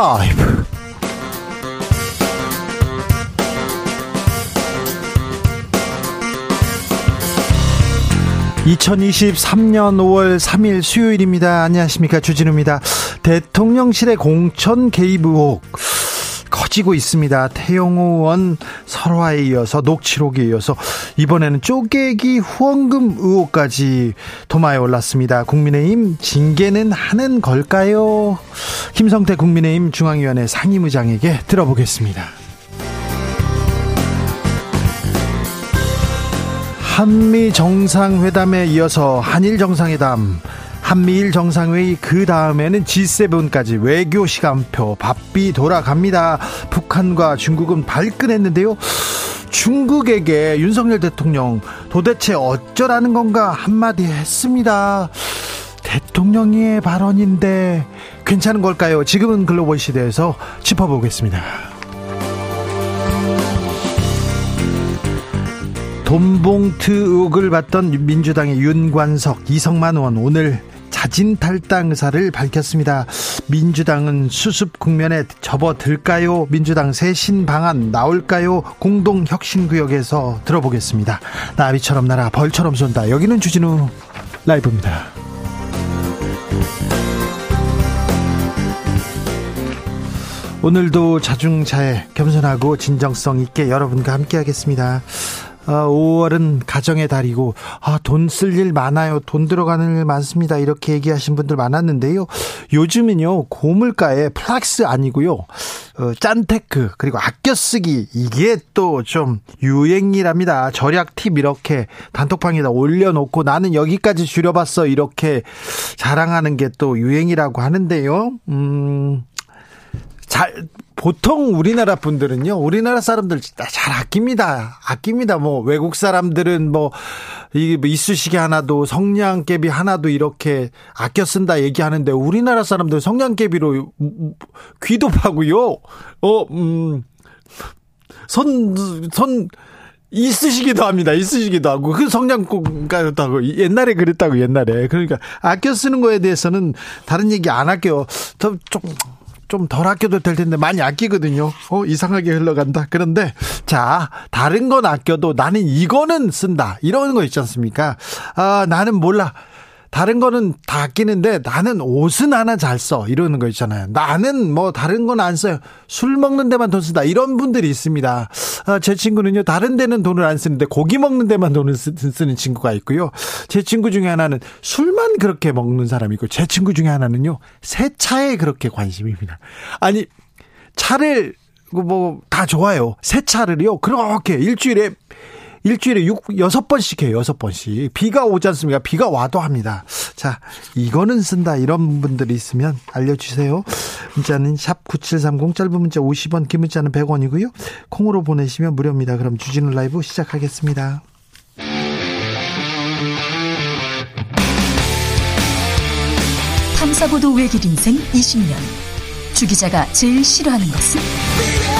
라이브. 2023년 5월 3일 수요일입니다. 안녕하십니까. 주진우입니다. 대통령실의 공천 개입 의혹. 커지고 있습니다. 태영호 의원 설화에 이어서 녹취록에 이어서 이번에는 쪼개기 후원금 의혹까지 도마에 올랐습니다. 국민의힘 징계는 하는 걸까요? 김성태 국민의힘 중앙위원회 상임의장에게 들어보겠습니다. 한미 정상회담에 이어서 한일 정상회담 한미일 정상회의 그 다음에는 G7까지 외교 시간표 바삐 돌아갑니다. 북한과 중국은 발끈했는데요. 중국에게 윤석열 대통령 도대체 어쩌라는 건가 한마디 했습니다. 대통령의 발언인데 괜찮은 걸까요? 지금은 글로벌 시대에서 짚어보겠습니다. 돈봉투 의혹을 받던 민주당의 윤관석, 이성만 의원 오늘 자진 탈당 의사를 밝혔습니다. 민주당은 수습 국면에 접어들까요? 민주당 쇄신 방안 나올까요? 공동 혁신 구역에서 들어보겠습니다. 나비처럼 날아 벌처럼 쏜다. 여기는 주진우 라이브입니다. 오늘도 자중자애 겸손하고 진정성 있게 여러분과 함께 하겠습니다. 5월은 아, 가정의 달이고 아, 돈 쓸 일 많아요. 돈 들어가는 일 많습니다. 이렇게 얘기하신 분들 많았는데요. 요즘은요. 고물가에 flex 아니고요. 어, 짠테크 그리고 아껴 쓰기 이게 또 좀 유행이랍니다. 절약 팁 이렇게 단톡방에다 올려놓고 나는 여기까지 줄여봤어 이렇게 자랑하는 게 또 유행이라고 하는데요. 음. 잘 보통 우리나라 분들은요, 우리나라 사람들 잘 아낍니다. 아낍니다. 뭐, 외국 사람들은 뭐, 이뭐 이쑤시개 하나도 성냥개비 하나도 이렇게 아껴 쓴다 얘기하는데, 우리나라 사람들 성냥개비로 귀도 파고요, 어, 음, 선, 선, 이쑤시기도 합니다. 이쑤시기도 하고 그 성냥꽃가도 하고 옛날에 그랬다고 옛날에 그러니까 아껴 쓰는 거에 대해서는 다른 얘기 안 할게요. 좀 좀 덜 아껴도 될 텐데 많이 아끼거든요. 어, 이상하게 흘러간다. 그런데 자, 다른 건 아껴도 나는 이거는 쓴다. 이런 거 있지 않습니까? 아, 나는 몰라. 다른 거는 다 아끼는데 나는 옷은 하나 잘 써. 이러는 거 있잖아요. 나는 뭐 다른 건 안 써요. 술 먹는 데만 돈 쓴다. 이런 분들이 있습니다. 아, 제 친구는요. 다른 데는 돈을 안 쓰는데 고기 먹는 데만 돈을 쓰, 는 친구가 있고요. 제 친구 중에 하나는 술만 그렇게 먹는 사람이 있고 제 친구 중에 하나는요. 세차에 그렇게 관심입니다. 아니 차를 뭐 다 좋아요. 세차를요. 그렇게 일주일에 일주일에 6, 6번씩 해요, 6번씩. 비가 오지 않습니까? 비가 와도 합니다. 자, 이거는 쓴다. 이런 분들이 있으면 알려주세요. 문자는 샵9730, 짧은 문자 50원, 긴 문자는 100원이고요. 콩으로 보내시면 무료입니다. 그럼 주진우 라이브 시작하겠습니다. 탐사보도 외길 인생 20년. 주 기자가 제일 싫어하는 것은?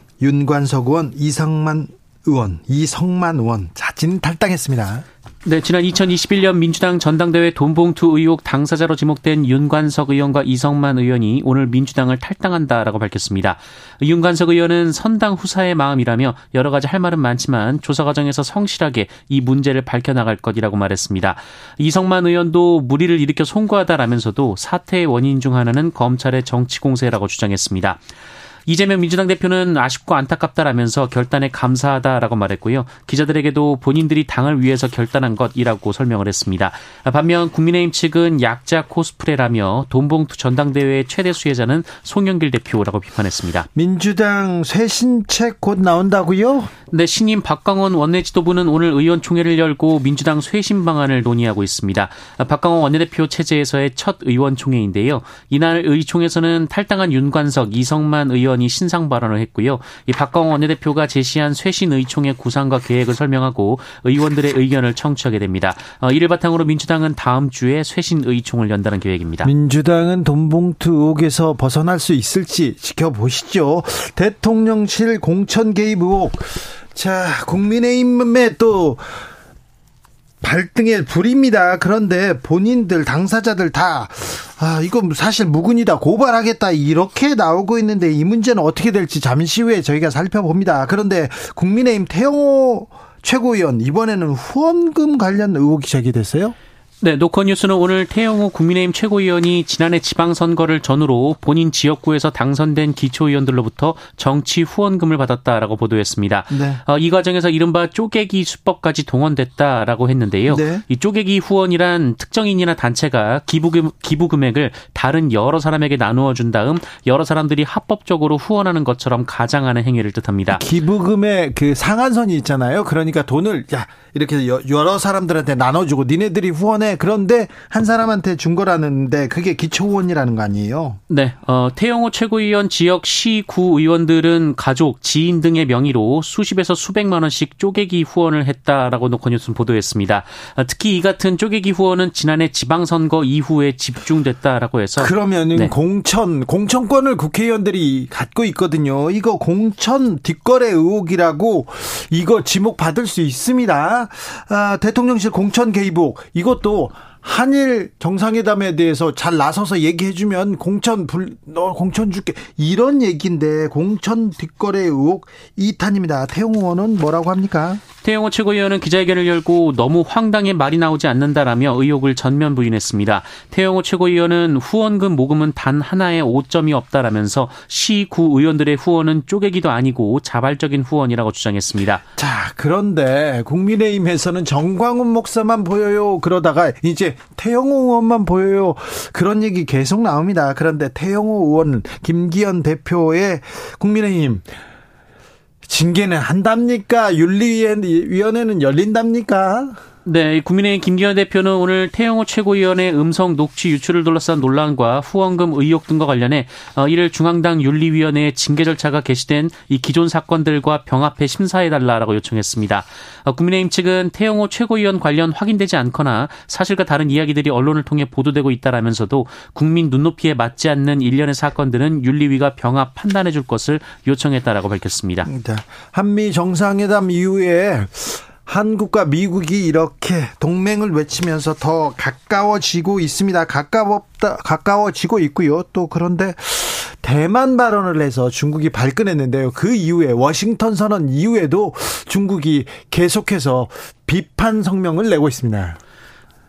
윤관석 의원, 이성만 의원, 이성만 의원 자진 탈당했습니다. 네, 지난 2021년 민주당 전당대회 돈봉투 의혹 당사자로 지목된 윤관석 의원과 이성만 의원이 오늘 민주당을 탈당한다라고 밝혔습니다. 윤관석 의원은 선당 후사의 마음이라며 여러 가지 할 말은 많지만 조사 과정에서 성실하게 이 문제를 밝혀나갈 것이라고 말했습니다. 이성만 의원도 무리를 일으켜 송구하다라면서도 사태의 원인 중 하나는 검찰의 정치 공세라고 주장했습니다. 이재명 민주당 대표는 아쉽고 안타깝다라면서 결단에 감사하다라고 말했고요. 기자들에게도 본인들이 당을 위해서 결단한 것이라고 설명을 했습니다. 반면 국민의힘 측은 약자 코스프레라며 돈봉투 전당대회 최대 수혜자는 송영길 대표라고 비판했습니다. 민주당 쇄신책 곧 나온다고요? 네, 신임 박강원 원내 지도부는 오늘 의원총회를 열고 민주당 쇄신 방안을 논의하고 있습니다. 박강원 원내대표 체제에서의 첫 의원총회인데요. 이날 의총에서는 탈당한 윤관석, 이성만 의원이 신상 발언을 했고요. 이 박강원 원내대표가 제시한 쇄신 의총의 구상과 계획을 설명하고 의원들의 의견을 청취하게 됩니다. 어, 이를 바탕으로 민주당은 다음 주에 쇄신 의총을 연다는 계획입니다. 민주당은 돈봉투 의혹에서 벗어날 수 있을지 지켜보시죠. 대통령실 공천 개입 의혹. 자, 국민의힘에 또 발등에 불입니다. 그런데 본인들 당사자들 다 아, 이거 사실 무근이다 고발하겠다 이렇게 나오고 있는데 이 문제는 어떻게 될지 잠시 후에 저희가 살펴봅니다. 그런데 국민의힘 태영호 최고위원 이번에는 후원금 관련 의혹이 제기됐어요? 네, 노컷 뉴스는 오늘 태영호 국민의힘 최고위원이 지난해 지방선거를 전후로 본인 지역구에서 당선된 기초의원들로부터 정치 후원금을 받았다라고 보도했습니다. 네. 어, 이 과정에서 이른바 쪼개기 수법까지 동원됐다라고 했는데요. 네. 이 쪼개기 후원이란 특정인이나 단체가 기부금, 기부 금액을 다른 여러 사람에게 나누어 준 다음 여러 사람들이 합법적으로 후원하는 것처럼 가장하는 행위를 뜻합니다. 기부금의 그 상한선이 있잖아요. 그러니까 돈을 야 이렇게 여러 사람들한테 나눠주고 니네들이 후원해 그런데 한 사람한테 준 거라는데 그게 기초후원이라는 거 아니에요? 네, 어, 태영호 최고위원 지역 시 구 의원들은 가족, 지인 등의 명의로 수십에서 수백만 원씩 쪼개기 후원을 했다라고 노컷뉴스는 보도했습니다. 어, 특히 이 같은 쪼개기 후원은 지난해 지방선거 이후에 집중됐다라고 해서 그러면은 네. 공천 공천권을 국회의원들이 갖고 있거든요. 이거 공천 뒷거래 의혹이라고 이거 지목 받을 수 있습니다. 아, 대통령실 공천 개입 이것도 做 한일 정상회담에 대해서 잘 나서서 얘기해주면 공천 불, 너 공천 줄게. 이런 얘기인데 공천 뒷거래 의혹 2탄입니다. 태용 의원은 뭐라고 합니까? 태영호 최고위원은 기자회견을 열고 너무 황당해 말이 나오지 않는다라며 의혹을 전면 부인했습니다. 태영호 최고위원은 후원금 모금은 단 하나의 오점이 없다라면서 시 구 의원들의 후원은 쪼개기도 아니고 자발적인 후원이라고 주장했습니다. 자, 그런데 국민의힘에서는 정광훈 목사만 보여요. 그러다가 이제 태영호 의원만 보여요. 그런 얘기 계속 나옵니다. 그런데 태영호 의원, 김기현 대표의 국민의힘 징계는 한답니까? 윤리위원회는 열린답니까? 네, 국민의힘 김기현 대표는 오늘 태영호 최고위원의 음성 녹취 유출을 둘러싼 논란과 후원금 의혹 등과 관련해 어, 이를 중앙당 윤리위원회의 징계 절차가 개시된 이 기존 사건들과 병합해 심사해달라라고 요청했습니다. 어, 국민의힘 측은 태영호 최고위원 관련 확인되지 않거나 사실과 다른 이야기들이 언론을 통해 보도되고 있다라면서도 국민 눈높이에 맞지 않는 일련의 사건들은 윤리위가 병합 판단해 줄 것을 요청했다라고 밝혔습니다. 한미 정상회담 이후에 한국과 미국이 이렇게 동맹을 외치면서 더 가까워지고 있습니다. 가까웠다, 가까워지고 있고요. 또 그런데 대만 발언을 해서 중국이 발끈했는데요. 그 이후에 워싱턴 선언 이후에도 중국이 계속해서 비판 성명을 내고 있습니다.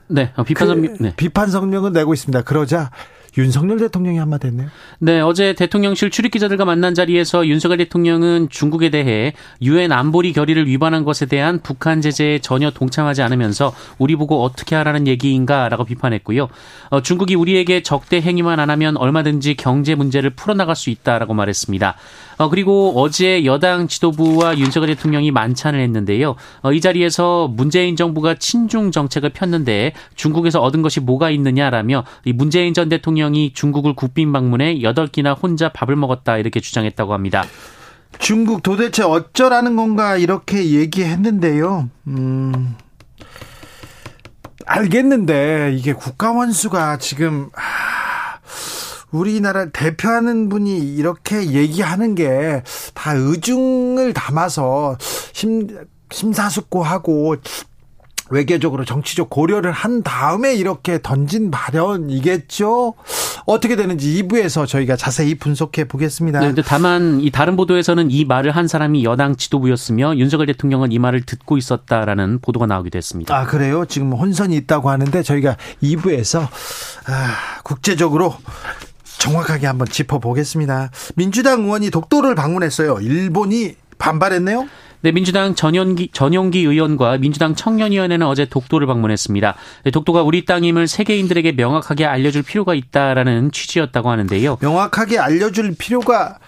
네, 어, 비판 성명, 그, 네. 비판 성명을 내고 있습니다. 그러자 윤석열 대통령이 한마디 했네요. 네, 어제 대통령실 출입 기자들과 만난 자리에서 윤석열 대통령은 중국에 대해 유엔 안보리 결의를 위반한 것에 대한 북한 제재에 전혀 동참하지 않으면서 우리 보고 어떻게 하라는 얘기인가라고 비판했고요. 어, 중국이 우리에게 적대 행위만 안 하면 얼마든지 경제 문제를 풀어나갈 수 있다라고 말했습니다. 어, 그리고 어제 여당 지도부와 윤석열 대통령이 만찬을 했는데요. 어, 이 자리에서 문재인 정부가 친중 정책을 폈는데 중국에서 얻은 것이 뭐가 있느냐라며 이 문재인 전 대통령이 중국을 국빈 방문해 8끼나 혼자 밥을 먹었다 이렇게 주장했다고 합니다. 중국 도대체 어쩌라는 건가 이렇게 얘기했는데요. 음. 알겠는데 이게 국가 원수가 지금 우리나라 대표하는 분이 이렇게 얘기하는 게 다 의중을 담아서 심, 심사숙고하고 외교적으로 정치적 고려를 한 다음에 이렇게 던진 발언이겠죠. 어떻게 되는지 2부에서 저희가 자세히 분석해 보겠습니다. 네, 다만 이 다른 보도에서는 이 말을 한 사람이 여당 지도부였으며 윤석열 대통령은 이 말을 듣고 있었다라는 보도가 나오기도 했습니다. 아 그래요? 지금 혼선이 있다고 하는데 저희가 2부에서 아, 국제적으로 정확하게 한번 짚어보겠습니다. 민주당 의원이 독도를 방문했어요. 일본이 반발했네요. 네, 민주당 전용기, 전용기 의원과 민주당 청년위원회는 어제 독도를 방문했습니다. 네, 독도가 우리 땅임을 세계인들에게 명확하게 알려줄 필요가 있다라는 취지였다고 하는데요. 명확하게 알려줄 필요가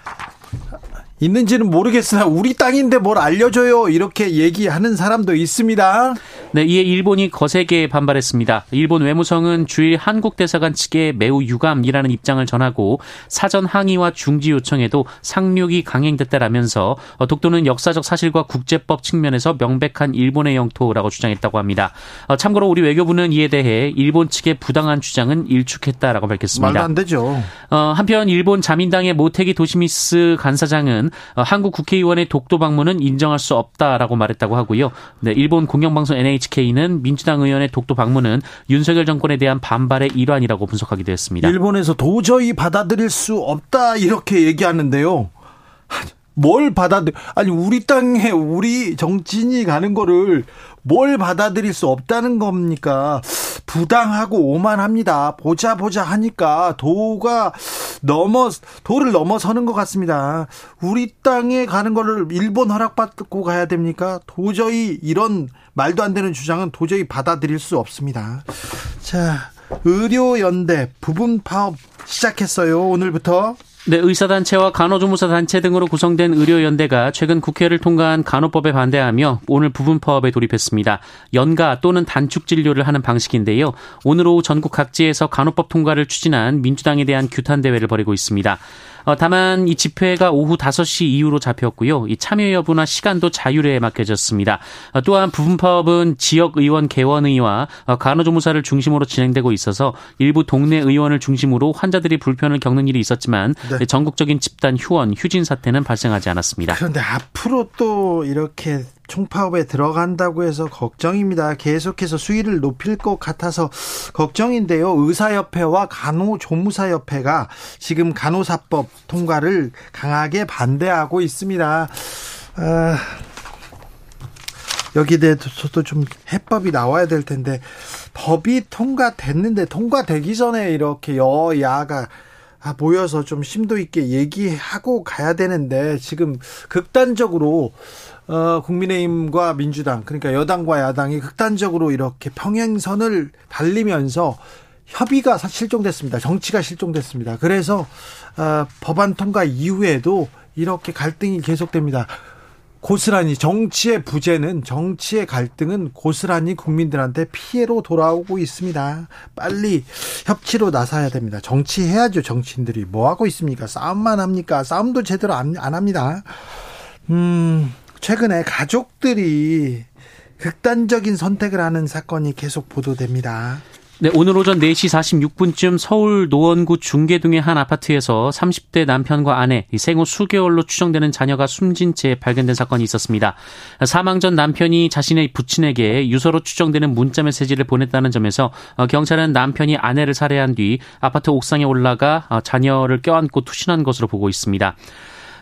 있는지는 모르겠으나 우리 땅인데 뭘 알려줘요 이렇게 얘기하는 사람도 있습니다. 네, 이에 일본이 거세게 반발했습니다. 일본 외무성은 주일 한국 대사관 측에 매우 유감이라는 입장을 전하고 사전 항의와 중지 요청에도 상륙이 강행됐다라면서 독도는 역사적 사실과 국제법 측면에서 명백한 일본의 영토라고 주장했다고 합니다. 어, 참고로 우리 외교부는 이에 대해 일본 측의 부당한 주장은 일축했다라고 밝혔습니다. 말도 안 되죠. 어, 한편 일본 자민당의 모테기 도시미스 간사장은 어, 한국 국회의원의 독도 방문은 인정할 수 없다라고 말했다고 하고요. 네, 일본 공영방송 NHK는 민주당 의원의 독도 방문은 윤석열 정권에 대한 반발의 일환이라고 분석하기도 했습니다. 일본에서 도저히 받아들일 수 없다 이렇게 얘기하는데요. 뭘 받아들 아니 우리 땅에 우리 정치인이 가는 거를 뭘 받아들일 수 없다는 겁니까? 부당하고 오만합니다. 보자 보자 하니까 도가 넘어 도를 넘어서는 것 같습니다. 우리 땅에 가는 거를 일본 허락받고 가야 됩니까? 도저히 이런 말도 안 되는 주장은 도저히 받아들일 수 없습니다. 자, 의료연대 부분 파업 시작했어요. 오늘부터. 네, 의사단체와 간호조무사 단체 등으로 구성된 의료연대가 최근 국회를 통과한 간호법에 반대하며 오늘 부분 파업에 돌입했습니다. 연가 또는 단축 진료를 하는 방식인데요. 오늘 오후 전국 각지에서 간호법 통과를 추진한 민주당에 대한 규탄 대회를 벌이고 있습니다. 어, 다만 이 집회가 오후 5시 이후로 잡혔고요. 이 참여 여부나 시간도 자율에 맡겨졌습니다. 어, 또한 부분 파업은 지역 의원 개원의와 어, 간호조무사를 중심으로 진행되고 있어서 일부 동네 의원을 중심으로 환자들이 불편을 겪는 일이 있었지만 네. 전국적인 집단 휴원, 휴진 사태는 발생하지 않았습니다. 그런데 앞으로 또 이렇게 총파업에 들어간다고 해서 걱정입니다. 계속해서 수위를 높일 것 같아서 걱정인데요. 의사협회와 간호조무사협회가 지금 간호사법 통과를 강하게 반대하고 있습니다. 아, 여기에 대해서도 좀 해법이 나와야 될 텐데 법이 통과됐는데 통과되기 전에 이렇게 여야가 아, 모여서 좀 심도 있게 얘기하고 가야 되는데 지금 극단적으로 어, 국민의힘과 민주당 그러니까 여당과 야당이 극단적으로 이렇게 평행선을 달리면서 협의가 실종됐습니다. 정치가 실종됐습니다. 그래서 어, 법안 통과 이후에도 이렇게 갈등이 계속됩니다. 고스란히 정치의 부재는 정치의 갈등은 고스란히 국민들한테 피해로 돌아오고 있습니다. 빨리 협치로 나서야 됩니다. 정치해야죠. 정치인들이 뭐 하고 있습니까? 싸움만 합니까? 싸움도 제대로 안, 안 합니다. 음, 최근에 가족들이 극단적인 선택을 하는 사건이 계속 보도됩니다. 네, 오늘 오전 4시 46분쯤 서울 노원구 중계동의 한 아파트에서 30대 남편과 아내, 생후 수개월로 추정되는 자녀가 숨진 채 발견된 사건이 있었습니다. 사망 전 남편이 자신의 부친에게 유서로 추정되는 문자 메시지를 보냈다는 점에서 어, 경찰은 남편이 아내를 살해한 뒤 아파트 옥상에 올라가 어, 자녀를 껴안고 투신한 것으로 보고 있습니다.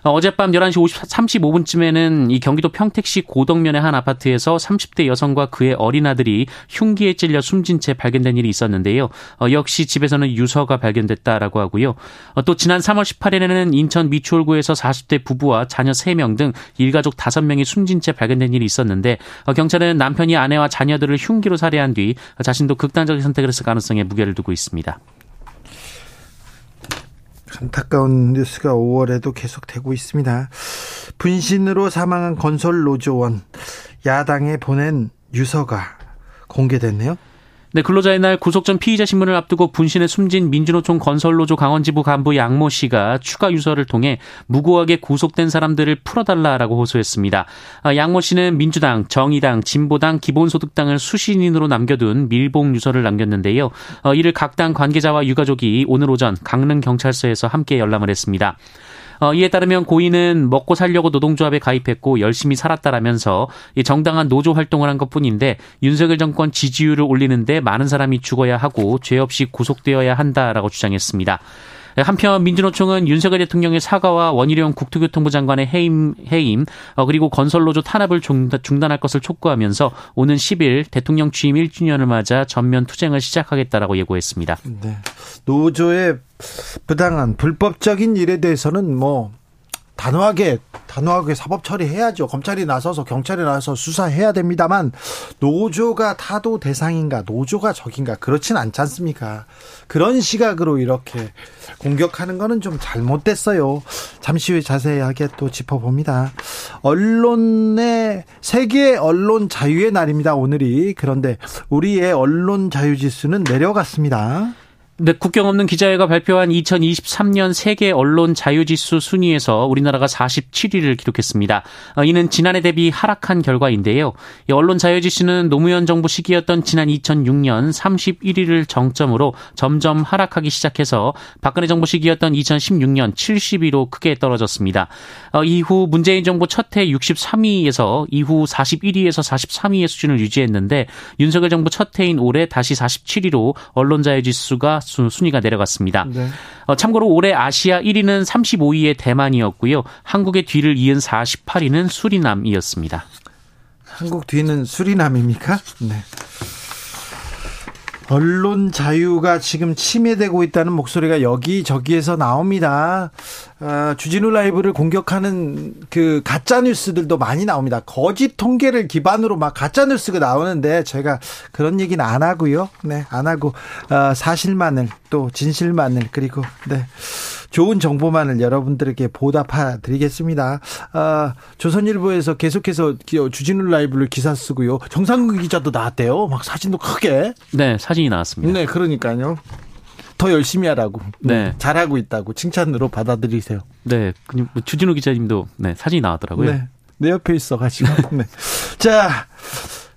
어, 어젯밤 11시 50, 35분쯤에는 이 경기도 평택시 고덕면의 한 아파트에서 30대 여성과 그의 어린 아들이 흉기에 찔려 숨진 채 발견된 일이 있었는데요. 어, 역시 집에서는 유서가 발견됐다라고 하고요. 어, 또 지난 3월 18일에는 인천 미추홀구에서 40대 부부와 자녀 3명 등 일가족 5명이 숨진 채 발견된 일이 있었는데 어, 경찰은 남편이 아내와 자녀들을 흉기로 살해한 뒤 자신도 극단적인 선택을 했을 가능성에 무게를 두고 있습니다. 안타까운 뉴스가 5월에도 계속되고 있습니다. 분신으로 사망한 건설 노조원 야당에 보낸 유서가 공개됐네요. 네, 근로자의 날 구속 전 피의자 신문을 앞두고 분신에 숨진 민주노총 건설노조 강원지부 간부 양모 씨가 추가 유서를 통해 무고하게 구속된 사람들을 풀어달라라고 호소했습니다. 아, 양모 씨는 민주당, 정의당, 진보당, 기본소득당을 수신인으로 남겨둔 밀봉 유서를 남겼는데요. 어, 이를 각 당 관계자와 유가족이 오늘 오전 강릉 경찰서에서 함께 열람을 했습니다. 어, 이에 따르면 고인은 먹고 살려고 노동조합에 가입했고 열심히 살았다라면서 정당한 노조 활동을 한 것뿐인데 윤석열 정권 지지율을 올리는데 많은 사람이 죽어야 하고 죄 없이 구속되어야 한다라고 주장했습니다. 한편 민주노총은 윤석열 대통령의 사과와 원희룡 국토교통부 장관의 해임, 해임 어, 그리고 건설노조 탄압을 중단할 것을 촉구하면서 오는 10일 대통령 취임 1주년을 맞아 전면 투쟁을 시작하겠다라고 예고했습니다. 네. 노조의 부당한 불법적인 일에 대해서는 뭐 단호하게 단호하게 사법 처리해야죠. 검찰이 나서서 경찰이 나서서 수사해야 됩니다만 노조가 타도 대상인가 노조가 적인가 그렇진 않지 않습니까? 그런 시각으로 이렇게 공격하는 거는 좀 잘못됐어요. 잠시 후에 자세하게 또 짚어봅니다. 언론의 세계 언론 자유의 날입니다. 오늘이 그런데 우리의 언론 자유 지수는 내려갔습니다. 네, 국경 없는 기자회가 발표한 2023년 세계 언론 자유지수 순위에서 우리나라가 47위를 기록했습니다. 어, 이는 지난해 대비 하락한 결과인데요. 언론 자유지수는 노무현 정부 시기였던 지난 2006년 31위를 정점으로 점점 하락하기 시작해서 박근혜 정부 시기였던 2016년 70위로 크게 떨어졌습니다. 어, 이후 문재인 정부 첫 해 63위에서 이후 41위에서 43위의 수준을 유지했는데 윤석열 정부 첫 해인 올해 다시 47위로 언론 자유 지수가 순위가 내려갔습니다. 네. 어, 참고로 올해 아시아 1위는 35위의 대만이었고요. 한국의 뒤를 이은 48위는 수리남이었습니다. 한국 뒤는 수리남입니까? 네. 언론 자유가 지금 침해되고 있다는 목소리가 여기저기에서 나옵니다. 아, 주진우 라이브를 공격하는 그 가짜 뉴스들도 많이 나옵니다. 거짓 통계를 기반으로 막 가짜 뉴스가 나오는데 제가 그런 얘기는 안 하고요. 네, 안 하고 아, 사실만을 또 진실만을 그리고 네. 좋은 정보만을 여러분들에게 보답해 드리겠습니다. 아, 조선일보에서 계속해서 주진우 라이브를 기사 쓰고요. 정상근 기자도 나왔대요. 막 사진도 크게. 네, 사진이 나왔습니다. 네, 그러니까요. 더 열심히 하라고. 네. 잘하고 있다고 칭찬으로 받아들이세요. 네. 뭐 주진우 기자님도 네, 사진이 나왔더라고요. 네. 내 옆에 있어 가지고. 네. 자,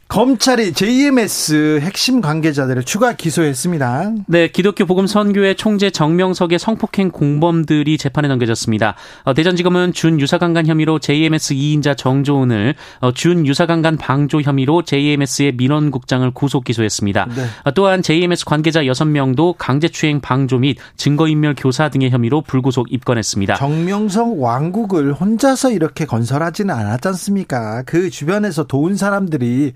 검찰이 JMS 핵심 관계자들을 추가 기소했습니다. 네, 기독교 복음 선교회 총재 정명석의 성폭행 공범들이 재판에 넘겨졌습니다. 어, 대전지검은 준 유사강간 혐의로 JMS 2인자 정조은을 어, 준 유사강간 방조 혐의로 JMS의 민원국장을 구속 기소했습니다. 네. 어, 또한 JMS 관계자 6명도 강제추행 방조 및 증거인멸 교사 등의 혐의로 불구속 입건했습니다. 정명석 왕국을 혼자서 이렇게 건설하지는 않았지 않습니까? 그 주변에서 도운 사람들이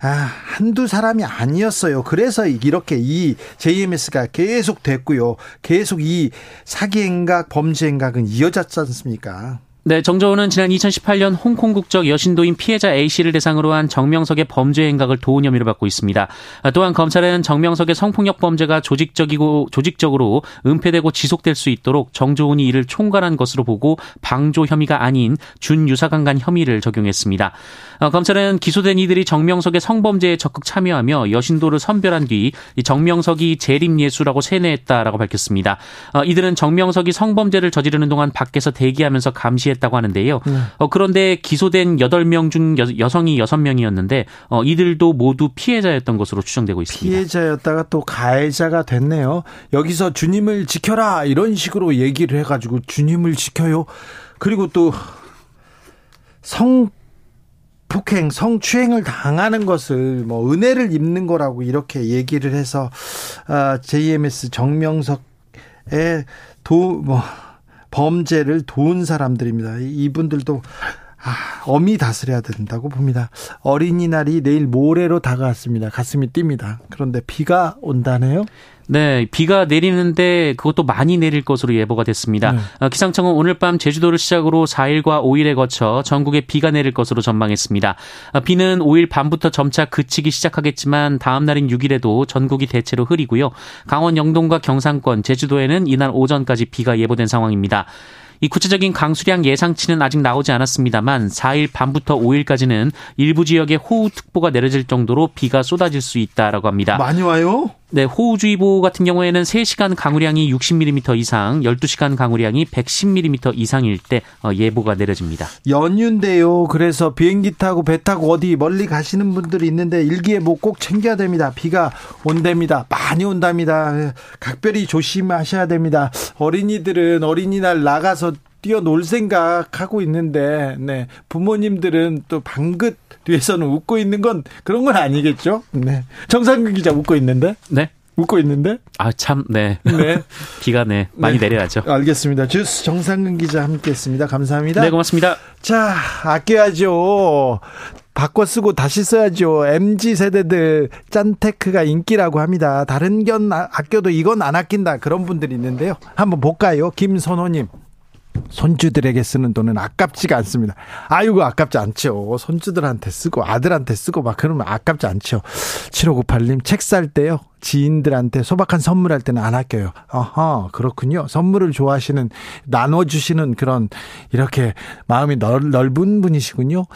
아, 한두 사람이 아니었어요. 그래서 이렇게 이 JMS가 계속 됐고요. 계속 이 사기 행각, 범죄 행각은 이어졌지 않습니까? 네, 정조은은 지난 2018년 홍콩 국적 여신도인 피해자 A씨를 대상으로 한 정명석의 범죄 행각을 도운 혐의를 받고 있습니다. 또한 검찰은 정명석의 성폭력 범죄가 조직적이고 조직적으로 은폐되고 지속될 수 있도록 정조은이 이를 총괄한 것으로 보고 방조 혐의가 아닌 준유사강간 혐의를 적용했습니다. 어, 검찰은 기소된 이들이 정명석의 성범죄에 적극 참여하며 여신도를 선별한 뒤 정명석이 재림예수라고 세뇌했다라고 밝혔습니다. 어, 이들은 정명석이 성범죄를 저지르는 동안 밖에서 대기하면서 감시했다고 하는데요. 네. 어, 그런데 기소된 8명 중 여, 성이 6명이었는데 이들도 모두 피해자였던 것으로 추정되고 있습니다. 피해자였다가 또 가해자가 됐네요. 여기서 주님을 지켜라 이런 식으로 얘기를 해가지고 주님을 지켜요. 그리고 또 성 폭행, 성추행을 당하는 것을 뭐 은혜를 입는 거라고 이렇게 얘기를 해서 아, JMS 정명석의 도 뭐 범죄를 도운 사람들입니다. 이분들도 아, 엄히 다스려야 된다고 봅니다. 어린이날이 내일 모레로 다가왔습니다. 가슴이 뜁니다. 그런데 비가 온다네요. 네, 비가 내리는데 그것도 많이 내릴 것으로 예보가 됐습니다. 네. 어, 기상청은 오늘 밤 제주도를 시작으로 4일과 5일에 거쳐 전국에 비가 내릴 것으로 전망했습니다. 어, 비는 5일 밤부터 점차 그치기 시작하겠지만 다음 날인 6일에도 전국이 대체로 흐리고요. 강원 영동과 경상권, 제주도에는 이날 오전까지 비가 예보된 상황입니다. 이 구체적인 강수량 예상치는 아직 나오지 않았습니다만 4일 밤부터 5일까지는 일부 지역에 호우특보가 내려질 정도로 비가 쏟아질 수 있다라고 합니다. 많이 와요? 네, 호우주의보 같은 경우에는 3시간 강우량이 60mm 이상, 12시간 강우량이 110mm 이상일 때 어, 예보가 내려집니다. 연휴인데요. 그래서 비행기 타고 배 타고 어디 멀리 가시는 분들이 있는데 일기예보 꼭 챙겨야 됩니다. 비가 온답니다. 많이 온답니다. 각별히 조심하셔야 됩니다. 어린이들은 어린이날 나가서 뛰어놀 생각하고 있는데, 네. 부모님들은 또 방긋 뒤에서는 웃고 있는 건 그런 건 아니겠죠? 네. 정상근 기자 웃고 있는데? 네. 웃고 있는데? 아, 참, 네. 네. 비가 네, 많이 네. 내려야죠. 알겠습니다. 주스 정상근 기자 함께 했습니다. 감사합니다. 네, 고맙습니다. 자, 아껴야죠. 바꿔 쓰고 다시 써야죠. MZ 세대들 짠테크가 인기라고 합니다. 다른 견 아, 아껴도 이건 안 아낀다. 그런 분들이 있는데요. 한번 볼까요? 김선호님. 손주들에게 쓰는 돈은 아깝지가 않습니다. 아이고 아깝지 않죠. 손주들한테 쓰고 아들한테 쓰고 막 그러면 아깝지 않죠. 7598님 책 살 때요. 지인들한테 소박한 선물할 때는 안 아껴요. 어허, 그렇군요. 선물을 좋아하시는, 나눠주시는 그런, 이렇게 마음이 넓, 넓은 분이시군요.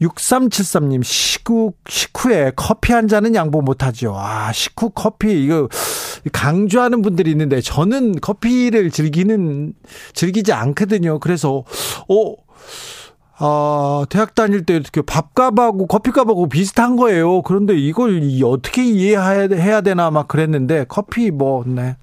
6373님, 식후, 식후에 커피 한 잔은 양보 못하죠. 아, 식후 커피, 이거, 강조하는 분들이 있는데, 저는 커피를 즐기는, 즐기지 않거든요. 그래서, 어, 아, 대학 다닐 때 이렇게 밥값하고 커피값하고 비슷한 거예요. 그런데 이걸 어떻게 이해해야 되나 막 그랬는데, 커피 뭐, 네.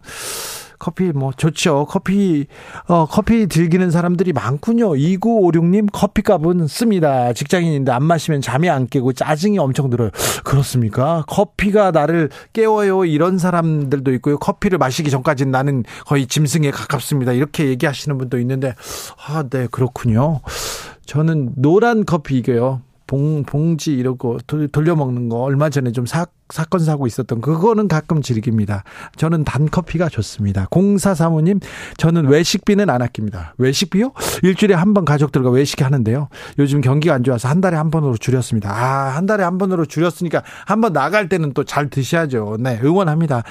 커피 뭐 좋죠. 커피 어 커피 즐기는 사람들이 많군요. 2956님 커피값은 씁니다. 직장인인데 안 마시면 잠이 안 깨고 짜증이 엄청 들어요. 그렇습니까? 커피가 나를 깨워요. 이런 사람들도 있고요. 커피를 마시기 전까지는 나는 거의 짐승에 가깝습니다. 이렇게 얘기하시는 분도 있는데 아, 네, 그렇군요. 저는 노란 커피 이게요. 봉, 봉지 이러고 돌려먹는 거 얼마 전에 좀 사, 사건 사고 있었던 그거는 가끔 즐깁니다. 저는 단 커피가 좋습니다. 공사 사모님, 저는 외식비는 안 아낍니다. 외식비요? 일주일에 한 번 가족들과 외식 하는데요. 요즘 경기가 안 좋아서 한 달에 한 번으로 줄였습니다. 아, 한 달에 한 번으로 줄였으니까 한 번 나갈 때는 또 잘 드셔야죠. 네, 응원합니다.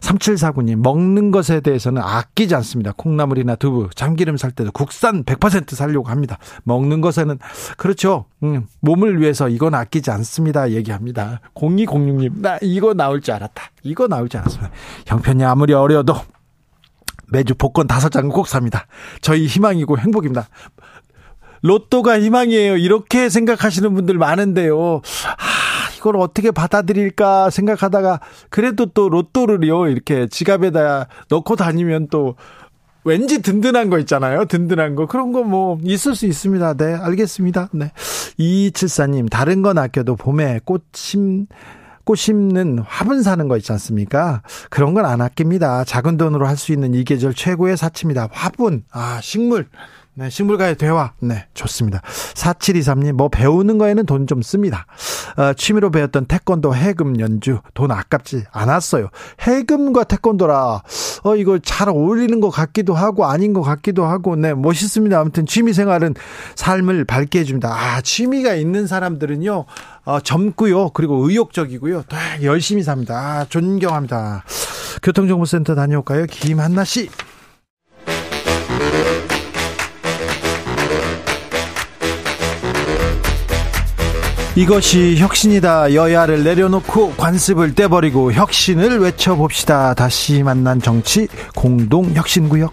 3749님, 먹는 것에 대해서는 아끼지 않습니다. 콩나물이나 두부, 참기름 살 때도 국산 100% 살려고 합니다. 먹는 것에는, 그렇죠. 음, 몸을 위해서 이건 아끼지 않습니다. 얘기합니다. 0206님, 나 이거 나올 줄 알았다. 이거 나올 줄 알았습니다. 형편이 아무리 어려도 매주 복권 다섯 장은 꼭 삽니다. 저희 희망이고 행복입니다. 로또가 희망이에요. 이렇게 생각하시는 분들 많은데요. 아, 이걸 어떻게 받아들일까 생각하다가 그래도 또 로또를요. 이렇게 지갑에다 넣고 다니면 또 왠지 든든한 거 있잖아요. 든든한 거. 그런 거 뭐 있을 수 있습니다. 네, 알겠습니다. 네. 2274님, 다른 건 아껴도 봄에 꽃심 꽃 심는 화분 사는 거 있지 않습니까? 그런 건 안 아낍니다. 작은 돈으로 할 수 있는 이 계절 최고의 사치입니다. 화분, 아, 식물. 네, 식물과의 대화. 네, 좋습니다. 4723님, 뭐 배우는 거에는 돈 좀 씁니다. 어, 취미로 배웠던 태권도 해금 연주, 돈 아깝지 않았어요. 해금과 태권도라, 어, 이거 잘 어울리는 것 같기도 하고, 아닌 것 같기도 하고, 네, 멋있습니다. 아무튼 취미 생활은 삶을 밝게 해줍니다. 아, 취미가 있는 사람들은요, 어, 젊고요. 그리고 의욕적이고요. 네, 열심히 삽니다. 아, 존경합니다. 교통정보센터 다녀올까요? 김한나 씨. 이것이 혁신이다. 여야를 내려놓고 관습을 떼버리고 혁신을 외쳐봅시다. 다시 만난 정치 공동혁신구역.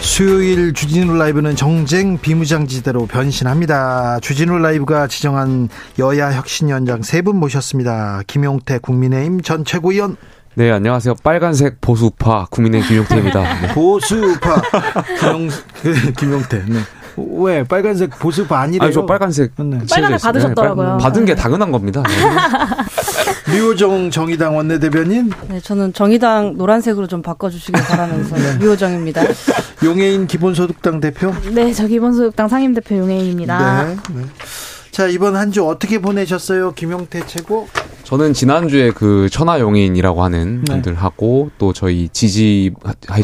수요일 주진우 라이브는 정쟁 비무장지대로 변신합니다. 주진우 라이브가 지정한 여야 혁신위원장 세 분 모셨습니다. 김용태 국민의힘 전 최고위원. 네, 안녕하세요. 빨간색 보수파 국민의힘 김용태입니다. 네. 보수파 김용, 김용태. 네. 왜 빨간색 보수파 아니래요? 아니, 저 빨간색. 네. 빨간색 받으셨더라고요. 네, 받은 게 당연한 겁니다. 네. 류호정 정의당 원내대변인. 네, 저는 정의당 노란색으로 좀 바꿔주시길 바라면서 네. 류호정입니다. 용해인 기본소득당 대표. 네, 저 기본소득당 상임대표 용해인입니다. 네. 네. 자 이번 한 주 어떻게 보내셨어요, 김용태 최고? 저는 지난주에 그 천하용인이라고 하는 네. 분들하고 또 저희 지지해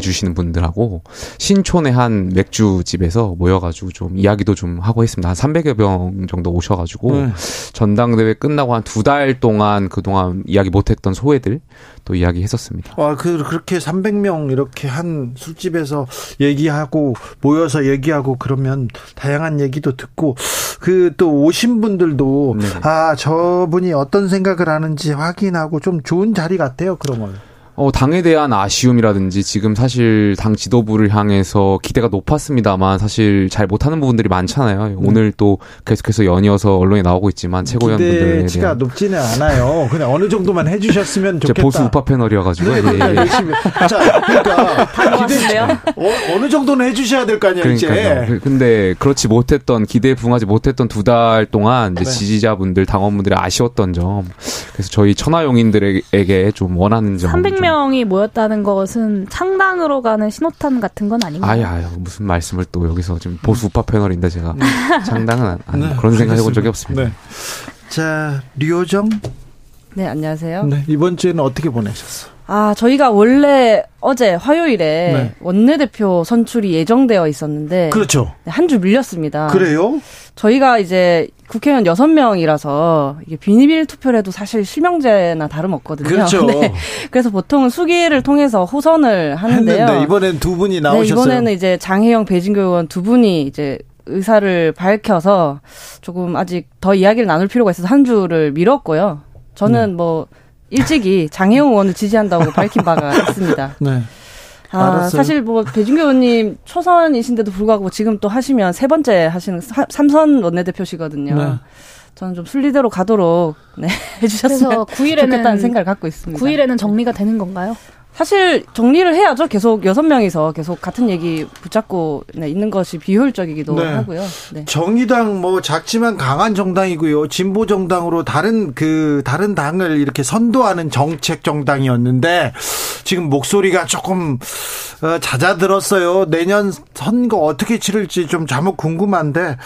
주시는 분들하고 신촌의 한 맥주집에서 모여가지고 좀 이야기도 좀 하고 했습니다. 한 300여 명 정도 오셔가지고 네. 전당대회 끝나고 한 두 달 동안 그동안 이야기 못했던 소외들 또 이야기 했었습니다. 와, 그 그렇게 300명 이렇게 한 술집에서 얘기하고 모여서 얘기하고 그러면 다양한 얘기도 듣고 그 또 오신 분들도 네. 아 저분이 어떤 생각을 하는지 확인하고 좀 좋은 자리 같아요. 그러면. 어, 당에 대한 아쉬움이라든지 지금 사실 당 지도부를 향해서 기대가 높았습니다만 사실 잘 못하는 부분들이 많잖아요. 음. 오늘 또 계속해서 연이어서 언론에 나오고 있지만 최고위원분들 기대치가 높지는 않아요. 그냥 어느 정도만 해주셨으면 좋겠다. 보수 우파 패널이어가지고. 네. 열심히. 자, 그러니까 기대 어, 느 정도는 해주셔야 될 거 아니에요. 그러니까요. 이제. 근데 그렇지 못했던 기대에 부응하지 못했던 두 달 동안 이제 네. 지지자분들 당원분들이 아쉬웠던 점. 그래서 저희 천하용인들에게 좀 원하는 점. 300 명이 모였다는 것은 창당으로 가는 신호탄 같은 건 아닌가요? 아유, 아유 무슨 말씀을 또 여기서 지금 보수 우파 패널인데 제가 네. 창당은 안, 안 네, 그런 생각 해본 적이 없습니다. 네. 자, 류호정. 네, 안녕하세요. 네, 이번 주에는 어떻게 보내셨어? 아, 저희가 원래 어제 화요일에 네. 원내대표 선출이 예정되어 있었는데 그렇죠. 한 주 밀렸습니다. 그래요? 저희가 이제 국회의원 6명이라서 이게 비밀 투표를 해도 사실 실명제나 다름없거든요. 그렇죠. 네. 그래서 보통은 수기를 통해서 호선을 하는데요. 했는데 이번엔 두 분이 네, 나오셨어요. 이번에는 이제 장혜영, 배진교 의원 두 분이 이제 의사를 밝혀서 조금 아직 더 이야기를 나눌 필요가 있어서 한 주를 미뤘고요. 저는 네. 뭐 일찍이 장혜영 의원을 지지한다고 밝힌 바가 있습니다. 네. 아, 알았어요. 사실 뭐 배준교 의원님 초선이신데도 불구하고 지금 또 하시면 세 번째 하시는 사- 삼선 원내대표시거든요. 네. 저는 좀 순리대로 가도록 네, 해주셨으면 그래서 9일에는 좋겠다는 생각을 갖고 있습니다. 9일에는 정리가 되는 건가요? 사실 정리를 해야죠. 계속 여섯 명이서 계속 같은 얘기 붙잡고 네, 있는 것이 비효율적이기도 네. 하고요. 네. 정의당 뭐 작지만 강한 정당이고요. 진보 정당으로 다른 그 다른 당을 이렇게 선도하는 정책 정당이었는데 지금 목소리가 조금 어, 잦아들었어요. 내년 선거 어떻게 치를지 좀 자목 궁금한데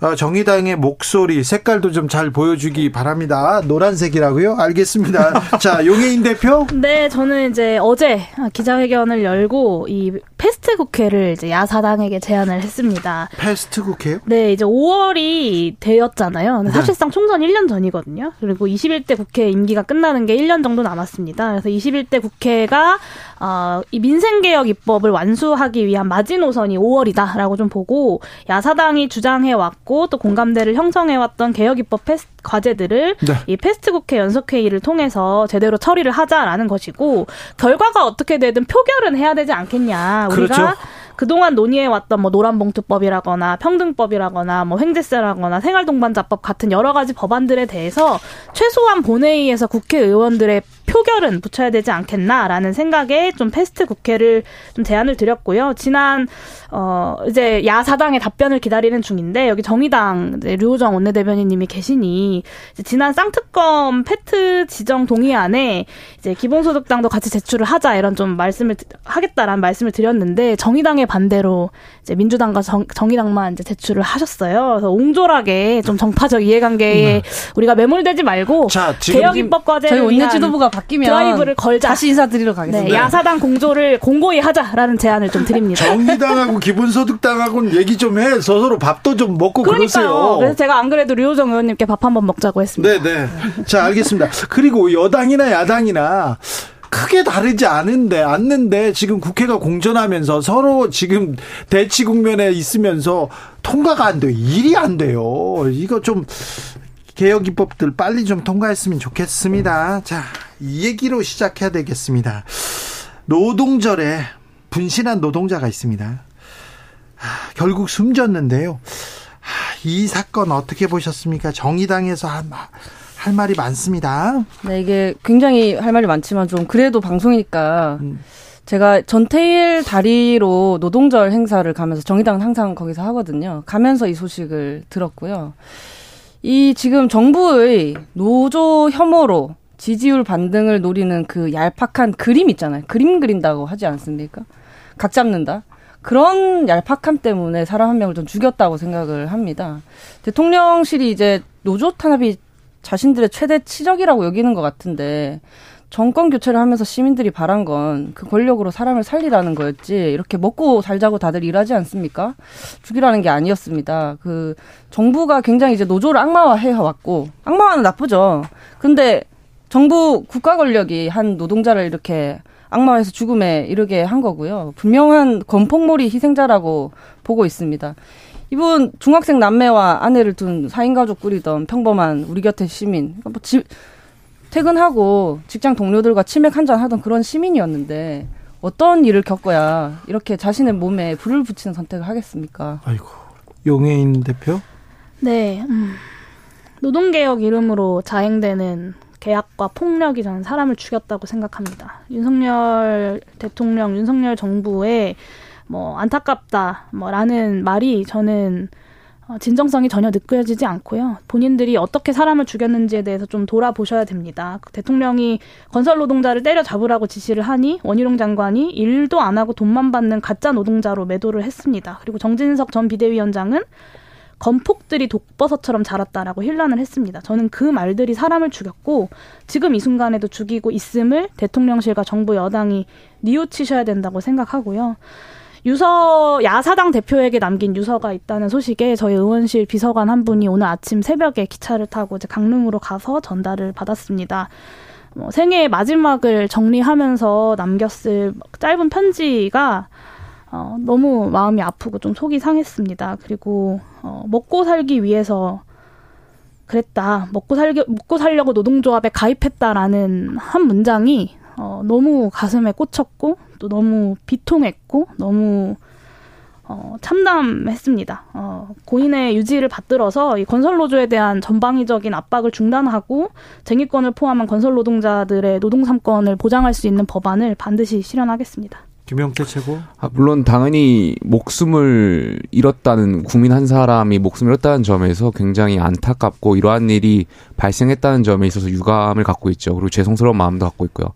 어, 정의당의 목소리 색깔도 좀 잘 보여주기 바랍니다. 노란색이라고요? 알겠습니다. 자 용혜인 대표. 네, 저는 이제 어제 기자회견을 열고 이 fast 국회를 이제 야사당에게 제안을 했습니다. fast 국회요? 네, 이제 5월이 되었잖아요. 네. 사실상 총선 1년 전이거든요. 그리고 21대 국회 임기가 끝나는 게 1년 정도 남았습니다. 그래서 21대 국회가 어, 이 민생개혁 입법을 완수하기 위한 마지노선이 5월이다라고 좀 보고 야사당이 주장해 왔고 또 공감대를 형성해 왔던 개혁 입법 패스, 과제들을 네. 이 fast 국회 연석 회의를 통해서 제대로 처리를 하자라는 것이고 결과가 어떻게 되든 표결은 해야 되지 않겠냐. 우리가 그렇죠. 그동안 논의해왔던 뭐 노란봉투법이라거나 평등법이라거나 뭐 횡재세라거나 생활동반자법 같은 여러 가지 법안들에 대해서 최소한 본회의에서 국회의원들의 표결은 붙여야 되지 않겠나라는 생각에 좀 fast 국회를 좀 제안을 드렸고요. 지난 어 이제 야사당의 답변을 기다리는 중인데 여기 정의당 이제 류호정 원내대변인님이 계시니 이제 지난 쌍특검 패트 지정 동의안에 이제 기본소득당도 같이 제출을 하자 이런 좀 말씀을 드- 하겠다라는 말씀을 드렸는데 정의당의 반대로 이제 민주당과 정, 정의당만 이제 제출을 하셨어요. 그래서 옹졸하게 좀 정파적 이해관계에 우리가 매몰되지 말고 자, 지금 개혁 입법 과제를 저희 위한 원내 지도부가 바뀌면 드라이브를 걸자. 다시 인사드리러 가겠습니다. 네, 야사당 공조를 공고히 하자라는 제안을 좀 드립니다. 정의당하고 기본소득당하고는 얘기 좀 해. 서로 밥도 좀 먹고 그러니까요. 그러세요. 그래서 제가 안 그래도 류호정 의원님께 밥 한번 먹자고 했습니다. 네, 네. 자, 알겠습니다. 그리고 여당이나 야당이나 크게 다르지 않은데 않는데 지금 국회가 공전하면서 서로 지금 대치 국면에 있으면서 통과가 안 돼요. 일이 안 돼요. 이거 좀 개혁 입법들 빨리 좀 통과했으면 좋겠습니다. 자, 이 얘기로 시작해야 되겠습니다. 노동절에 분신한 노동자가 있습니다. 아, 결국 숨졌는데요. 아, 이 사건 어떻게 보셨습니까? 정의당에서 한, 할 말이 많습니다. 네, 이게 굉장히 할 말이 많지만 좀 그래도 방송이니까 음. 제가 전태일 다리로 노동절 행사를 가면서 정의당은 항상 거기서 하거든요. 가면서 이 소식을 들었고요. 이 지금 정부의 노조 혐오로 지지율 반등을 노리는 그 얄팍한 그림 있잖아요. 그림 그린다고 하지 않습니까? 각 잡는다. 그런 얄팍함 때문에 사람 한 명을 좀 죽였다고 생각을 합니다. 대통령실이 이제 노조 탄압이 자신들의 최대 치적이라고 여기는 것 같은데 정권 교체를 하면서 시민들이 바란 건 그 권력으로 사람을 살리라는 거였지 이렇게 먹고 살자고 다들 일하지 않습니까? 죽이라는 게 아니었습니다. 그 정부가 굉장히 이제 노조를 악마화해 왔고 악마화는 나쁘죠. 근데 정부 국가 권력이 한 노동자를 이렇게 악마화해서 죽음에 이르게 한 거고요. 분명한 건폭몰이 희생자라고 보고 있습니다. 이분 중학생 남매와 아내를 둔 4인 가족 꾸리던 평범한 우리 곁의 시민. 뭐 집, 퇴근하고 직장 동료들과 치맥 한 잔 하던 그런 시민이었는데 어떤 일을 겪어야 이렇게 자신의 몸에 불을 붙이는 선택을 하겠습니까? 아이고. 용해인 대표? 네, 음. 노동개혁 이름으로 자행되는 계약과 폭력이 저는 사람을 죽였다고 생각합니다. 윤석열 대통령, 윤석열 정부의 뭐 안타깝다 뭐라는 말이 저는 어, 진정성이 전혀 느껴지지 않고요. 본인들이 어떻게 사람을 죽였는지에 대해서 좀 돌아보셔야 됩니다. 그 대통령이 건설 노동자를 때려 잡으라고 지시를 하니 원희룡 장관이 일도 안 하고 돈만 받는 가짜 노동자로 매도를 했습니다. 그리고 정진석 전 비대위원장은 건폭들이 독버섯처럼 자랐다라고 힐난을 했습니다. 저는 그 말들이 사람을 죽였고 지금 이 순간에도 죽이고 있음을 대통령실과 정부 여당이 뉘우치셔야 된다고 생각하고요. 유서 야사당 대표에게 남긴 유서가 있다는 소식에 저희 의원실 비서관 한 분이 오늘 아침 새벽에 기차를 타고 이제 강릉으로 가서 전달을 받았습니다. 뭐 생애의 마지막을 정리하면서 남겼을 짧은 편지가 어, 너무 마음이 아프고 좀 속이 상했습니다. 그리고 어, 먹고 살기 위해서 그랬다. 먹고 살기 먹고 살려고 노동조합에 가입했다라는 한 문장이 어, 너무 가슴에 꽂혔고 또 너무 비통했고 너무 어, 참담했습니다. 어, 고인의 유지를 받들어서 이 건설 노조에 대한 전방위적인 압박을 중단하고 쟁의권을 포함한 건설 노동자들의 노동 삼권을 보장할 수 있는 법안을 반드시 실현하겠습니다. 김영태 최고. 아, 물론 당연히 목숨을 잃었다는 국민 한 사람이 목숨을 잃었다는 점에서 굉장히 안타깝고 이러한 일이 발생했다는 점에 있어서 유감을 갖고 있죠. 그리고 죄송스러운 마음도 갖고 있고요.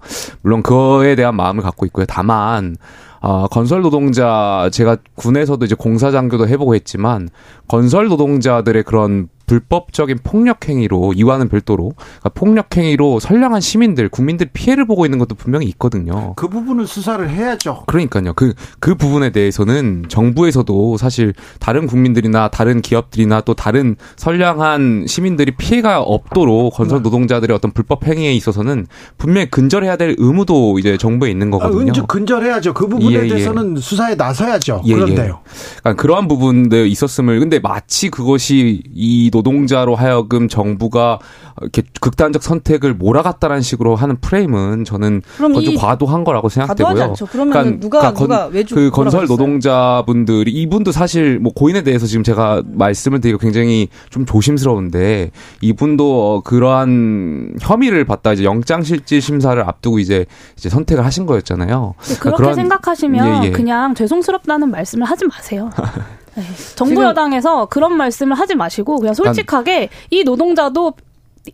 물론 그거에 대한 마음을 갖고 있고요. 다만 어, 건설 노동자 제가 군에서도 이제 공사 장교도 해보고 했지만 건설 노동자들의 그런 불법적인 폭력 행위로 이와는 별도로 그러니까 폭력 행위로 선량한 시민들 국민들 피해를 보고 있는 것도 분명히 있거든요. 그 부분을 수사를 해야죠. 그러니까요. 그, 그 부분에 대해서는 정부에서도 사실 다른 국민들이나 다른 기업들이나 또 다른 선량한 시민들이 피해가 없도록 건설 네. 노동자들의 어떤 불법 행위에 있어서는 분명히 근절해야 될 의무도 이제 정부에 있는 아, 거거든요. 은즉 근절해야죠. 그 부분에 예, 예. 대해서는 수사에 나서야죠. 예, 그런데요. 그러니까 그러한 부분들 있었음을 근데 마치 그것이 이 노동자로 하여금 정부가 이렇게 극단적 선택을 몰아갔다라는 식으로 하는 프레임은 저는 그건 좀이 과도한 거라고 생각되고요. 그러면 누가 누가 왜 주- 그 건설? 노동자분들이 이분도 사실 뭐 고인에 대해서 지금 제가 말씀을 드리고 굉장히 좀 조심스러운데 이분도 어, 그러한 혐의를 받다 이제 영장실질 심사를 앞두고 이제 이제 선택을 하신 거였잖아요. 그렇게 그러니까 그런- 생각하시면 예, 예. 그냥 죄송스럽다는 말씀을 하지 마세요. 네. 정부 여당에서 그런 말씀을 하지 마시고 그냥 솔직하게 이 노동자도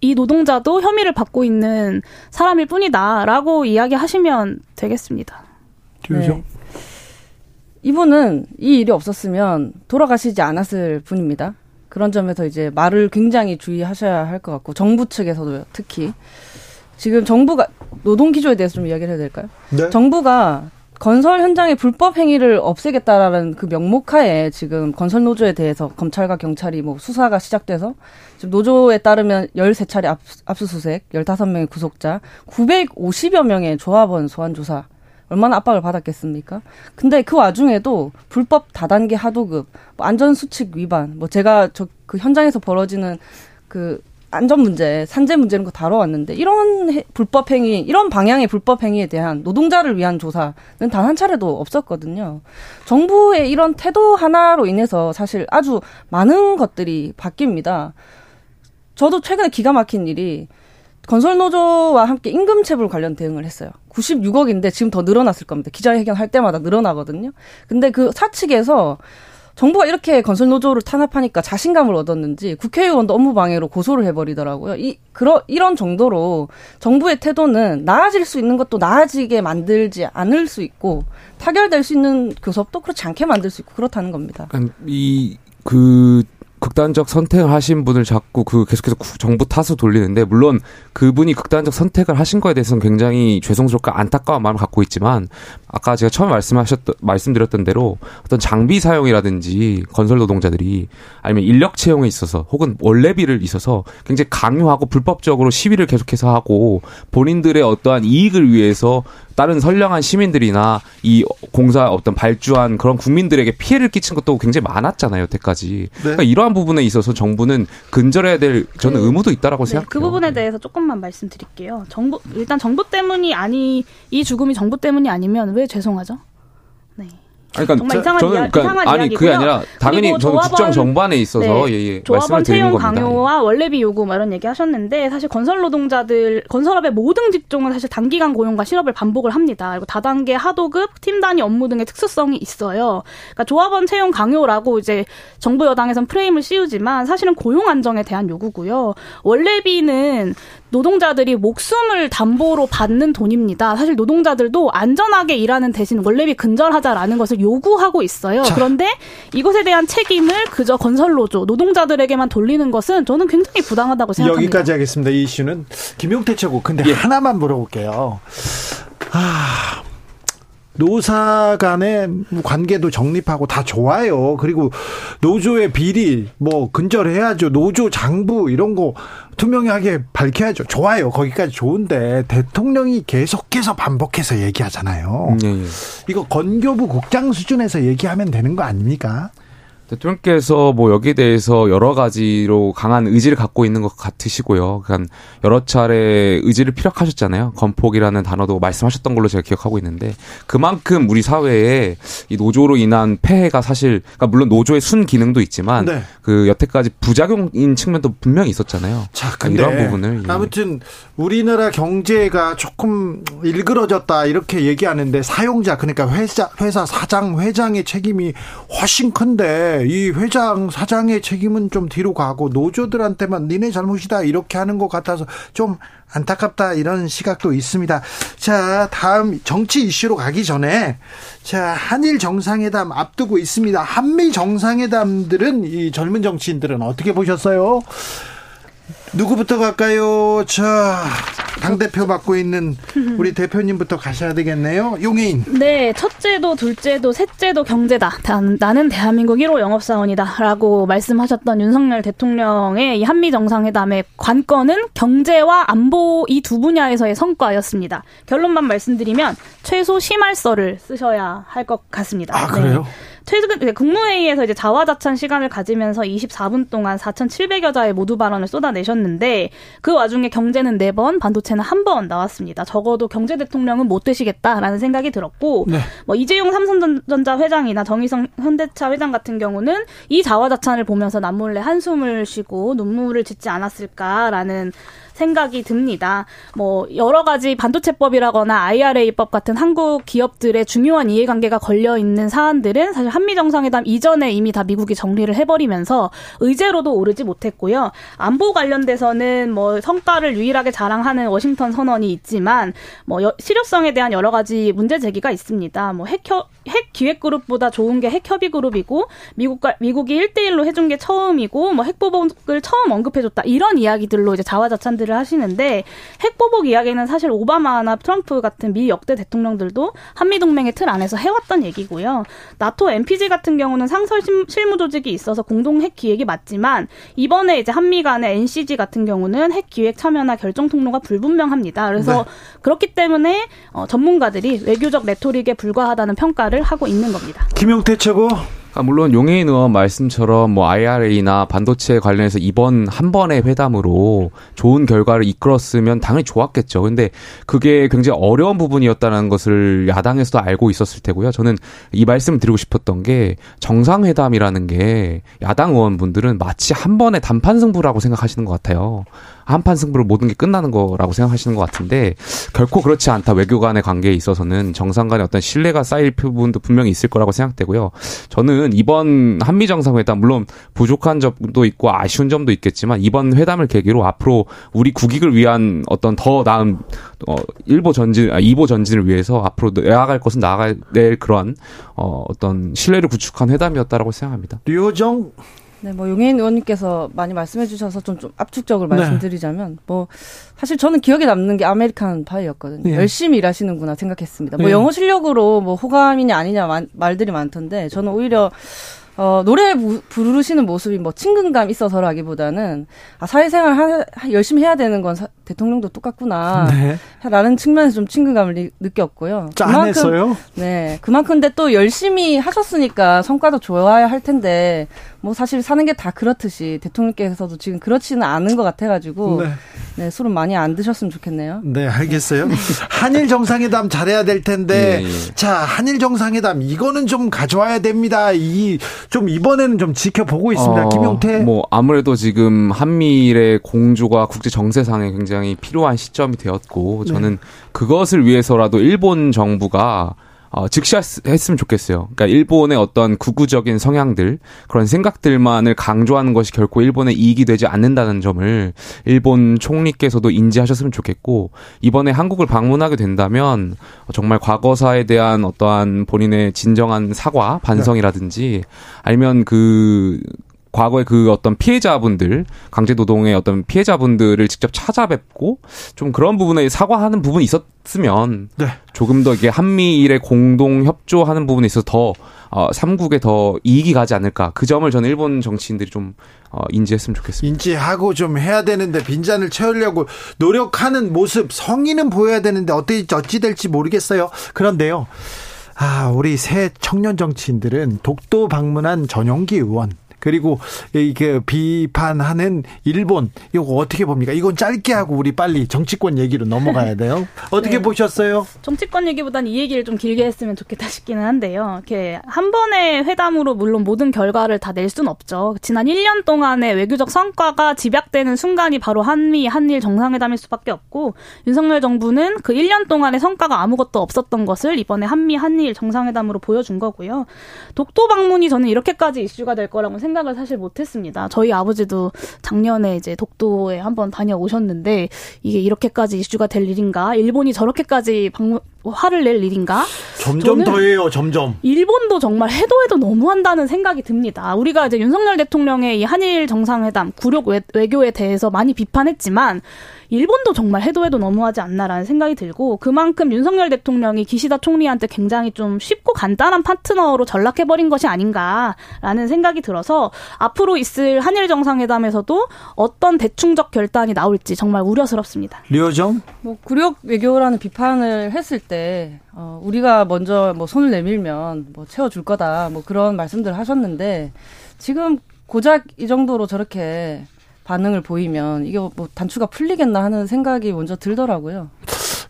이 노동자도 혐의를 받고 있는 사람일 뿐이다라고 이야기하시면 되겠습니다. 네. 이분은 이 일이 없었으면 돌아가시지 않았을 분입니다. 그런 점에서 이제 말을 굉장히 주의하셔야 할 것 같고 정부 측에서도 특히 지금 정부가 노동 기조에 대해서 좀 이야기를 해야 될까요? 네. 정부가 건설 현장의 불법 행위를 없애겠다라는 그 명목하에 지금 건설 노조에 대해서 검찰과 경찰이 뭐 수사가 시작돼서 지금 노조에 따르면 13차례 압, 압수수색, 15명의 구속자, 950여 명의 조합원 소환 조사 얼마나 압박을 받았겠습니까? 근데 그 와중에도 불법 다단계 하도급, 뭐 안전수칙 위반, 뭐 제가 저 그 현장에서 벌어지는 그 안전 문제, 산재 문제 이런 거 다뤄왔는데 이런 해- 불법 행위, 이런 방향의 불법 행위에 대한 노동자를 위한 조사는 단 한 차례도 없었거든요. 정부의 이런 태도 하나로 인해서 사실 아주 많은 것들이 바뀝니다. 저도 최근에 기가 막힌 일이 건설노조와 함께 임금체불 관련 대응을 했어요. 96억인데 지금 더 늘어났을 겁니다. 기자회견 할 때마다 늘어나거든요. 근데 그 사측에서 정부가 이렇게 건설 노조를 탄압하니까 자신감을 얻었는지 국회의원도 업무 방해로 고소를 해버리더라고요. 이, 그러, 이런 정도로 정부의 태도는 나아질 수 있는 것도 나아지게 만들지 않을 수 있고 타결될 수 있는 교섭도 그렇지 않게 만들 수 있고 그렇다는 겁니다. 그러니까 이그 극단적 선택을 하신 분을 자꾸 그 계속해서 구- 정부 탓을 돌리는데 물론 그분이 극단적 선택을 하신 거에 대해서는 굉장히 죄송스럽고 안타까운 마음을 갖고 있지만 아까 제가 처음에 말씀하셨던 말씀드렸던 대로 어떤 장비 사용이라든지 건설 노동자들이 아니면 인력 채용에 있어서 혹은 원래비를 있어서 굉장히 강요하고 불법적으로 시위를 계속해서 하고 본인들의 어떠한 이익을 위해서 다른 선량한 시민들이나 이 공사 어떤 발주한 그런 국민들에게 피해를 끼친 것도 굉장히 많았잖아요, 여태까지. 그러니까 이러한 부분에 있어서 정부는 근절해야 될 저는 의무도 있다라고 네, 생각해요. 그 부분에 대해서 조금만 말씀드릴게요. 정부 일단 정부 때문이 아니 이 죽음이 정부 때문이 아니면 왜 죄송하죠? 네. 아니, 그러니까 정말 저- 이상한 저는 이야- 그러니까 이상한 아니 그게 이야기고요. 아니라 당연히 저는 국정 조합원- 정반에 있어서 네. 예, 예, 조합원 채용 겁니다. 예. 강요와 원래비 요구 뭐 이런 얘기 하셨는데 사실 건설 노동자들 건설업의 모든 직종은 사실 단기간 고용과 실업을 반복을 합니다. 그리고 다단계 하도급, 팀 단위 업무 등의 특수성이 있어요. 그러니까 조합원 채용 강요라고 이제 정부 여당에선 프레임을 씌우지만 사실은 고용 안정에 대한 요구고요. 원래비는 노동자들이 목숨을 담보로 받는 돈입니다. 사실 노동자들도 안전하게 일하는 대신 원래비 근절하자라는 것을 요구하고 있어요. 자. 그런데 이것에 대한 책임을 그저 건설노조 노동자들에게만 돌리는 것은 저는 굉장히 부당하다고 생각합니다. 여기까지 하겠습니다. 이 이슈는 김용태 최고. 근데 하나만 물어볼게요. 아, 노사 간의 관계도 정립하고 다 좋아요. 그리고 노조의 비리 뭐 근절해야죠. 노조 장부 이런 거 투명하게 밝혀야죠. 좋아요. 거기까지 좋은데 대통령이 계속해서 반복해서 얘기하잖아요. 예, 예. 이거 건교부 국장 수준에서 얘기하면 되는 거 아닙니까? 대통령께서 뭐 여기에 대해서 여러 가지로 강한 의지를 갖고 있는 것 같으시고요. 그러니까 여러 차례 의지를 피력하셨잖아요. 건폭이라는 단어도 말씀하셨던 걸로 제가 기억하고 있는데 그만큼 우리 사회에 이 노조로 인한 폐해가 사실 그러니까 물론 노조의 순 기능도 있지만 네. 그 여태까지 부작용인 측면도 분명히 있었잖아요. 자, 그러니까 근데 이런 부분을 예. 아무튼 우리나라 경제가 조금 일그러졌다 이렇게 얘기하는데 사용자 그러니까 회사 회사 사장 회장의 책임이 훨씬 큰데 이 회장 사장의 책임은 좀 뒤로 가고 노조들한테만 니네 잘못이다 이렇게 하는 것 같아서 좀 안타깝다 이런 시각도 있습니다. 자, 다음 정치 이슈로 가기 전에 자, 한일 정상회담 앞두고 있습니다. 한미 정상회담들은 이 젊은 정치인들은 어떻게 보셨어요? 누구부터 갈까요? 자, 당 대표 맡고 있는 우리 대표님부터 가셔야 되겠네요. 용해인. 네, 첫째도 둘째도 셋째도 경제다. 다- 나는 대한민국 1호 영업사원이다라고 말씀하셨던 윤석열 대통령의 이 한미 정상회담의 관건은 경제와 안보 이 두 분야에서의 성과였습니다. 결론만 말씀드리면 최소 심할서를 쓰셔야 할 것 같습니다. 아, 네. 그래요? 최근 국무회의에서 이제 자화자찬 시간을 가지면서 24분 동안 4,700여 자의 모두 발언을 쏟아내셨는데 그 와중에 경제는 4번, 반도체는 한번 나왔습니다. 적어도 경제 대통령은 못 되시겠다라는 생각이 들었고 네. 뭐 이재용 삼성전자 회장이나 정의성 현대차 회장 같은 경우는 이 자화자찬을 보면서 남몰래 한숨을 쉬고 눈물을 짓지 않았을까라는 생각이 듭니다. 뭐 여러 가지 반도체법이라거나 IRA법 같은 한국 기업들의 중요한 이해관계가 걸려 있는 사안들은 사실 한미 정상회담 이전에 이미 다 미국이 정리를 해버리면서 의제로도 오르지 못했고요. 안보 관련돼서는 뭐 성과를 유일하게 자랑하는 워싱턴 선언이 있지만 뭐 여- 실효성에 대한 여러 가지 문제 제기가 있습니다. 뭐 핵협 핵 기획 그룹보다 좋은 게 핵 협의 그룹이고 미국과 미국이 1대1로 해준 게 처음이고 뭐 핵보복을 처음 언급해줬다 이런 이야기들로 이제 자화자찬들을 하시는데 핵보복 이야기는 사실 오바마나 트럼프 같은 미 역대 대통령들도 한미 동맹의 틀 안에서 해왔던 얘기고요. 나토 NPG 같은 경우는 상설 심- 실무 조직이 있어서 공동 핵 기획이 맞지만 이번에 이제 한미 간의 NCG 같은 경우는 핵 기획 참여나 결정 통로가 불분명합니다. 그래서 네. 그렇기 때문에 어, 전문가들이 외교적 레토릭에 불과하다는 평가를 하고 있는 겁니다. 김용태 최고. 아, 물론 용해인 의원 말씀처럼 뭐 IRA나 반도체 관련해서 이번 한 번의 회담으로 좋은 결과를 이끌었으면 당연히 좋았겠죠. 근데 그게 굉장히 어려운 부분이었다는 것을 야당에서도 알고 있었을 테고요. 저는 이 말씀을 드리고 싶었던 게 정상회담이라는 게 야당 의원분들은 마치 한 번의 단판 승부라고 생각하시는 것 같아요. 한 판 승부로 모든 게 끝나는 거라고 생각하시는 것 같은데 결코 그렇지 않다. 외교 간의 관계에 있어서는 정상 간의 어떤 신뢰가 쌓일 부분도 분명히 있을 거라고 생각되고요. 저는 이번 한미 정상회담 물론 부족한 점도 있고 아쉬운 점도 있겠지만 이번 회담을 계기로 앞으로 우리 국익을 위한 어떤 더 나은 어 1보 전진 아 2보 전진을 위해서 앞으로 나아갈 것은 나아갈 그러한 어 어떤 신뢰를 구축한 회담이었다라고 생각합니다. 류호정 네, 뭐 용혜인 의원님께서 많이 말씀해 주셔서 좀, 좀 압축적으로 네. 말씀드리자면 뭐 사실 저는 기억에 남는 게 아메리칸 파이였거든요. 예. 열심히 일하시는구나 생각했습니다. 뭐 예. 영어 실력으로 뭐 호감이냐 아니냐 만- 말들이 많던데 저는 오히려 어, 노래 부, 부르시는 모습이 뭐 친근감 있어서라기보다는 아, 사회생활 하, 하- 열심히 해야 되는 건 사- 대통령도 똑같구나. 네. 라는 측면에서 좀 친근감을 리- 느꼈고요. 짠했어요. 네. 그만큼 근데 또 열심히 하셨으니까 성과도 좋아야 할 텐데, 뭐 사실 사는 게 다 그렇듯이 대통령께서도 지금 그렇지는 않은 것 같아가지고, 네. 네. 술은 많이 안 드셨으면 좋겠네요. 네, 알겠어요. 한일 정상회담 잘해야 될 텐데, 예, 예. 자, 한일 정상회담 이거는 좀 가져와야 됩니다. 이 좀 이번에는 좀 지켜보고 있습니다. 어, 김용태. 뭐 아무래도 지금 한미일의 공조가 국제 정세상에 굉장히 필요한 시점이 되었고 네. 저는 그것을 위해서라도 일본 정부가 어, 즉시했으면 좋겠어요. 그러니까 일본의 어떤 구구적인 성향들 그런 생각들만을 강조하는 것이 결코 일본의 이익이 되지 않는다는 점을 일본 총리께서도 인지하셨으면 좋겠고 이번에 한국을 방문하게 된다면 정말 과거사에 대한 어떠한 본인의 진정한 사과 반성이라든지 아니면 그 과거에 그 어떤 피해자분들 강제노동의 어떤 피해자분들을 직접 찾아뵙고 좀 그런 부분에 사과하는 부분이 있었으면 네. 조금 더 이게 한미일의 공동 협조하는 부분에 있어서 더 어, 삼국에 더 이익이 가지 않을까 그 점을 저는 일본 정치인들이 좀 어, 인지했으면 좋겠습니다. 인지하고 좀 해야 되는데 빈잔을 채우려고 노력하는 모습 성의는 보여야 되는데 어떻게 어찌 될지 모르겠어요. 그런데요. 아, 우리 새 청년 정치인들은 독도 방문한 전용기 의원 그리고 이게 비판하는 일본 이거 어떻게 봅니까? 이건 짧게 하고 우리 빨리 정치권 얘기로 넘어가야 돼요. 어떻게 네. 보셨어요? 정치권 얘기보단 이 얘기를 좀 길게 했으면 좋겠다 싶기는 한데요. 이렇게 한 번의 회담으로 물론 모든 결과를 다 낼 수는 없죠. 지난 1년 동안의 외교적 성과가 집약되는 순간이 바로 한미 한일 정상회담일 수밖에 없고 윤석열 정부는 그 1년 동안의 성과가 아무것도 없었던 것을 이번에 한미 한일 정상회담으로 보여준 거고요. 독도 방문이 저는 이렇게까지 이슈가 될 거라고 생각 을 사실 못했습니다. 저희 아버지도 작년에 이제 독도에 한번 다녀오셨는데 이게 이렇게까지 이슈가 될 일인가? 일본이 저렇게까지 방문 화를 낼 일인가? 점점 더해요. 점점. 일본도 정말 해도 해도 너무한다는 생각이 듭니다. 우리가 이제 윤석열 대통령의 이 한일 정상회담 굴욕 외, 외교에 대해서 많이 비판했지만 일본도 정말 해도 해도 너무하지 않나라는 생각이 들고 그만큼 윤석열 대통령이 기시다 총리한테 굉장히 좀 쉽고 간단한 파트너로 전락해버린 것이 아닌가라는 생각이 들어서 앞으로 있을 한일 정상회담에서도 어떤 대충적 결단이 나올지 정말 우려스럽습니다. 류호정 뭐 굴욕 외교라는 비판을 했을 때 어, 우리가 먼저 뭐 손을 내밀면 뭐 채워줄 거다 뭐 그런 말씀들 하셨는데 지금 고작 이 정도로 저렇게 반응을 보이면 이게 뭐 단추가 풀리겠나 하는 생각이 먼저 들더라고요.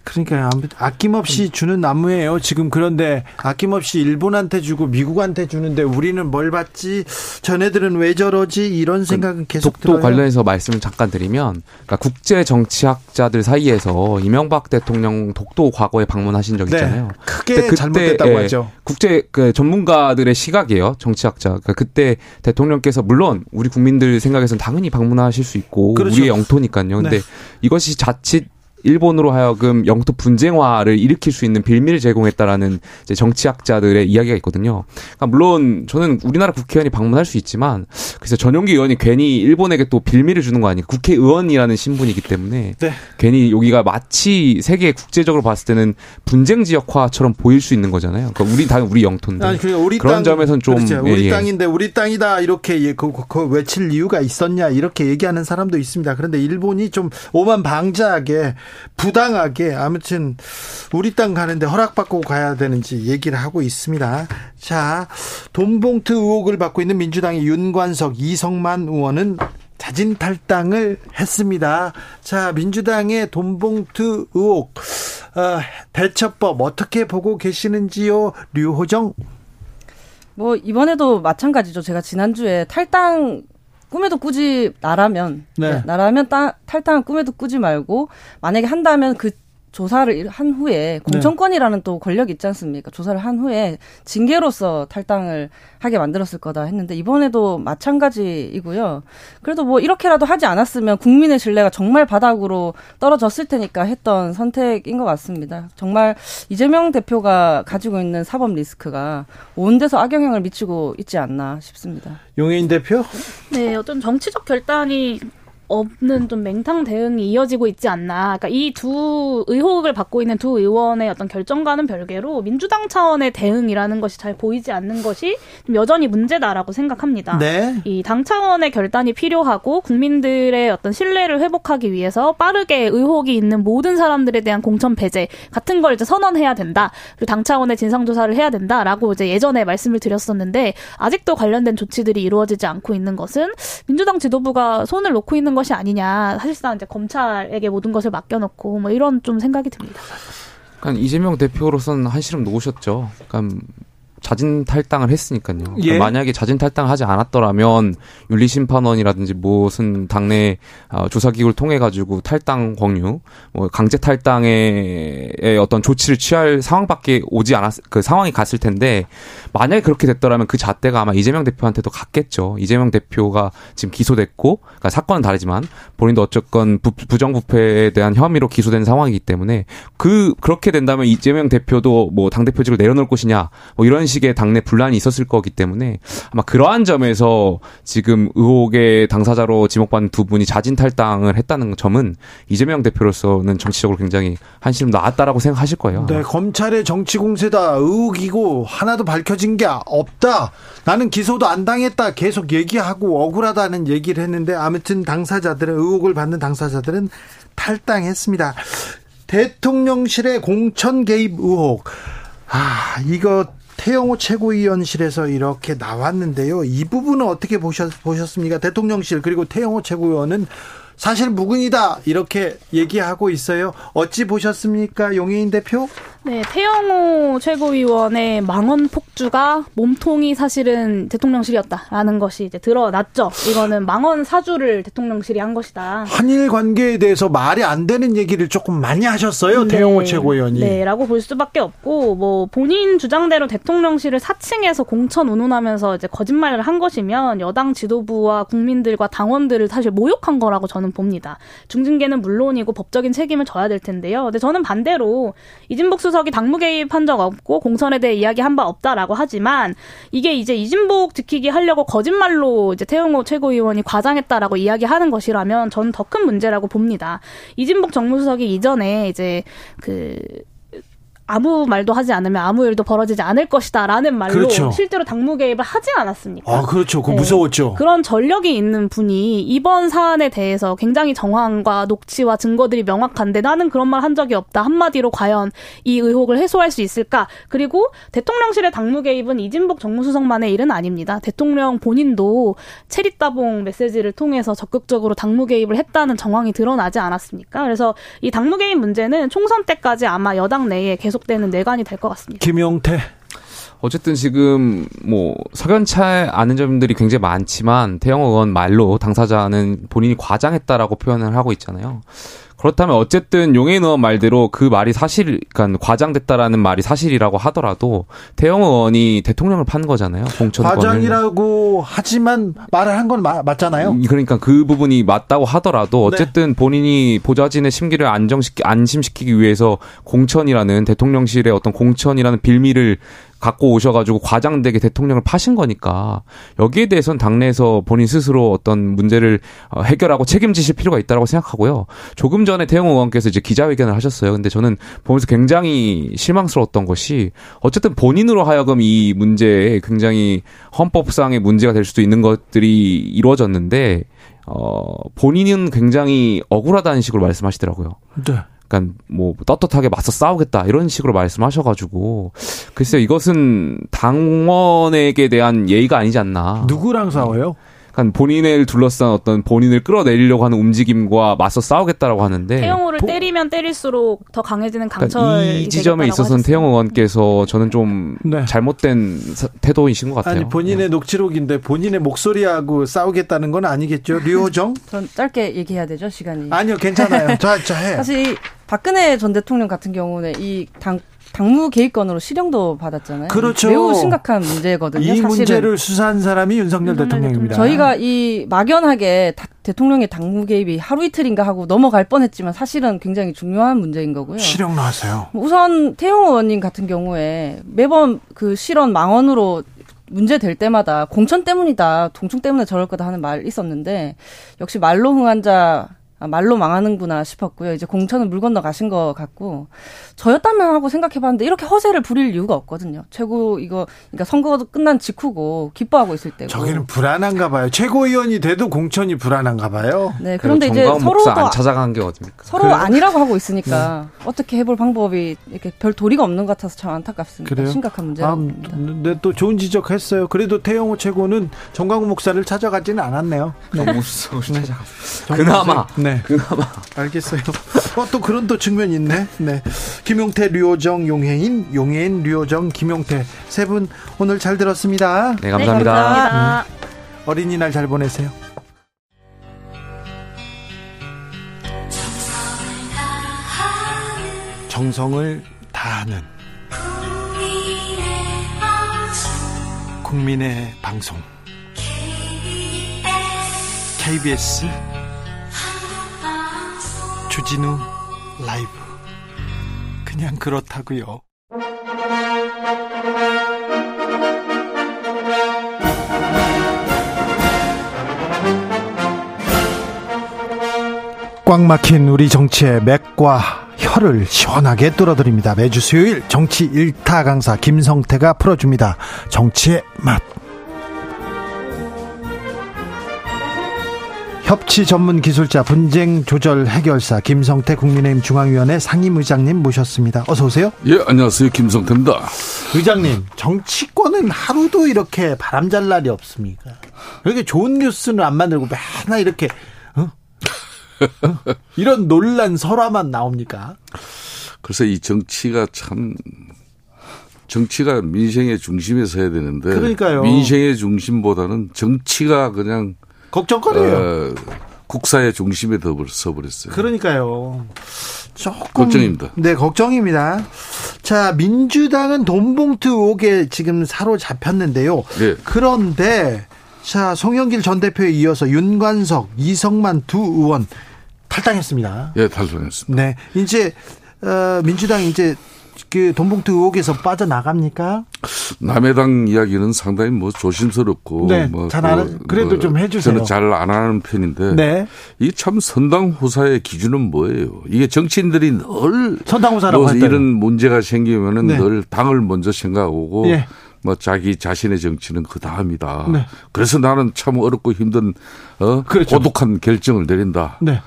그러니까 아낌없이 주는 나무예요. 지금 그런데 아낌없이 일본한테 주고 미국한테 주는데 우리는 뭘 받지? 전애들은 왜 저러지? 이런 생각은 계속 독도 들어요. 관련해서 말씀을 잠깐 드리면 그러니까 국제 정치학자들 사이에서 이명박 대통령 독도 과거에 방문하신 적 네, 있잖아요. 크게 근데 그때, 잘못됐다고 예, 하죠. 국제 그 전문가들의 시각이에요. 정치학자. 그러니까 그때 대통령께서 물론 우리 국민들 생각에서는 당연히 방문하실 수 있고 그렇죠. 우리의 영토니까요. 근데 네. 이것이 자칫 일본으로 하여금 영토 분쟁화를 일으킬 수 있는 빌미를 제공했다라는 이제 정치학자들의 이야기가 있거든요. 그러니까 물론 저는 우리나라 국회의원이 방문할 수 있지만 그래서 전용기 의원이 괜히 일본에게 또 빌미를 주는 거 아니에요. 국회의원이라는 신분이기 때문에 네. 괜히 여기가 마치 세계 국제적으로 봤을 때는 분쟁 지역화처럼 보일 수 있는 거잖아요. 그러니까 우리 당 우리 영토인데 아니, 우리 그런 땅, 점에서는 좀 그렇죠. 예, 우리 예. 땅인데 우리 땅이다 이렇게 예, 그, 그, 그 외칠 이유가 있었냐 이렇게 얘기하는 사람도 있습니다. 그런데 일본이 좀 오만 방자하게 부당하게 아무튼 우리 땅 가는데 허락받고 가야 되는지 얘기를 하고 있습니다. 자, 돈봉투 의혹을 받고 있는 민주당의 윤관석, 이성만 의원은 자진 탈당을 했습니다. 자, 민주당의 돈봉투 의혹 어, 대처법 어떻게 보고 계시는지요, 류호정? 뭐 이번에도 마찬가지죠. 제가 지난주에 탈당 꿈에도 꾸지 나라면 네. 네, 나라면 따, 탈당은 꿈에도 꾸지 말고 만약에 한다면 그 조사를 한 후에 공천권이라는 또 권력이 있지 않습니까? 조사를 한 후에 징계로서 탈당을 하게 만들었을 거다 했는데 이번에도 마찬가지이고요. 그래도 뭐 이렇게라도 하지 않았으면 국민의 신뢰가 정말 바닥으로 떨어졌을 테니까 했던 선택인 것 같습니다. 정말 이재명 대표가 가지고 있는 사법 리스크가 온 데서 악영향을 미치고 있지 않나 싶습니다. 용해인 대표? 네, 어떤 정치적 결단이 없는 좀 맹탕 대응이 이어지고 있지 않나. 그러니까 이 두 의혹을 받고 있는 두 의원의 어떤 결정과는 별개로 민주당 차원의 대응이라는 것이 잘 보이지 않는 것이 좀 여전히 문제다라고 생각합니다. 네. 이 당 차원의 결단이 필요하고 국민들의 어떤 신뢰를 회복하기 위해서 빠르게 의혹이 있는 모든 사람들에 대한 공천 배제 같은 걸 이제 선언해야 된다. 그리고 당 차원의 진상 조사를 해야 된다라고 이제 예전에 말씀을 드렸었는데 아직도 관련된 조치들이 이루어지지 않고 있는 것은 민주당 지도부가 손을 놓고 있는 것이 아니냐. 사실상 이제 검찰에게 모든 것을 맡겨놓고 뭐 이런 좀 생각이 듭니다. 그러니까 이재명 대표로서는 한시름 놓으셨죠. 그러니까 자진 탈당을 했으니까요. 그러니까 예. 만약에 자진 탈당을 하지 않았더라면 윤리심판원이라든지 무슨 당내 어, 조사기구를 통해 가지고 탈당 권유, 뭐 강제 탈당의 어떤 조치를 취할 상황밖에 오지 않았 그 상황이 갔을 텐데 만약에 그렇게 됐더라면 그 잣대가 아마 이재명 대표한테도 갔겠죠. 이재명 대표가 지금 기소됐고, 그러니까 사건은 다르지만 본인도 어쨌건 부, 부정부패에 대한 혐의로 기소된 상황이기 때문에 그 그렇게 된다면 이재명 대표도 뭐 당 대표직을 내려놓을 것이냐, 뭐 이런 식의 당내 분란이 있었을 거기 때문에 아마 그러한 점에서 지금 의혹의 당사자로 지목받는 두 분이 자진 탈당을 했다는 점은 이재명 대표로서는 정치적으로 굉장히 한시름 나았다라고 생각하실 거예요. 네, 검찰의 정치 공세다 의혹이고 하나도 밝혀진 게 없다. 나는 기소도 안 당했다. 계속 얘기하고 억울하다는 얘기를 했는데 아무튼 당사자들은 의혹을 받는 당사자들은 탈당했습니다. 대통령실의 공천 개입 의혹. 아, 이거 태영호 최고위원실에서 이렇게 나왔는데요. 이 부분은 어떻게 보셨, 보셨습니까? 대통령실 그리고 태영호 최고위원은 사실 무근이다 이렇게 얘기하고 있어요. 어찌 보셨습니까, 용혜인 대표? 네, 태영호 최고위원의 망언 폭주가 몸통이 사실은 대통령실이었다라는 것이 이제 드러났죠. 이거는 망언 사주를 대통령실이 한 것이다. 한일 관계에 대해서 말이 안 되는 얘기를 조금 많이 하셨어요. 네. 태영호 최고위원이. 네, 라고 볼 수밖에 없고, 뭐, 본인 주장대로 대통령실을 사칭해서 공천 운운하면서 이제 거짓말을 한 것이면 여당 지도부와 국민들과 당원들을 사실 모욕한 거라고 저는 봅니다. 중징계는 물론이고 법적인 책임을 져야 될 텐데요. 근데 저는 반대로 이진복 수 석이 당무 개입한 적 없고 공천에 대해 이야기한 바 없다라고 하지만 이게 이제 이진복 지키기 하려고 거짓말로 이제 태영호 최고위원이 과장했다라고 이야기하는 것이라면 저는 더 큰 문제라고 봅니다. 이진복 정무수석이 이전에 이제 그 아무 말도 하지 않으면 아무 일도 벌어지지 않을 것이다라는 말로 그렇죠. 실제로 당무 개입을 하지 않았습니까? 아, 그렇죠. 그 네. 무서웠죠. 그런 전력이 있는 분이 이번 사안에 대해서 굉장히 정황과 녹취와 증거들이 명확한데 나는 그런 말 한 적이 없다. 한마디로 과연 이 의혹을 해소할 수 있을까? 그리고 대통령실의 당무 개입은 이진복 정무수석만의 일은 아닙니다. 대통령 본인도 체리따봉 메시지를 통해서 적극적으로 당무 개입을 했다는 정황이 드러나지 않았습니까? 그래서 이 당무 개입 문제는 총선 때까지 아마 여당 내에 계속 되는 내관이 될 것 같습니다. 김용태. 어쨌든 지금 뭐 석연차 않은 점들이 굉장히 많지만 태영호 의원 말로 당사자는 본인이 과장했다라고 표현을 하고 있잖아요. 그렇다면 어쨌든 용해인 의원 말대로 그 말이 사실, 그러니까 과장됐다라는 말이 사실이라고 하더라도 태영호 의원이 대통령을 판 거잖아요. 공천권을. 과장이라고 하지만 말을 한 건 맞잖아요. 음, 그러니까 그 부분이 맞다고 하더라도 어쨌든 본인이 보좌진의 심기를 안정시키 안심시키기 위해서 공천이라는 대통령실의 어떤 공천이라는 빌미를 갖고 오셔가지고 과장되게 대통령을 파신 거니까 여기에 대해서는 당내에서 본인 스스로 어떤 문제를 어, 해결하고 책임지실 필요가 있다고 생각하고요. 조금 전에 태영호 의원께서 이제 기자회견을 하셨어요. 근데 저는 보면서 굉장히 실망스러웠던 것이 어쨌든 본인으로 하여금 이 문제에 굉장히 헌법상의 문제가 될 수도 있는 것들이 이루어졌는데 어 본인은 굉장히 억울하다는 식으로 말씀하시더라고요. 네. 그러니까 뭐 떳떳하게 맞서 싸우겠다 이런 식으로 말씀하셔가지고 글쎄요 이것은 당원에게 대한 예의가 아니지 않나. 누구랑 싸워요? 그러니까 본인을 둘러싼 어떤 본인을 끌어내리려고 하는 움직임과 맞서 싸우겠다라고 하는데 태영호를 보- 때리면 때릴수록 더 강해지는 그러니까 강철이 이 지점에 있어서는 하셨어요. 태영 의원께서 저는 좀 네. 잘못된 사- 태도이신 것 같아요. 아니 본인의 녹취록인데 본인의 목소리하고 싸우겠다는 건 아니겠죠? 류호정? 전 짧게 얘기해야 되죠 시간이. 아니요, 괜찮아요. 자, 자 해. 사실 이 박근혜 전 대통령 같은 경우는 이 당, 당무 개입건으로 실형도 받았잖아요. 그렇죠. 매우 심각한 문제거든요. 이 사실은. 문제를 수사한 사람이 윤석열 윤석열 대통령입니다. 저희가 이 막연하게 다- 대통령의 당무 개입이 하루 이틀인가 하고 넘어갈 뻔했지만 사실은 굉장히 중요한 문제인 거고요. 실형 나왔어요. 우선 태용 의원님 같은 경우에 매번 그 실언 망언으로 문제 될 때마다 공천 때문이다, 동충 때문에 저럴 거다 하는 말 있었는데 역시 말로 흥한 자 아, 말로 망하는구나 싶었고요. 이제 공천은 물 건너 가신 것 같고 저였다면 하고 생각해봤는데 이렇게 허세를 부릴 이유가 없거든요. 최고 이거 그러니까 선거가 끝난 직후고 기뻐하고 있을 때고. 저기는 불안한가 봐요. 최고위원이 돼도 공천이 불안한가 봐요. 네 그런데 이제 정광훈 목사 서로도 안 찾아간 게 어딥니까? 서로 그래요? 아니라고 하고 있으니까 어떻게 해볼 방법이 이렇게 별 도리가 없는 것 같아서 참 안타깝습니다. 그래요? 심각한 아, 문제라고 봅니다. 네, 또 좋은 지적했어요. 그래도 태영호 최고는 정광훈 목사를 찾아가지는 않았네요. 네. 정무수석을 찾아갔어요. 그나마 네. 네. 그나마. 알겠어요. 어, 또 그런 또 측면이 있네. 네. 김용태, 류호정, 용해인, 용해인, 류호정, 김용태. 세 분 오늘 잘 들었습니다. 네, 감사합니다. 네, 감사합니다. 음. 어린이날 잘 보내세요. 정성을 다하는 국민의 방송 KBS 주진우 라이브 그냥 그렇다고요. 꽉 막힌 우리 정치의 맥과 혀를 시원하게 뚫어드립니다. 매주 수요일 정치 일타 강사 김성태가 풀어줍니다. 정치의 맛. 협치 전문 기술자 분쟁 조절 해결사 김성태 국민의힘 중앙위원회 상임의장님 모셨습니다. 어서 오세요. 예, 안녕하세요. 김성태입니다. 의장님, 정치권은 하루도 이렇게 바람잘 날이 없습니까? 이렇게 좋은 뉴스는 안 만들고 맨날 이렇게 어? 어? 이런 논란 설화만 나옵니까? 그래서 이 정치가 참 정치가 민생의 중심에 서야 되는데 그러니까요. 민생의 중심보다는 정치가 그냥 걱정거리예요. 어, 국사의 중심에 서버렸어요. 그러니까요. 조금 걱정입니다. 네, 걱정입니다. 자, 민주당은 돈봉투 의혹에 지금 사로잡혔는데요. 네. 그런데 자, 송영길 전 대표에 이어서 윤관석, 이성만 두 의원 탈당했습니다. 예, 탈당했습니다. 네. 이제 어, 민주당 이제 그 돈봉투 의혹에서 빠져나갑니까? 남의 당 이야기는 상당히 뭐 조심스럽고 네, 뭐잘 안, 그래도 뭐 좀 해주세요. 저는 잘 안 하는 편인데 네. 이게 참 선당 후사의 기준은 뭐예요? 이게 정치인들이 늘 선당 후사라고 뭐 이런 문제가 생기면은 네. 늘 당을 먼저 생각하고 네. 뭐 자기 자신의 정치는 그 다음이다. 네. 그래서 나는 참 어렵고 힘든 어 그렇죠. 고독한 결정을 내린다. 네.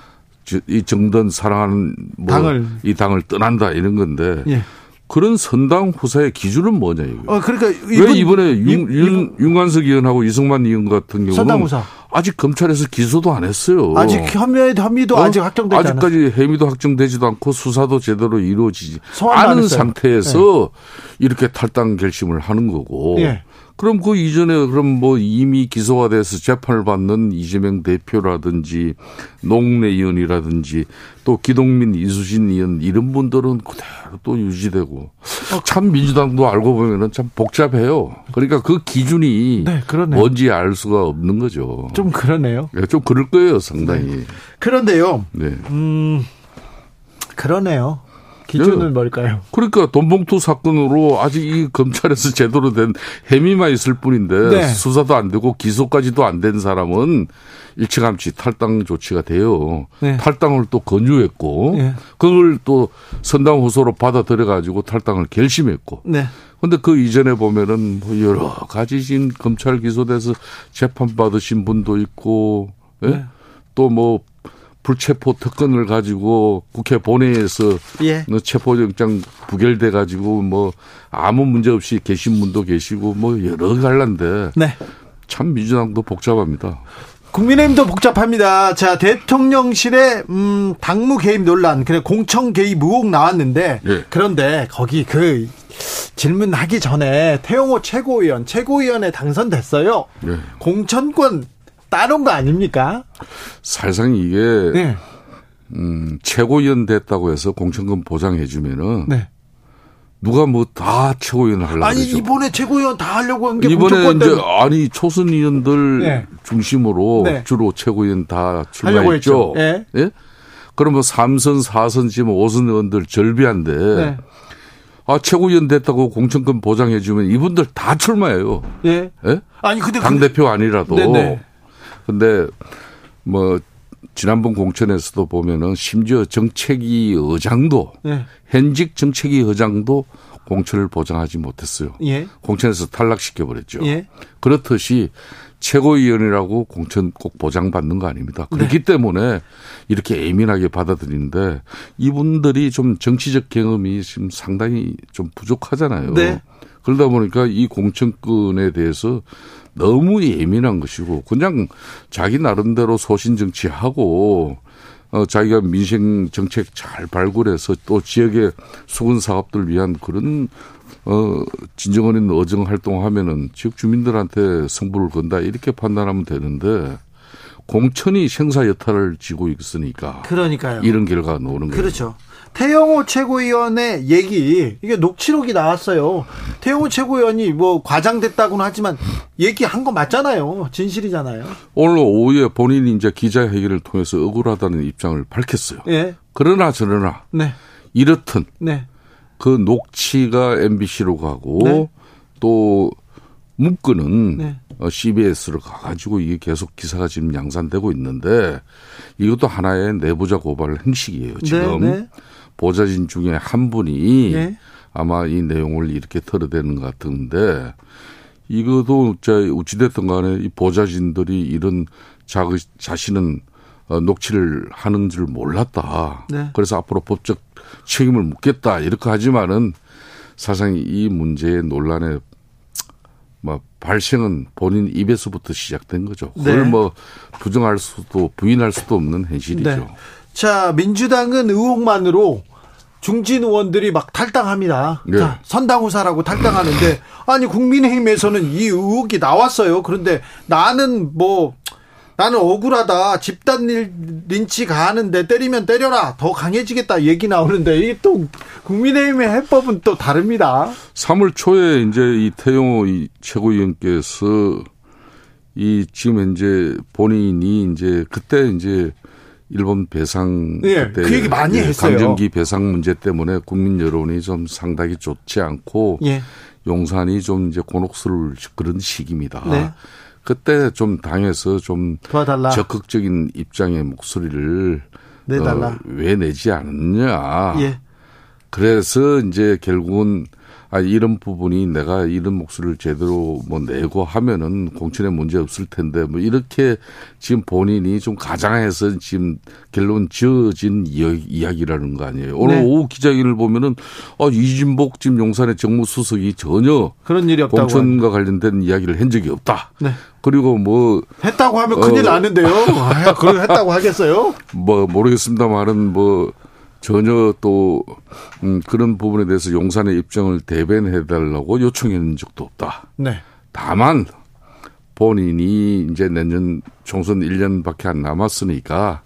이 정든 사랑하는 뭐 당을. 이 당을 떠난다 이런 건데 예. 그런 선당 후사의 기준은 뭐냐 이거. 어 그러니까 이번, 왜 이번에 윤, 윤, 윤관석 의원하고 이승만 의원 같은 경우는 아직 검찰에서 기소도 안 했어요. 아직 혐의 혐의도 어? 아직 확정되지 아직까지 않았어요. 혐의도 확정되지도 않고 수사도 제대로 이루어지지 않은 상태에서 네. 이렇게 탈당 결심을 하는 거고. 네. 그럼 그 이전에 그럼 뭐 이미 기소가 돼서 재판을 받는 이재명 대표라든지 농내 의원이라든지 또 기동민 이수신 의원 이런 분들은 그대로 또 유지되고 참 민주당도 알고 보면은 참 복잡해요. 그러니까 그 기준이 네, 뭔지 알 수가 없는 거죠. 좀 그러네요. 네, 좀 그럴 거예요, 상당히. 네. 그런데요. 네. 음, 그러네요. 기준은 네. 뭘까요? 그러니까 돈봉투 사건으로 아직 이 검찰에서 제대로 된 혐의만 있을 뿐인데 네. 수사도 안 되고 기소까지도 안 된 사람은 일찌감치 탈당 조치가 돼요. 네. 탈당을 또 권유했고 네. 그걸 또 선당 후소로 받아들여 가지고 탈당을 결심했고. 네. 근데 그 이전에 보면은 뭐 여러 가지 지금 검찰 기소돼서 재판 받으신 분도 있고 예? 네. 또뭐 불체포 특권을 가지고 국회 본회의에서 예. 뭐 체포영장 부결돼 가지고 뭐 아무 문제 없이 계신 분도 계시고 뭐 여러 갈란데 네. 참 민주당도 복잡합니다. 국민의힘도 복잡합니다. 자 대통령실의 음, 당무 개입 논란, 그래 공청 개입 의혹 나왔는데 예. 그런데 거기 그 질문하기 전에 태용호 최고위원, 최고위원에 당선됐어요. 예. 공천권 따놓은 거 아닙니까? 사실상 이게 네. 음, 최고위원 됐다고 해서 공천금 보장해 주면은 네. 누가 뭐 다 최고위원 하려고 아니 그러죠. 이번에 최고위원 다 하려고 한 게 이번에 이제 아니 초선 의원들 네. 중심으로 네. 주로 최고위원 다 출마했죠. 예. 예? 그럼 뭐 3선, 4선 지금 5선 의원들 절비한데 네. 아 최고위원 됐다고 공천금 보장해 주면 이분들 다 출마해요. 예. 예? 아니 근데 당 대표 아니라도. 네네. 네. 근데 뭐 지난번 공천에서도 보면은 심지어 정책위 의장도 네. 현직 정책위 의장도 공천을 보장하지 못했어요. 예. 공천에서 탈락시켜 버렸죠. 예. 그렇듯이 최고위원이라고 공천 꼭 보장받는 거 아닙니다. 그렇기 네. 때문에 이렇게 예민하게 받아들이는데 이분들이 좀 정치적 경험이 지금 상당히 좀 부족하잖아요. 네. 그러다 보니까 이 공천권에 대해서 너무 예민한 것이고 그냥 자기 나름대로 소신 정치하고 어, 자기가 민생 정책 잘 발굴해서 또 지역의 수건 사업들 위한 그런 어, 진정 어린 어정 활동하면은 지역 주민들한테 성부를 건다 이렇게 판단하면 되는데 공천이 생사 여탈을 지고 있으니까. 그러니까요. 이런 결과가 나오는 거죠. 그렇죠. 태영호 최고위원의 얘기 이게 녹취록이 나왔어요. 태영호 최고위원이 뭐 과장됐다고는 하지만 얘기한 거 맞잖아요. 진실이잖아요. 오늘 오후에 본인이 이제 기자회견을 통해서 억울하다는 입장을 밝혔어요. 예. 그러나 저러나 네. 이렇든 네. 그 녹취가 MBC로 가고 네. 또 문건은 네. CBS로 가가지고 이게 계속 기사가 지금 양산되고 있는데 이것도 하나의 내부자 고발 행식이에요. 지금 네, 네. 보좌진 중에 한 분이 네. 아마 이 내용을 이렇게 털어대는 것 같은데 이것도 우찌됐든 간에 이 보좌진들이 이런 자, 자신은 어, 녹취를 하는 줄 몰랐다. 네. 그래서 앞으로 법적 책임을 묻겠다. 이렇게 하지만은 사실상 이 문제의 논란의 뭐 발생은 본인 입에서부터 시작된 거죠. 그걸 네. 뭐 부정할 수도 부인할 수도 없는 현실이죠. 네. 자, 민주당은 의혹만으로 중진 의원들이 막 탈당합니다. 네. 자, 선당후사라고 탈당하는데 아니 국민의힘에서는 이 의혹이 나왔어요. 그런데 나는 뭐 나는 억울하다. 집단 린치 가하는데 때리면 때려라. 더 강해지겠다 얘기 나오는데 이게 또 국민의힘의 해법은 또 다릅니다. 3월 초에 이제 이 태용호 이 최고위원께서 이 지금 현재 본인이 이제 그때 이제 일본 배상 예, 그 얘기 많이 예, 했어요. 강정기 배상 문제 때문에 국민 여론이 좀 상당히 좋지 않고 예. 용산이 좀 이제 곤혹스러울 그런 시기입니다. 네. 그때 좀 당에서 좀 도와달라. 적극적인 입장의 목소리를 내달라. 어, 왜 내지 않느냐. 예. 그래서 이제 결국은 아 이런 부분이 내가 이런 목소리를 제대로 뭐 내고 하면은 공천에 문제 없을 텐데 뭐 이렇게 지금 본인이 좀 가장해서 지금 결론 지어진 이야기라는 거 아니에요. 오늘 네. 오후 기자회견을 보면은 아 이진복 지금 용산의 정무수석이 전혀 그런 일이 없다고 공천과 관련된 이야기를 한 적이 없다. 네. 그리고 뭐 했다고 하면 큰일 어, 나는데요. 아, 그걸 했다고 하겠어요? 뭐 모르겠습니다만은 뭐 전혀 또 음, 그런 부분에 대해서 용산의 입장을 대변해 달라고 요청했는 적도 없다. 네. 다만 본인이 이제 내년 총선 1년밖에 안 남았으니까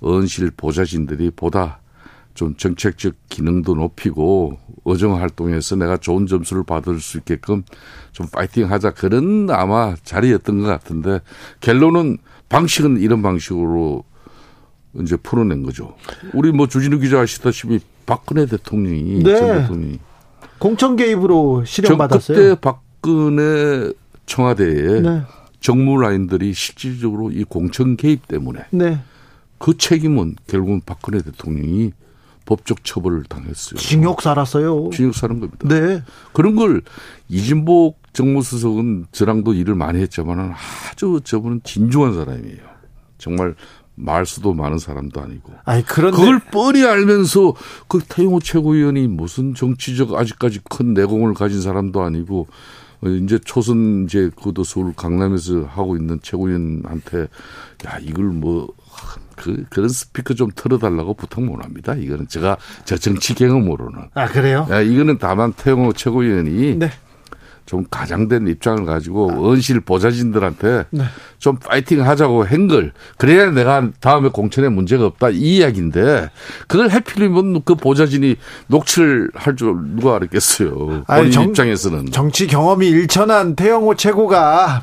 언실 보좌진들이 보다 좀 정책적 기능도 높이고 어정 활동에서 내가 좋은 점수를 받을 수 있게끔 좀 파이팅 하자 그런 아마 자리였던 것 같은데 결론은 방식은 이런 방식으로 이제 풀어낸 거죠. 우리 뭐 주진우 기자 아시다시피 박근혜 대통령이 네. 전 대통령이 공천 개입으로 실형받았어요. 그때 박근혜 청와대에 네. 정무 라인들이 실질적으로 이 공천 개입 때문에 네. 그 책임은 결국은 박근혜 대통령이 법적 처벌을 당했어요. 징역 살았어요. 징역 사는 겁니다. 네. 그런 걸 이진복 정무수석은 저랑도 일을 많이 했지만 아주 저분은 진중한 사람이에요. 정말 말 수도 많은 사람도 아니고. 아니, 그런데. 그걸 뻔히 알면서 그 태용호 최고위원이 무슨 정치적 아직까지 큰 내공을 가진 사람도 아니고 어, 이제 초선 이제 그도 서울 강남에서 하고 있는 최고위원한테 야 이걸 뭐 그, 그런 스피커 좀 틀어달라고 부탁 못 합니다. 이거는 제가 저 정치 경험으로는. 아, 그래요? 야, 이거는 다만 태용호 최고위원이 네. 좀 가장된 입장을 가지고 언실 보좌진들한테 네. 좀 파이팅 하자고 한걸 그래야 내가 다음에 공천에 문제가 없다 이 이야기인데 그걸 해필이면 그 보좌진이 녹취를 할 줄 누가 알았겠어요. 본인 아니, 정, 입장에서는 정치 경험이 일천한 태영호 최고가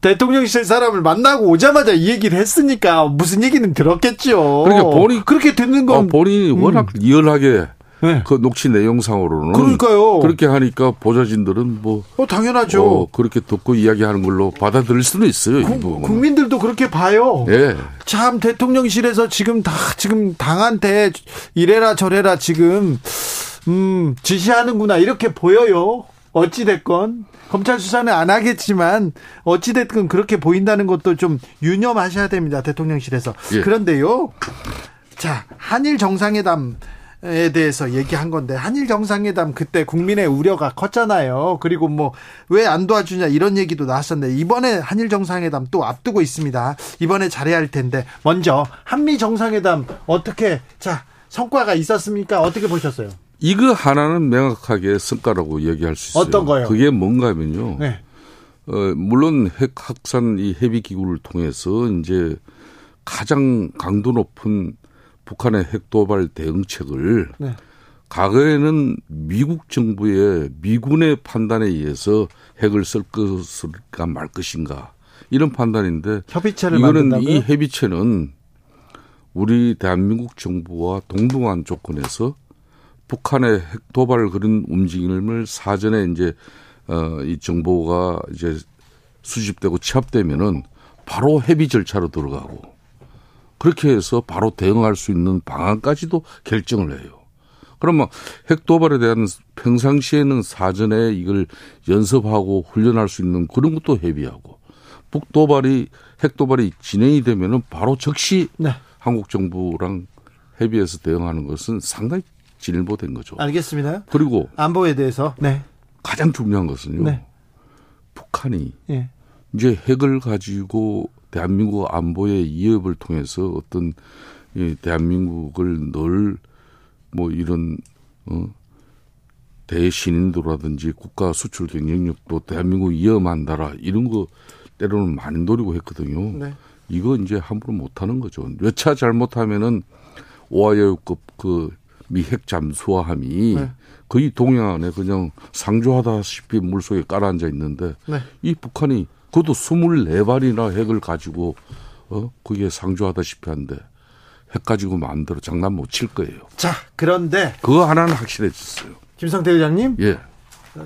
대통령실 사람을 만나고 오자마자 이 얘기를 했으니까 무슨 얘기는 들었겠죠. 그러니까 본인 그렇게 듣는 건 어, 본인이 워낙 음. 리얼하게 네. 그 녹취 내용상으로는 그러니까요. 그렇게 하니까 보좌진들은 뭐 어, 당연하죠. 어, 그렇게 듣고 이야기하는 걸로 받아들일 수는 있어요. 구, 국민들도 그렇게 봐요. 네. 참 대통령실에서 지금 다 지금 당한테 이래라 저래라 지금 음, 지시하는구나 이렇게 보여요. 어찌 됐건 검찰 수사는 안 하겠지만 어찌 됐건 그렇게 보인다는 것도 좀 유념하셔야 됩니다. 대통령실에서. 예. 그런데요. 자, 한일 정상회담 에 대해서 얘기한 건데 한일 정상회담 그때 국민의 우려가 컸잖아요. 그리고 뭐 왜 안 도와주냐 이런 얘기도 나왔었는데 이번에 한일 정상회담 또 앞두고 있습니다. 이번에 잘해야 할 텐데 먼저 한미 정상회담 어떻게 자 성과가 있었습니까? 어떻게 보셨어요? 이거 하나는 명확하게 성과라고 얘기할 수 있어요. 어떤 거요? 그게 뭔가 하면요. 네. 어, 물론 핵 확산 이 협의 기구를 통해서 이제 가장 강도 높은 북한의 핵 도발 대응책을 네. 과거에는 미국 정부의 미군의 판단에 의해서 핵을 쓸 것일까 말 것인가 이런 판단인데 협의체를 이거는 만든다고요? 이 협의체는 우리 대한민국 정부와 동등한 조건에서 북한의 핵 도발 그런 움직임을 사전에 이제 어, 이 정보가 이제 수집되고 취합되면은 바로 협의 절차로 들어가고 그렇게 해서 바로 대응할 수 있는 방안까지도 결정을 해요. 그러면 핵 도발에 대한 평상시에는 사전에 이걸 연습하고 훈련할 수 있는 그런 것도 협의하고 북 도발이 핵 도발이 진행이 되면은 바로 즉시 네. 한국 정부랑 협의해서 대응하는 것은 상당히 진일보된 거죠. 알겠습니다. 그리고 안보에 대해서 네. 가장 중요한 것은요. 네. 북한이 네. 이제 핵을 가지고 대한민국 안보의 위협을 통해서 어떤 이 대한민국을 늘 뭐 이런 어 대신인도라든지 국가 수출 경쟁력도 대한민국 위험한다라 이런 거 때로는 많이 노리고 했거든요. 네. 이거 이제 함부로 못 하는 거죠. 몇 차 잘못하면은 오하이오급 그 미핵 잠수함이 네. 거의 동해안에 그냥 상조하다시피 물속에 깔아앉아 있는데 네. 이 북한이 그것도 24발이나 핵을 가지고 어 그게 상조하다시피 한데 핵 가지고 마음대로 장난 못 칠 거예요. 자, 그런데 그거 하나는 확실해졌어요. 김성태 의장님? 예.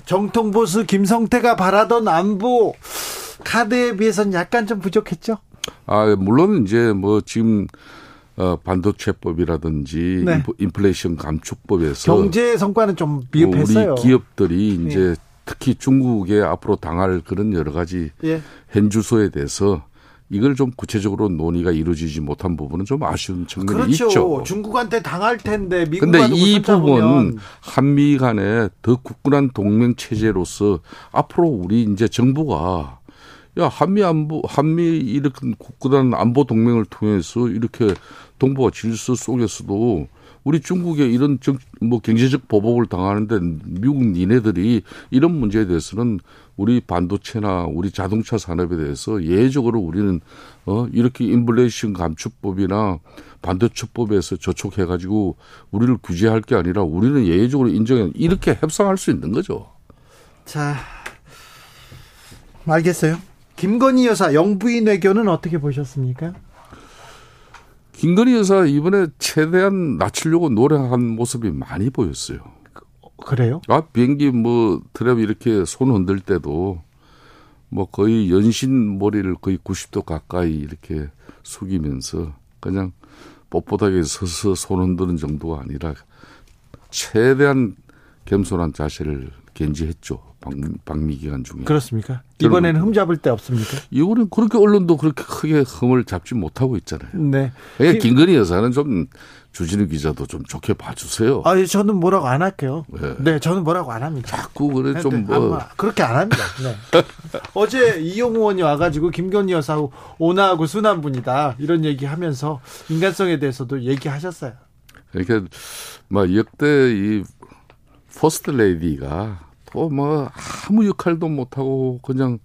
정통 보수 김성태가 바라던 안보 카드에 비해서는 약간 좀 부족했죠? 아, 물론 이제 뭐 지금 어, 반도체법이라든지 네. 인플레이션 감축법에서 경제 성과는 좀 미흡했어요. 우리 기업들이 이제 예. 특히 중국에 앞으로 당할 그런 여러 가지 예. 현주소에 대해서 이걸 좀 구체적으로 논의가 이루어지지 못한 부분은 좀 아쉬운 측면이 그렇죠. 있죠. 중국한테 당할 텐데 미국 근데 이 부분 한미 간의 더 굳건한 동맹 체제로서 앞으로 우리 이제 정부가 야 한미 안보 한미 이렇게 굳건한 안보 동맹을 통해서 이렇게 동북아 질서 속에서도 우리 중국에 이런 정, 뭐 경제적 보복을 당하는데 미국 니네들이 이런 문제에 대해서는 우리 반도체나 우리 자동차 산업에 대해서 예외적으로 우리는 어 이렇게 인플레이션 감축법이나 반도체법에서 저촉해 가지고 우리를 규제할 게 아니라 우리는 예외적으로 인정해 이렇게 협상할 수 있는 거죠. 자, 알겠어요. 김건희 여사 영부인 외교는 어떻게 보셨습니까? 김건희 여사 이번에 최대한 낮추려고 노력한 모습이 많이 보였어요. 그래요? 아 비행기 뭐 트랩 이렇게 손 흔들 때도 뭐 거의 연신 머리를 거의 90도 가까이 이렇게 숙이면서 그냥 뻣뻣하게 서서 손 흔드는 정도가 아니라 최대한 겸손한 자세를 견지했죠. 방미 기간 중에. 그렇습니까? 이번에는 흠 잡을 데 없습니까? 이번엔 그렇게 언론도 그렇게 크게 흠을 잡지 못하고 있잖아요. 네. 그러니까 김건희 여사는 좀 주진우 기자도 좀 좋게 봐주세요. 아, 저는 뭐라고 안 할게요. 네, 네 저는 뭐라고 안 합니다. 자꾸 그래 네, 좀뭐 네, 그렇게 안 합니다. 네. 어제 이용 의원이 와가지고 김건희 여사하고 온화하고 순한 분이다 이런 얘기하면서 인간성에 대해서도 얘기하셨어요. 그러니까 뭐 역대 이 퍼스트 레이디가 또 뭐 아무 역할도 못하고 그냥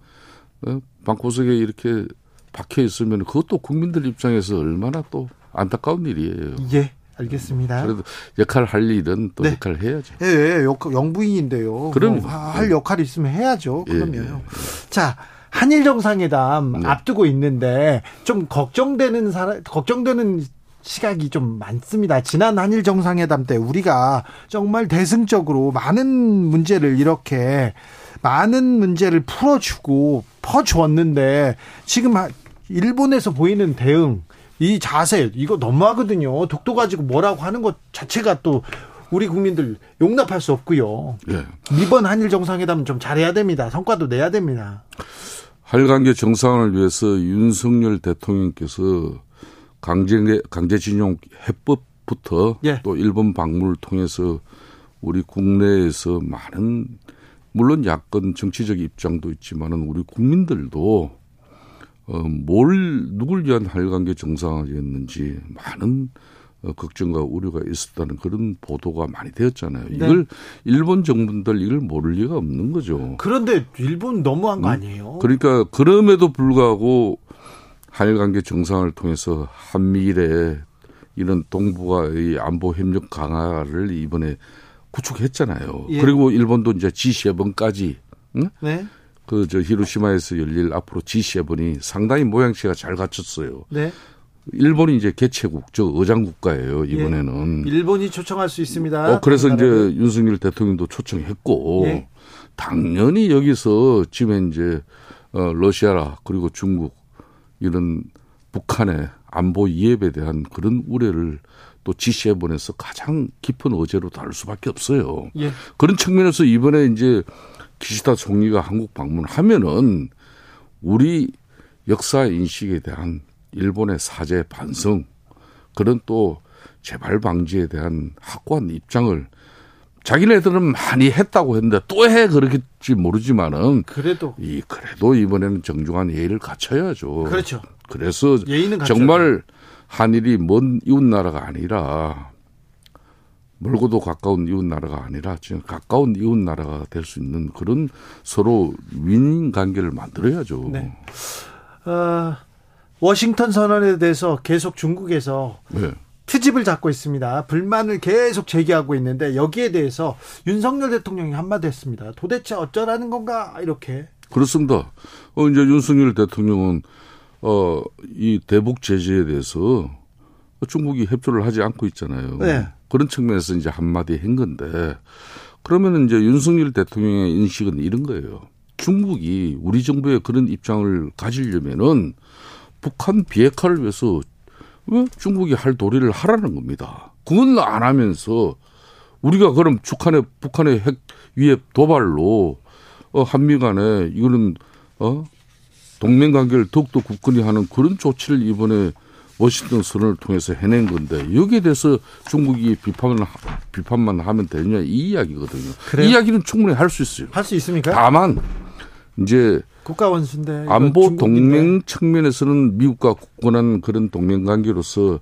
어? 방구석에 이렇게 박혀 있으면 그것도 국민들 입장에서 얼마나 또 안타까운 일이에요. 예. 알겠습니다. 그래도 역할 할 일은 또 네. 역할 해야죠. 예, 예, 영부인인데요. 그럼 뭐 할 역할이 있으면 해야죠. 그러면요. 예, 예. 자, 한일 정상회담 네. 앞두고 있는데 좀 걱정되는 사람 걱정되는 시각이 좀 많습니다. 지난 한일 정상회담 때 우리가 정말 대승적으로 많은 문제를 이렇게 많은 문제를 풀어주고 퍼주었는데 지금 일본에서 보이는 대응 이 자세 이거 너무하거든요. 독도 가지고 뭐라고 하는 것 자체가 또 우리 국민들 용납할 수 없고요. 네. 이번 한일 정상회담 좀 잘해야 됩니다. 성과도 내야 됩니다. 한일 관계 정상을 위해서 윤석열 대통령께서 강제 강제징용 해법 부터 예. 또 일본 방문을 통해서 우리 국내에서 많은 물론 야권 정치적 입장도 있지만은 우리 국민들도 어, 뭘 누굴 위한 한일관계 정상화였는지 많은 어, 걱정과 우려가 있었다는 그런 보도가 많이 되었잖아요. 네. 이걸 일본 정부들 이걸 모를 리가 없는 거죠. 그런데 일본 너무한 거 음? 아니에요? 그러니까 그럼에도 불구하고 한일 관계 정상을 통해서 한미일의 이런 동북아의 안보 협력 강화를 이번에 구축했잖아요. 예. 그리고 일본도 이제 G7까지 응? 네. 그 저 히로시마에서 열릴 앞으로 G7이 상당히 모양새가 잘 갖췄어요. 네. 일본이 이제 개최국, 저 의장 국가예요 이번에는. 예. 일본이 초청할 수 있습니다. 어, 그래서 이제 윤석열 대통령도 초청했고 예. 당연히 여기서 지금 이제 어, 러시아라 그리고 중국 이런 북한의 안보 이협에 대한 그런 우려를 또 G7에서 가장 깊은 어제로 다룰 수밖에 없어요. 예. 그런 측면에서 이번에 이제 기시다 총리가 한국 방문하면은 우리 역사 인식에 대한 일본의 사죄 반성 그런 또 재발 방지에 대한 확고한 입장을 자기네들은 많이 했다고 했는데 또 해 그렇겠지 모르지만은 그래도 이 그래도 이번에는 정중한 예의를 갖춰야죠. 그렇죠. 그래서 정말 한일이 먼 이웃 나라가 아니라 멀고도 가까운 이웃 나라가 아니라 지금 가까운 이웃 나라가 될 수 있는 그런 서로 윈 관계를 만들어야죠. 네. 어, 워싱턴 선언에 대해서 계속 중국에서 네. 트집을 잡고 있습니다. 불만을 계속 제기하고 있는데 여기에 대해서 윤석열 대통령이 한마디 했습니다. 도대체 어쩌라는 건가 이렇게. 그렇습니다. 어, 이제 윤석열 대통령은 어, 이 대북 제재에 대해서 중국이 협조를 하지 않고 있잖아요. 네. 그런 측면에서 이제 한마디 한 건데 그러면은 이제 윤석열 대통령의 인식은 이런 거예요. 중국이 우리 정부의 그런 입장을 가지려면은 북한 비핵화를 위해서 왜 중국이 할 도리를 하라는 겁니다. 그건 안 하면서 우리가 그럼 북한의 북한의 핵 위협 도발로 어 한미 간에 이거는 어 동맹 관계를 더욱더 굳건히 하는 그런 조치를 이번에 워싱턴 선언을 통해서 해낸 건데 여기에 대해서 중국이 비판을 비판만 하면 되느냐 이 이야기거든요. 그래요? 이 이야기는 충분히 할 수 있어요. 할 수 있습니까? 다만 이제 국가 원수인데 안보 동맹 측면에서는 미국과 굳건한 그런 동맹 관계로서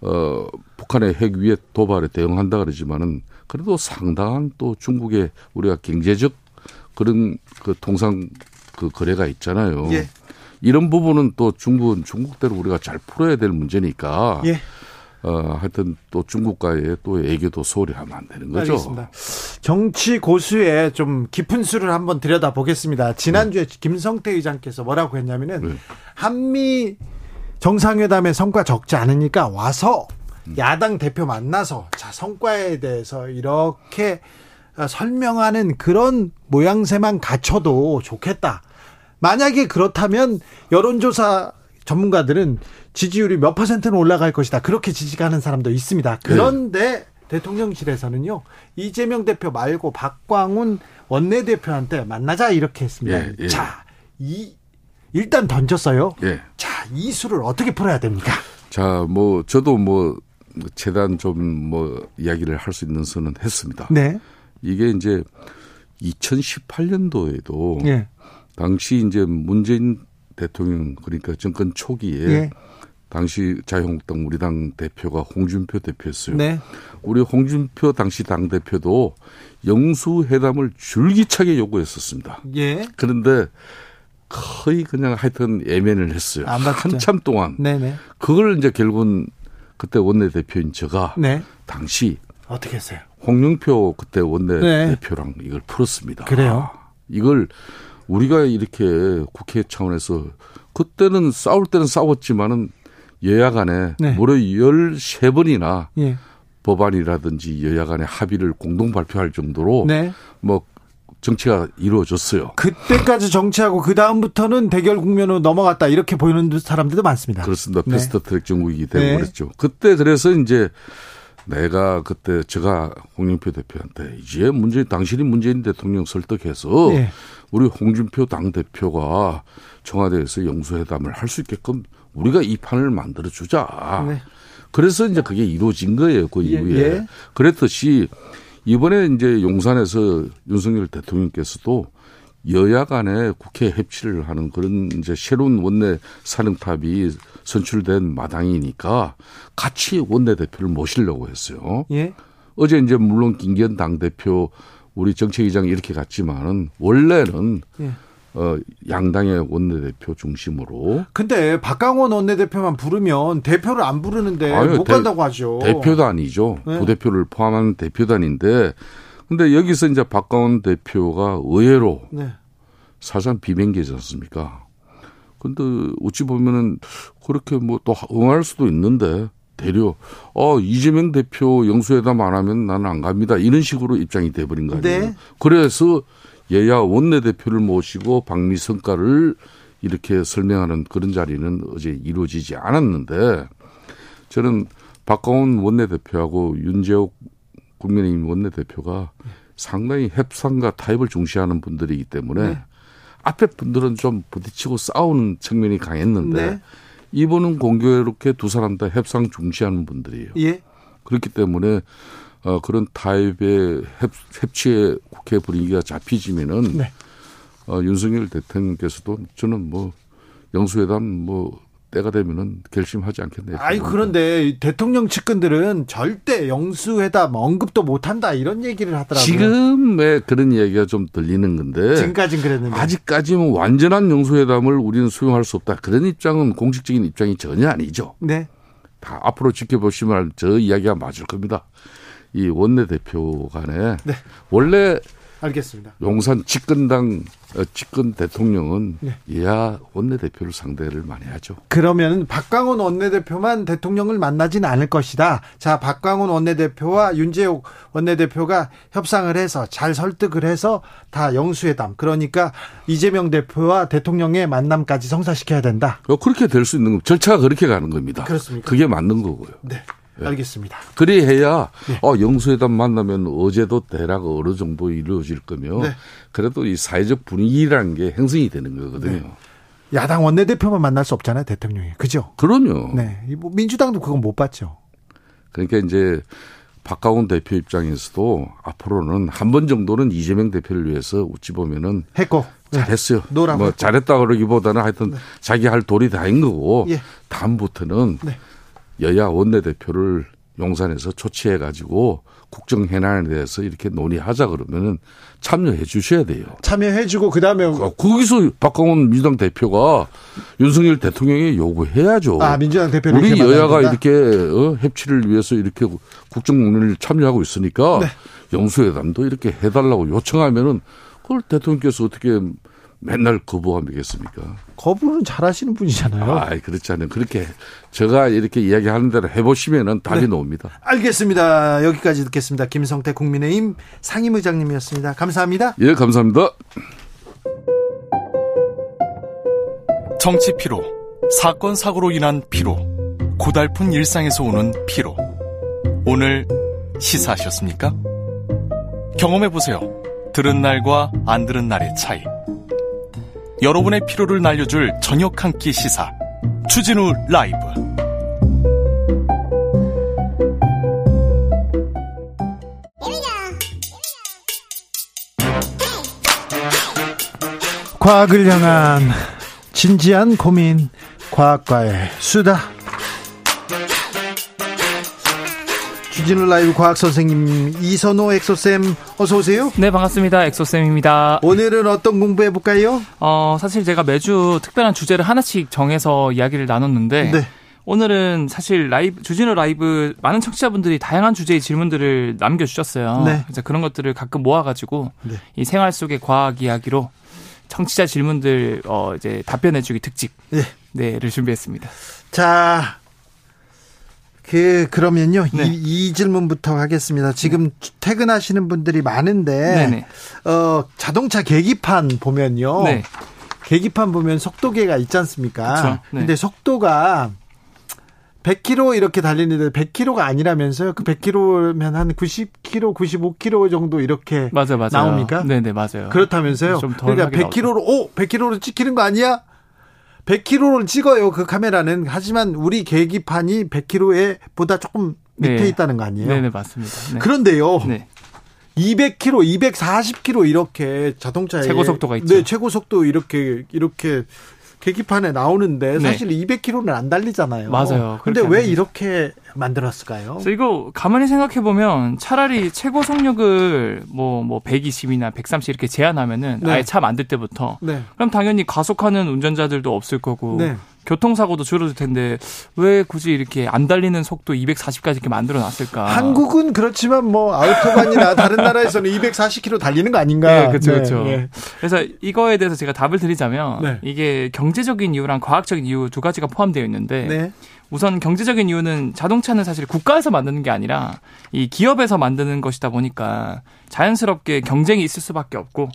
어 북한의 핵 위해 도발에 대응한다 그러지만은 그래도 상당한 또 중국의 우리가 경제적 그런 그 통상 그 거래가 있잖아요. 예. 이런 부분은 또 중국은 중국대로 우리가 잘 풀어야 될 문제니까. 예. 어, 하여튼 또 중국과의 또 애교도 소홀히 하면 안 되는 거죠. 알겠습니다. 정치 고수의 좀 깊은 수를 한번 들여다 보겠습니다. 지난주에 네. 김성태 의장께서 뭐라고 했냐면은 네. 한미 정상회담의 성과 적지 않으니까 와서 음. 야당 대표 만나서 자 성과에 대해서 이렇게 설명하는 그런 모양새만 갖춰도 좋겠다. 만약에 그렇다면 여론조사 전문가들은 지지율이 몇 퍼센트는 올라갈 것이다. 그렇게 지지하는 사람도 있습니다. 그런데 네. 대통령실에서는요, 이재명 대표 말고 박광훈 원내대표한테 만나자 이렇게 했습니다. 예, 예. 자, 이, 일단 던졌어요. 예. 자, 이 수를 어떻게 풀어야 됩니까? 자, 뭐, 저도 뭐, 재단 좀 뭐, 이야기를 할 수 있는 선은 했습니다. 네. 이게 이제 2018년도에도 예. 당시 이제 문재인 대통령 그러니까 정권 초기에 예. 당시 자유한국당 우리 당 대표가 홍준표 대표였어요. 네. 우리 홍준표 당시 당 대표도 영수 회담을 줄기차게 요구했었습니다. 예. 그런데 거의 그냥 하여튼 예면을 했어요. 한참 동안. 네네. 그걸 이제 결국은 그때 원내 대표인 제가 네. 당시 어떻게 했어요? 홍영표 그때 원내대표랑 네. 이걸 풀었습니다. 그래요? 아, 이걸 우리가 이렇게 국회 차원에서 그때는 싸울 때는 싸웠지만은 여야 간에 네. 무려 13번이나 예. 법안이라든지 여야 간의 합의를 공동 발표할 정도로 네. 뭐 정치가 이루어졌어요. 그때까지 정치하고 그 다음부터는 대결 국면으로 넘어갔다 이렇게 보이는 사람들도 많습니다. 그렇습니다. 네. 패스트 트랙 정국이 되고 네. 그랬죠. 그때 그래서 이제 내가 그때 제가 홍영표 대표한테 이제 문재인 당신이 문재인 대통령 설득해서 네. 우리 홍준표 당 대표가 청와대에서 영수회담을 할 수 있게끔 우리가 이 판을 만들어 주자. 네. 그래서 이제 그게 이루어진 거예요. 그 예, 이후에. 예. 그랬듯이 이번에 이제 용산에서 윤석열 대통령께서도 여야 간에 국회 협치를 하는 그런 이제 새로운 원내 사령탑이 선출된 마당이니까 같이 원내 대표를 모시려고 했어요. 예. 어제 이제 물론 김기현 당 대표 우리 정책위장이 이렇게 갔지만은 원래는 예. 어, 양당의 원내대표 중심으로. 근데 박강원 원내대표만 부르면 대표를 안 부르는데 아유, 못 대, 간다고 하죠. 대표도 아니죠. 네. 부대표를 포함한 대표도 아닌데. 근데 여기서 이제 박강원 대표가 의외로 네. 사실상 비명계지 않습니까? 근데 어찌 보면은 그렇게 뭐 또 응할 수도 있는데 대려 어 이재명 대표 영수회담 안 하면 나는 안 갑니다 이런 식으로 입장이 돼버린 거 아니에요. 네. 그래서 여야 원내 대표를 모시고 박미성과를 이렇게 설명하는 그런 자리는 어제 이루어지지 않았는데 저는 박광훈 원내 대표하고 윤재옥 국민의힘 원내 대표가 상당히 협상과 타협을 중시하는 분들이기 때문에 네. 앞에 분들은 좀 부딪히고 싸우는 측면이 강했는데 네. 이분은 공교롭게 두 사람 다 협상 중시하는 분들이에요. 예. 그렇기 때문에 어, 그런 타입의 협, 협치의 국회 분위기가 잡히지면은 네. 어, 윤석열 대통령께서도 저는 뭐 영수회담 뭐 때가 되면은 결심하지 않겠네요. 아이 그런데 대통령 측근들은 절대 영수회담 언급도 못 한다 이런 얘기를 하더라고요. 지금의 그런 얘기가 좀 들리는 건데 지금까지는 그랬는데 아직까지는 완전한 영수회담을 우리는 수용할 수 없다 그런 입장은 공식적인 입장이 전혀 아니죠. 네. 다 앞으로 지켜보시면 저 이야기가 맞을 겁니다. 이 원내 대표 간에 네. 원래 알겠습니다. 용산 집권당 어, 집권 대통령은 네. 이하 원내대표를 상대를 많이 하죠. 그러면 박광훈 원내대표만 대통령을 만나지는 않을 것이다. 자, 박광훈 원내대표와 윤재욱 원내대표가 협상을 해서 잘 설득을 해서 다 영수회담. 그러니까 이재명 대표와 대통령의 만남까지 성사시켜야 된다. 어, 그렇게 될 수 있는 절차가 그렇게 가는 겁니다. 그렇습니까? 그게 맞는 거고요. 네. 네. 알겠습니다. 그리해야 네. 어 영수회담 만나면 어제도 대략 어느 정도 이루어질 거며 네. 그래도 이 사회적 분위기라는 게 형성이 되는 거거든요. 네. 야당 원내대표만 만날 수 없잖아요, 대통령이. 그죠? 그럼요. 네. 뭐 민주당도 그건 못 봤죠. 그러니까 이제 박가훈 대표 입장에서도 앞으로는 한 번 정도는 이재명 대표를 위해서 어찌 보면은 했고 잘했어요. 네. 뭐 잘했다 그러기보다는 하여튼 네. 자기 할 도리 다인 거고 예. 다음부터는 네. 여야 원내대표를 용산에서 초치해 가지고 국정 해난에 대해서 이렇게 논의하자 그러면은 참여해 주셔야 돼요. 참여해 주고 그다음에 아, 거기서 박광훈 민주당 대표가 윤석열 대통령에 요구해야죠. 아, 민주당 대표 우리 여야가 이렇게 어, 협치를 위해서 이렇게 국정 논의를 참여하고 있으니까 네. 영수회담도 이렇게 해 달라고 요청하면은 그걸 대통령께서 어떻게 맨날 거부하겠습니까? 거부는 잘하시는 분이잖아요. 아, 그렇지 않아요. 그렇게 제가 이렇게 이야기하는 대로 해보시면은 답이 네. 나옵니다. 알겠습니다. 여기까지 듣겠습니다. 김성태 국민의힘 상임의장님이었습니다. 감사합니다. 예, 감사합니다. 정치 피로, 사건 사고로 인한 피로, 고달픈 일상에서 오는 피로. 오늘 시사하셨습니까? 경험해 보세요. 들은 날과 안 들은 날의 차이. 여러분의 피로를 날려줄 저녁 한 끼 시사. 추진우 라이브. 과학을 향한 진지한 고민 과학과의 수다 주진우 라이브 과학 선생님 이선호 엑소쌤 어서 오세요. 네 반갑습니다. 엑소쌤입니다. 오늘은 어떤 공부해 볼까요? 어 사실 제가 매주 특별한 주제를 하나씩 정해서 이야기를 나눴는데 네. 오늘은 사실 라이브 주진우 라이브 많은 청취자분들이 다양한 주제의 질문들을 남겨주셨어요. 네. 그래서 그런 것들을 가끔 모아가지고 네. 이 생활 속의 과학 이야기로 청취자 질문들 어 이제 답변해주기 특집 네. 네를 준비했습니다. 자 그 그러면요 네. 이, 이, 질문부터 하겠습니다. 지금 네. 퇴근하시는 분들이 많은데 네네. 어 자동차 계기판 보면요. 네. 계기판 보면 속도계가 있지 않습니까? 그렇죠. 네. 근데 속도가 100km 이렇게 달리는데 100km가 아니라면서요? 그 100km면 한 90km, 95km 정도 이렇게 맞아, 맞아요. 나옵니까? 네네 맞아요. 그렇다면서요? 그러니까 100km로 오 100km로 찍히는 거 아니야? 100km를 찍어요. 그 카메라는. 하지만 우리 계기판이 100km에 보다 조금 밑에 네. 있다는 거 아니에요? 네, 네 맞습니다. 네. 그런데요. 네. 200km, 240km 이렇게 자동차에 최고 속도가 있죠. 네, 최고 속도 이렇게 이렇게 계기판에 나오는데 네. 사실 200km는 안 달리잖아요. 맞아요. 근데 왜 이렇게 만들었을까요? 그래서 이거 가만히 생각해 보면 차라리 최고 속력을 뭐뭐 뭐 120이나 130 이렇게 제한하면은 네. 아예 차 만들 때부터 네. 그럼 당연히 가속하는 운전자들도 없을 거고 네. 교통사고도 줄어들 텐데 왜 굳이 이렇게 안 달리는 속도 240까지 이렇게 만들어 놨을까? 한국은 그렇지만 뭐 아우토반이나 다른 나라에서는 240km 달리는 거 아닌가? 네, 그렇죠, 그렇죠. 네. 그래서 이거에 대해서 제가 답을 드리자면 네. 이게 경제적인 이유랑 과학적인 이유 두 가지가 포함되어 있는데 네. 우선 경제적인 이유는 자동차는 사실 국가에서 만드는 게 아니라 이 기업에서 만드는 것이다 보니까 자연스럽게 경쟁이 있을 수밖에 없고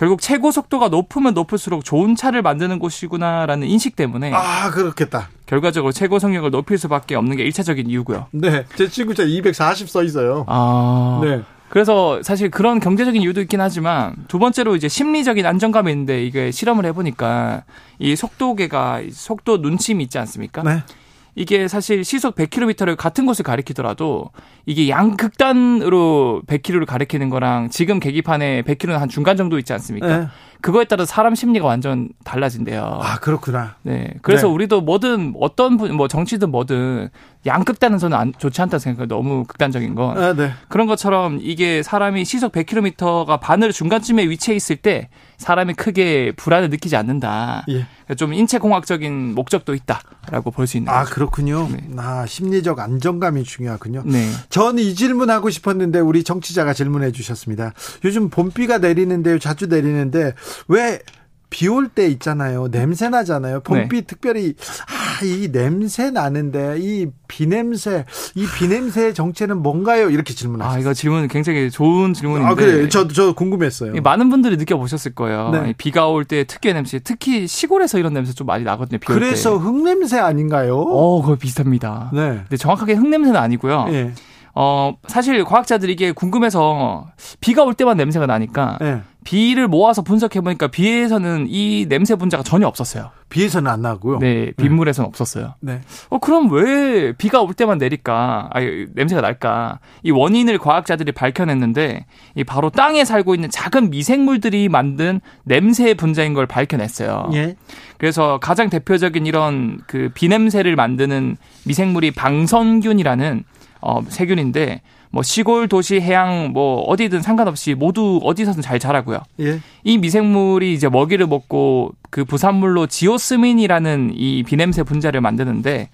결국 최고 속도가 높으면 높을수록 좋은 차를 만드는 곳이구나라는 인식 때문에 아 그렇겠다. 결과적으로 최고 속력을 높일 수밖에 없는 게 1차적인 이유고요. 네, 제 친구 차 240 써 있어요. 아, 네. 그래서 사실 그런 경제적인 이유도 있긴 하지만 두 번째로 이제 심리적인 안정감이 있는데 이게 실험을 해보니까 이 속도계가 속도 눈침이 있지 않습니까? 네. 이게 사실 시속 100km를 같은 곳을 가리키더라도 이게 양극단으로 100km를 가리키는 거랑 지금 계기판에 100km는 한 중간 정도 있지 않습니까? 네. 그거에 따라 사람 심리가 완전 달라진대요. 아, 그렇구나. 네. 그래서 네. 우리도 뭐든 어떤 분, 뭐 정치든 뭐든 양극단은 저는 안, 좋지 않다 생각해요. 너무 극단적인 건. 아, 네. 그런 것처럼 이게 사람이 시속 100km가 반을 중간쯤에 위치해 있을 때 사람이 크게 불안을 느끼지 않는다. 예. 좀 인체공학적인 목적도 있다라고 볼 수 있는 아 거죠. 그렇군요. 네. 아 심리적 안정감이 중요하군요. 네. 전 이 질문 하고 싶었는데 우리 정치자가 질문해 주셨습니다. 요즘 봄비가 내리는데요, 자주 내리는데 왜 비 올 때 있잖아요. 냄새 나잖아요. 봄비 네. 특별히 아, 이 냄새 나는데 이 비냄새, 이 비냄새의 정체는 뭔가요? 이렇게 질문하셨어요. 아, 이거 질문 굉장히 좋은 질문인데. 아, 그래. 저, 저 궁금했어요. 많은 분들이 느껴보셨을 거예요. 네. 비가 올 때 특유의 냄새, 특히 시골에서 이런 냄새 좀 많이 나거든요. 비 그래서 흙냄새 아닌가요? 어, 거의 비슷합니다. 네. 근데 정확하게 흙냄새는 아니고요. 네. 어, 사실 과학자들이 이게 궁금해서 비가 올 때만 냄새가 나니까 네. 비를 모아서 분석해 보니까 비에서는 이 냄새 분자가 전혀 없었어요. 비에서는 안 나고요. 네, 빗물에서는 네. 없었어요. 네. 어 그럼 왜 비가 올 때만 내릴까? 아 냄새가 날까? 이 원인을 과학자들이 밝혀냈는데 이 바로 땅에 살고 있는 작은 미생물들이 만든 냄새 분자인 걸 밝혀냈어요. 예. 그래서 가장 대표적인 이런 그 비냄새를 만드는 미생물이 방선균이라는 어, 세균인데 뭐 시골, 도시, 해양 뭐 어디든 상관없이 모두 어디서든 잘 자라고요. 예. 이 미생물이 이제 먹이를 먹고 그 부산물로 지오스민이라는 이 비냄새 분자를 만드는데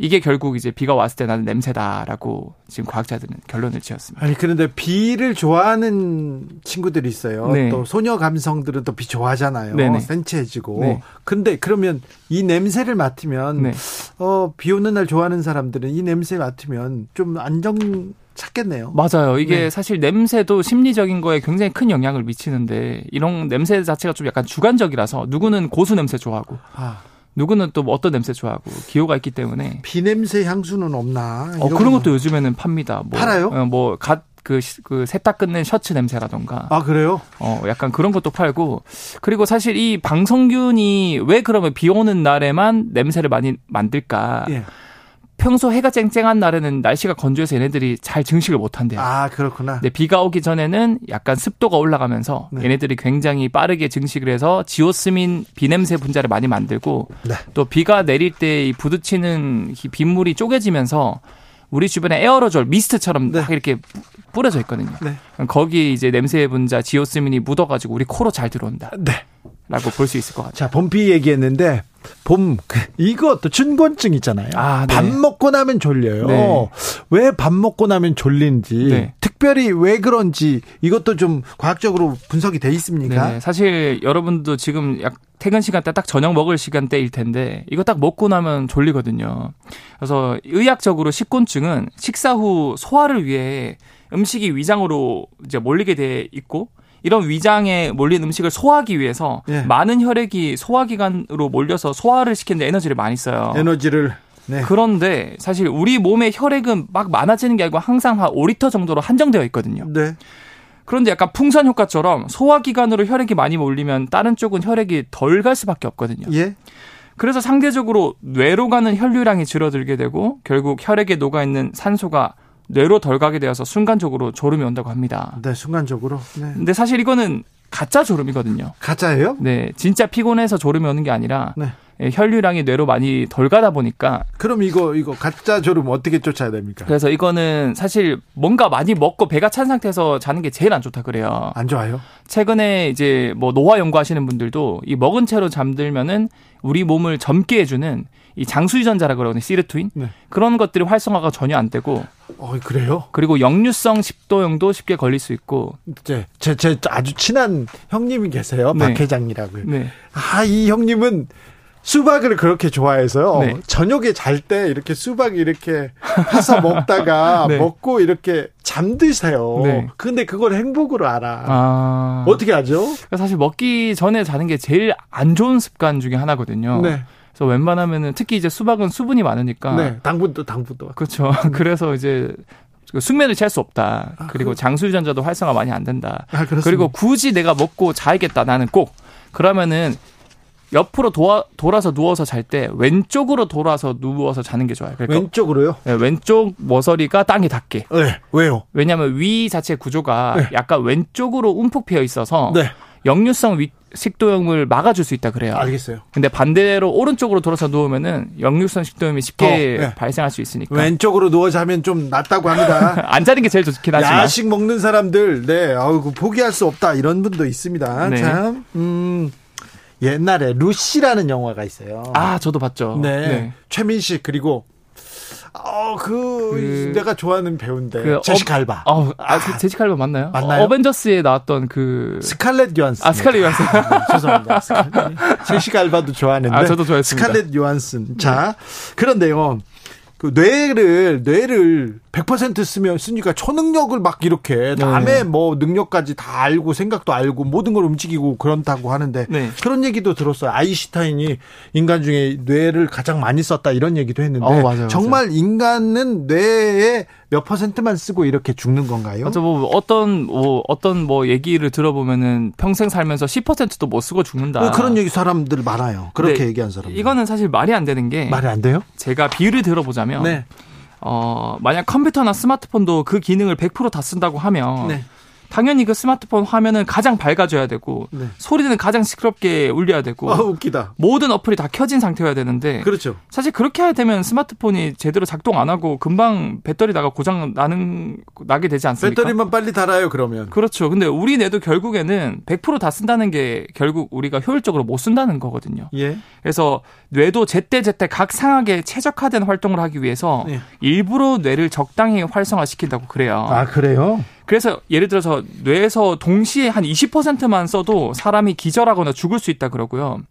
이게 결국 이제 비가 왔을 때 나는 냄새다라고 지금 과학자들은 결론을 지었습니다. 아니 그런데 비를 좋아하는 친구들이 있어요. 네. 또 소녀 감성들은 또 비 좋아하잖아요. 네네. 센치해지고. 네. 근데 그러면 이 냄새를 맡으면 네. 어비 오는 날 좋아하는 사람들은 이 냄새 맡으면 좀 안정 찾겠네요. 맞아요. 이게 네. 사실 냄새도 심리적인 거에 굉장히 큰 영향을 미치는데 이런 냄새 자체가 좀 약간 주관적이라서 누구는 고수 냄새 좋아하고 아. 누구는 또뭐 어떤 냄새 좋아하고 기호가 있기 때문에 비냄새 향수는 없나? 어, 그런 것도 요즘에는 팝니다. 뭐, 팔아요? 어, 뭐갓 그, 그 세탁 끝낸 셔츠 냄새라던가. 아, 그래요? 어, 약간 그런 것도 팔고. 그리고 사실 이 방성균이 왜 그러면 비 오는 날에만 냄새를 많이 만들까? 예. 평소 해가 쨍쨍한 날에는 날씨가 건조해서 얘네들이 잘 증식을 못 한대요. 아, 그렇구나. 네, 비가 오기 전에는 약간 습도가 올라가면서 네. 얘네들이 굉장히 빠르게 증식을 해서 지오스민 비냄새 분자를 많이 만들고 네. 또 비가 내릴 때 이 부딪히는 이 빗물이 쪼개지면서 우리 주변에 에어로졸 미스트처럼 네. 막 이렇게 뿌려져 있거든요. 네. 거기 이제 냄새 분자 지오스민이 묻어가지고 우리 코로 잘 들어온다. 네. 라고 볼 수 있을 것 같아요. 자, 봄비 얘기했는데 봄 이것도 춘곤증 있잖아요. 아, 네. 밥 먹고 나면 졸려요. 네. 왜밥 먹고 나면 졸린지 네. 특별히 왜 그런지 이것도 좀 과학적으로 분석이 돼 있습니까? 네, 사실 여러분도 지금 약 퇴근 시간대 딱 저녁 먹을 시간대일 텐데 이거 딱 먹고 나면 졸리거든요. 그래서 의학적으로 식곤증은 식사 후 소화를 위해 음식이 위장으로 이제 몰리게 돼 있고 이런 위장에 몰린 음식을 소화하기 위해서 예. 많은 혈액이 소화기관으로 몰려서 소화를 시키는데 에너지를 많이 써요. 에너지를 네. 그런데 사실 우리 몸의 혈액은 막 많아지는 게 아니고 항상 한 5리터 정도로 한정되어 있거든요. 네. 그런데 약간 풍선 효과처럼 소화기관으로 혈액이 많이 몰리면 다른 쪽은 혈액이 덜 갈 수밖에 없거든요. 예. 그래서 상대적으로 뇌로 가는 혈류량이 줄어들게 되고 결국 혈액에 녹아 있는 산소가 뇌로 덜 가게 되어서 순간적으로 졸음이 온다고 합니다. 네, 순간적으로. 네. 근데 사실 이거는 가짜 졸음이거든요. 가짜예요? 네, 진짜 피곤해서 졸음이 오는 게 아니라 네. 예, 혈류량이 뇌로 많이 덜 가다 보니까 그럼 이거 이거 가짜 졸음 어떻게 쫓아야 됩니까? 그래서 이거는 사실 뭔가 많이 먹고 배가 찬 상태에서 자는 게 제일 안 좋다 그래요. 안 좋아요? 최근에 이제 뭐 노화 연구하시는 분들도 이 먹은 채로 잠들면은 우리 몸을 젊게 해주는 이 장수 유전자라 그러거든요. 시르투인. 네. 그런 것들이 활성화가 전혀 안 되고. 어, 그래요? 그리고 역류성 식도염도 쉽게 걸릴 수 있고. 제, 제, 제 아주 친한 형님이 계세요. 네. 박 회장이라고요. 네. 아, 이 형님은 수박을 그렇게 좋아해서요. 네. 저녁에 잘 때 이렇게 수박 이렇게 해서 먹다가 네. 먹고 이렇게 잠드세요. 네. 근데 그걸 행복으로 알아. 아... 어떻게 하죠? 사실 먹기 전에 자는 게 제일 안 좋은 습관 중에 하나거든요. 네. 그래서 웬만하면은 특히 이제 수박은 수분이 많으니까. 네. 당분도 당분도. 그렇죠. 그래서 이제 그 숙면을 취할 수 없다. 아, 그리고 그... 장수 유전자도 활성화 많이 안 된다. 아, 그리고 굳이 내가 먹고 자야겠다. 나는 꼭. 그러면은 옆으로 도와, 돌아서 누워서 잘 때 왼쪽으로 돌아서 누워서 자는 게 좋아요. 그러니까 왼쪽으로요? 네, 왼쪽 모서리가 땅에 닿게. 네. 왜요? 왜냐하면 위 자체 구조가 네. 약간 왼쪽으로 움푹 패여 있어서 네. 역류성 위, 식도염을 막아줄 수 있다 그래요. 알겠어요. 근데 반대로 오른쪽으로 돌아서 누우면은 역류성 식도염이 쉽게 어, 네. 발생할 수 있으니까. 왼쪽으로 누워 자면 좀 낫다고 합니다. 안 자는 게 제일 좋긴 하지만. 야식 먹는 사람들, 네, 아우 포기할 수 없다 이런 분도 있습니다. 네. 참, 음. 옛날에 루시라는 영화가 있어요. 아, 저도 봤죠. 네. 네. 최민식 그리고 어, 그, 그, 내가 좋아하는 배우인데. 그 제시카 알바. 어, 아, 그 제시카 알바 맞나요? 맞나요? 어, 벤져스에 나왔던 그. 스칼렛 요한슨. 아, 스칼렛 요한슨. 아, 죄송합니다. 스칼렛. 제시카 알바도 좋아하는데. 아, 저도 좋아했습니다. 스칼렛 요한슨. 자, 그런데요. 그 뇌를 뇌를 100% 쓰면 쓰니까 초능력을 막 이렇게 남의 네. 뭐 능력까지 다 알고 생각도 알고 모든 걸 움직이고 그런다고 하는데 네. 그런 얘기도 들었어요. 아인슈타인이 인간 중에 뇌를 가장 많이 썼다 이런 얘기도 했는데 어, 맞아요, 정말 맞아요. 인간은 뇌에 몇 퍼센트만 쓰고 이렇게 죽는 건가요? 맞아 뭐 어떤 뭐 어떤 뭐 얘기를 들어보면은 평생 살면서 10%도 못 쓰고 죽는다. 뭐 그런 얘기 사람들 많아요. 그렇게 얘기한 사람. 이거는 사실 말이 안 되는 게 말이 안 돼요? 제가 비유를 들어보자면 네. 어 만약 컴퓨터나 스마트폰도 그 기능을 100%다 쓴다고 하면 네. 당연히 그 스마트폰 화면은 가장 밝아져야 되고 네. 소리는 가장 시끄럽게 울려야 되고 아, 웃기다. 모든 어플이 다 켜진 상태여야 되는데 그렇죠. 사실 그렇게 해야 되면 스마트폰이 제대로 작동 안 하고 금방 배터리다가 고장 나는 나게 되지 않습니까? 배터리만 빨리 달아요 그러면. 그렇죠. 근데 우리 뇌도 결국에는 100%다 쓴다는 게 결국 우리가 효율적으로 못 쓴다는 거거든요. 예. 그래서 뇌도 제때 제때 각 상황에 최적화된 활동을 하기 위해서 예. 일부러 뇌를 적당히 활성화시킨다고 그래요. 아 그래요? 그래서 예를 들어서 뇌에서 동시에 한 20%만 써도 사람이 기절하거나 죽을 수 있다 그러고요.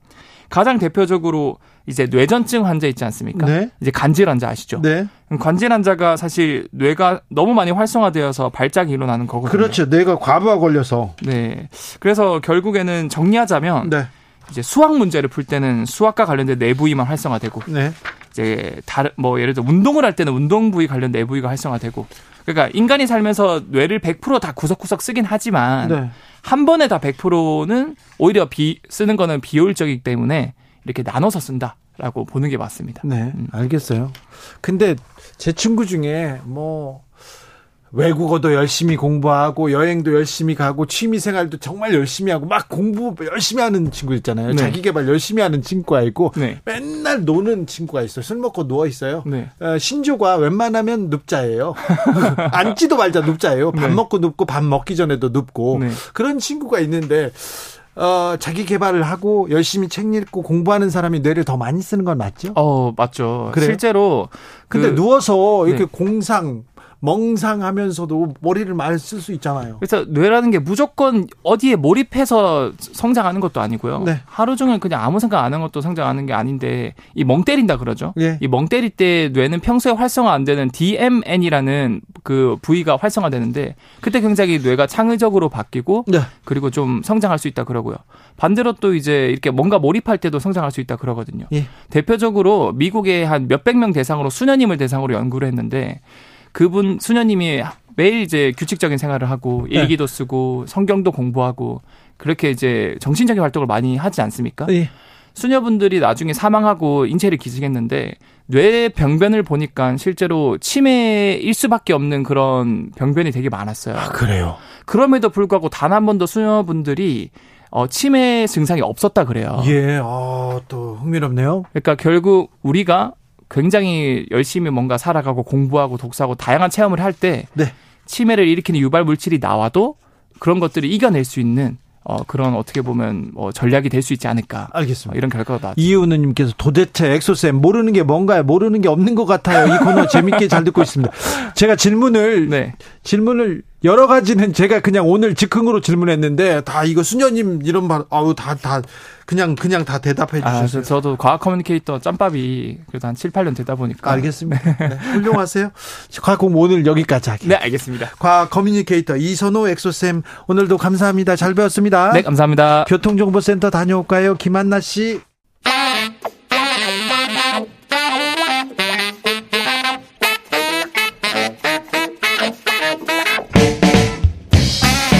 가장 대표적으로 이제 뇌전증 환자 있지 않습니까? 네. 이제 간질 환자 아시죠? 네. 관질 환자가 사실 뇌가 너무 많이 활성화되어서 발작이 일어나는 거거든요. 그렇죠. 뇌가 과부하 걸려서. 네. 그래서 결국에는 정리하자면 네. 이제 수학 문제를 풀 때는 수학과 관련된 내부위만 활성화되고 네. 이제 다른 뭐 예를 들어 운동을 할 때는 운동 부위 관련 내부위가 활성화되고 그러니까 인간이 살면서 뇌를 100%다 구석구석 쓰긴 하지만 네. 한 번에 다 100%는 오히려 비 쓰는 거는 비효율적이기 때문에 이렇게 나눠서 쓴다라고 보는 게 맞습니다. 네, 음. 알겠어요. 근데 제 친구 중에 뭐 외국어도 열심히 공부하고 여행도 열심히 가고 취미 생활도 정말 열심히 하고 막 공부 열심히 하는 친구 있잖아요. 네. 자기 개발 열심히 하는 친구가 있고 네. 맨날 노는 친구가 있어요. 술 먹고 누워 있어요. 네. 어, 신조가 웬만하면 눕자예요. 앉지도 말자 눕자예요. 밥 네. 먹고 눕고 밥 먹기 전에도 눕고 네. 그런 친구가 있는데 어, 자기 개발을 하고 열심히 책 읽고 공부하는 사람이 뇌를 더 많이 쓰는 건 맞죠? 어, 맞죠. 그래요? 실제로 근데 그, 누워서 이렇게 네. 공상 멍상하면서도 머리를 많이 쓸 수 있잖아요. 그래서 뇌라는 게 무조건 어디에 몰입해서 성장하는 것도 아니고요. 네. 하루 종일 그냥 아무 생각 안 하는 것도 성장하는 게 아닌데 이 멍 때린다 그러죠. 예. 이멍 때릴 때 뇌는 평소에 활성화 안 되는 DMN이라는 그 부위가 활성화되는데 그때 굉장히 뇌가 창의적으로 바뀌고 네. 그리고 좀 성장할 수 있다 그러고요. 반대로 또 이제 이렇게 뭔가 몰입할 때도 성장할 수 있다 그러거든요. 예. 대표적으로 미국의 한 몇백 명 대상으로 수녀님을 대상으로 연구를 했는데 그분 수녀님이 매일 이제 규칙적인 생활을 하고 네. 일기도 쓰고 성경도 공부하고 그렇게 이제 정신적인 활동을 많이 하지 않습니까? 네. 수녀분들이 나중에 사망하고 인체를 기증했는데 뇌 병변을 보니까 실제로 치매일 수밖에 없는 그런 병변이 되게 많았어요. 아, 그래요. 그럼에도 불구하고 단 한 번도 수녀분들이 어, 치매 증상이 없었다 그래요. 예, 어, 또 흥미롭네요. 그러니까 결국 우리가 굉장히 열심히 뭔가 살아가고 공부하고 독서하고 다양한 체험을 할때 네. 치매를 일으키는 유발 물질이 나와도 그런 것들을 이겨낼 수 있는 어, 그런 어떻게 보면 뭐 전략이 될 수 있지 않을까. 알겠습니다. 어, 이런 결과가 나왔죠. 이우느님께서 도대체 엑소쌤 모르는 게 뭔가요? 모르는 게 없는 것 같아요. 이 코너 재밌게 잘 듣고 있습니다. 제가 질문을 네. 질문을 여러 가지는 제가 그냥 오늘 즉흥으로 질문했는데 다 이거 수녀님 이런 말 아우 다 다 그냥 그냥 다 대답해 아, 주셨어요. 아, 저도 과학 communicator 짬밥이 그래도 한 7, 8년 되다 보니까 알겠습니다. 네, 훌륭하세요. 과학 공부 오늘 여기까지 하겠습니다. 네, 알겠습니다. 과학 communicator 이선호 엑소쌤 오늘도 감사합니다. 잘 배웠습니다. 네, 감사합니다. 교통정보센터 다녀올까요? 김한나 씨.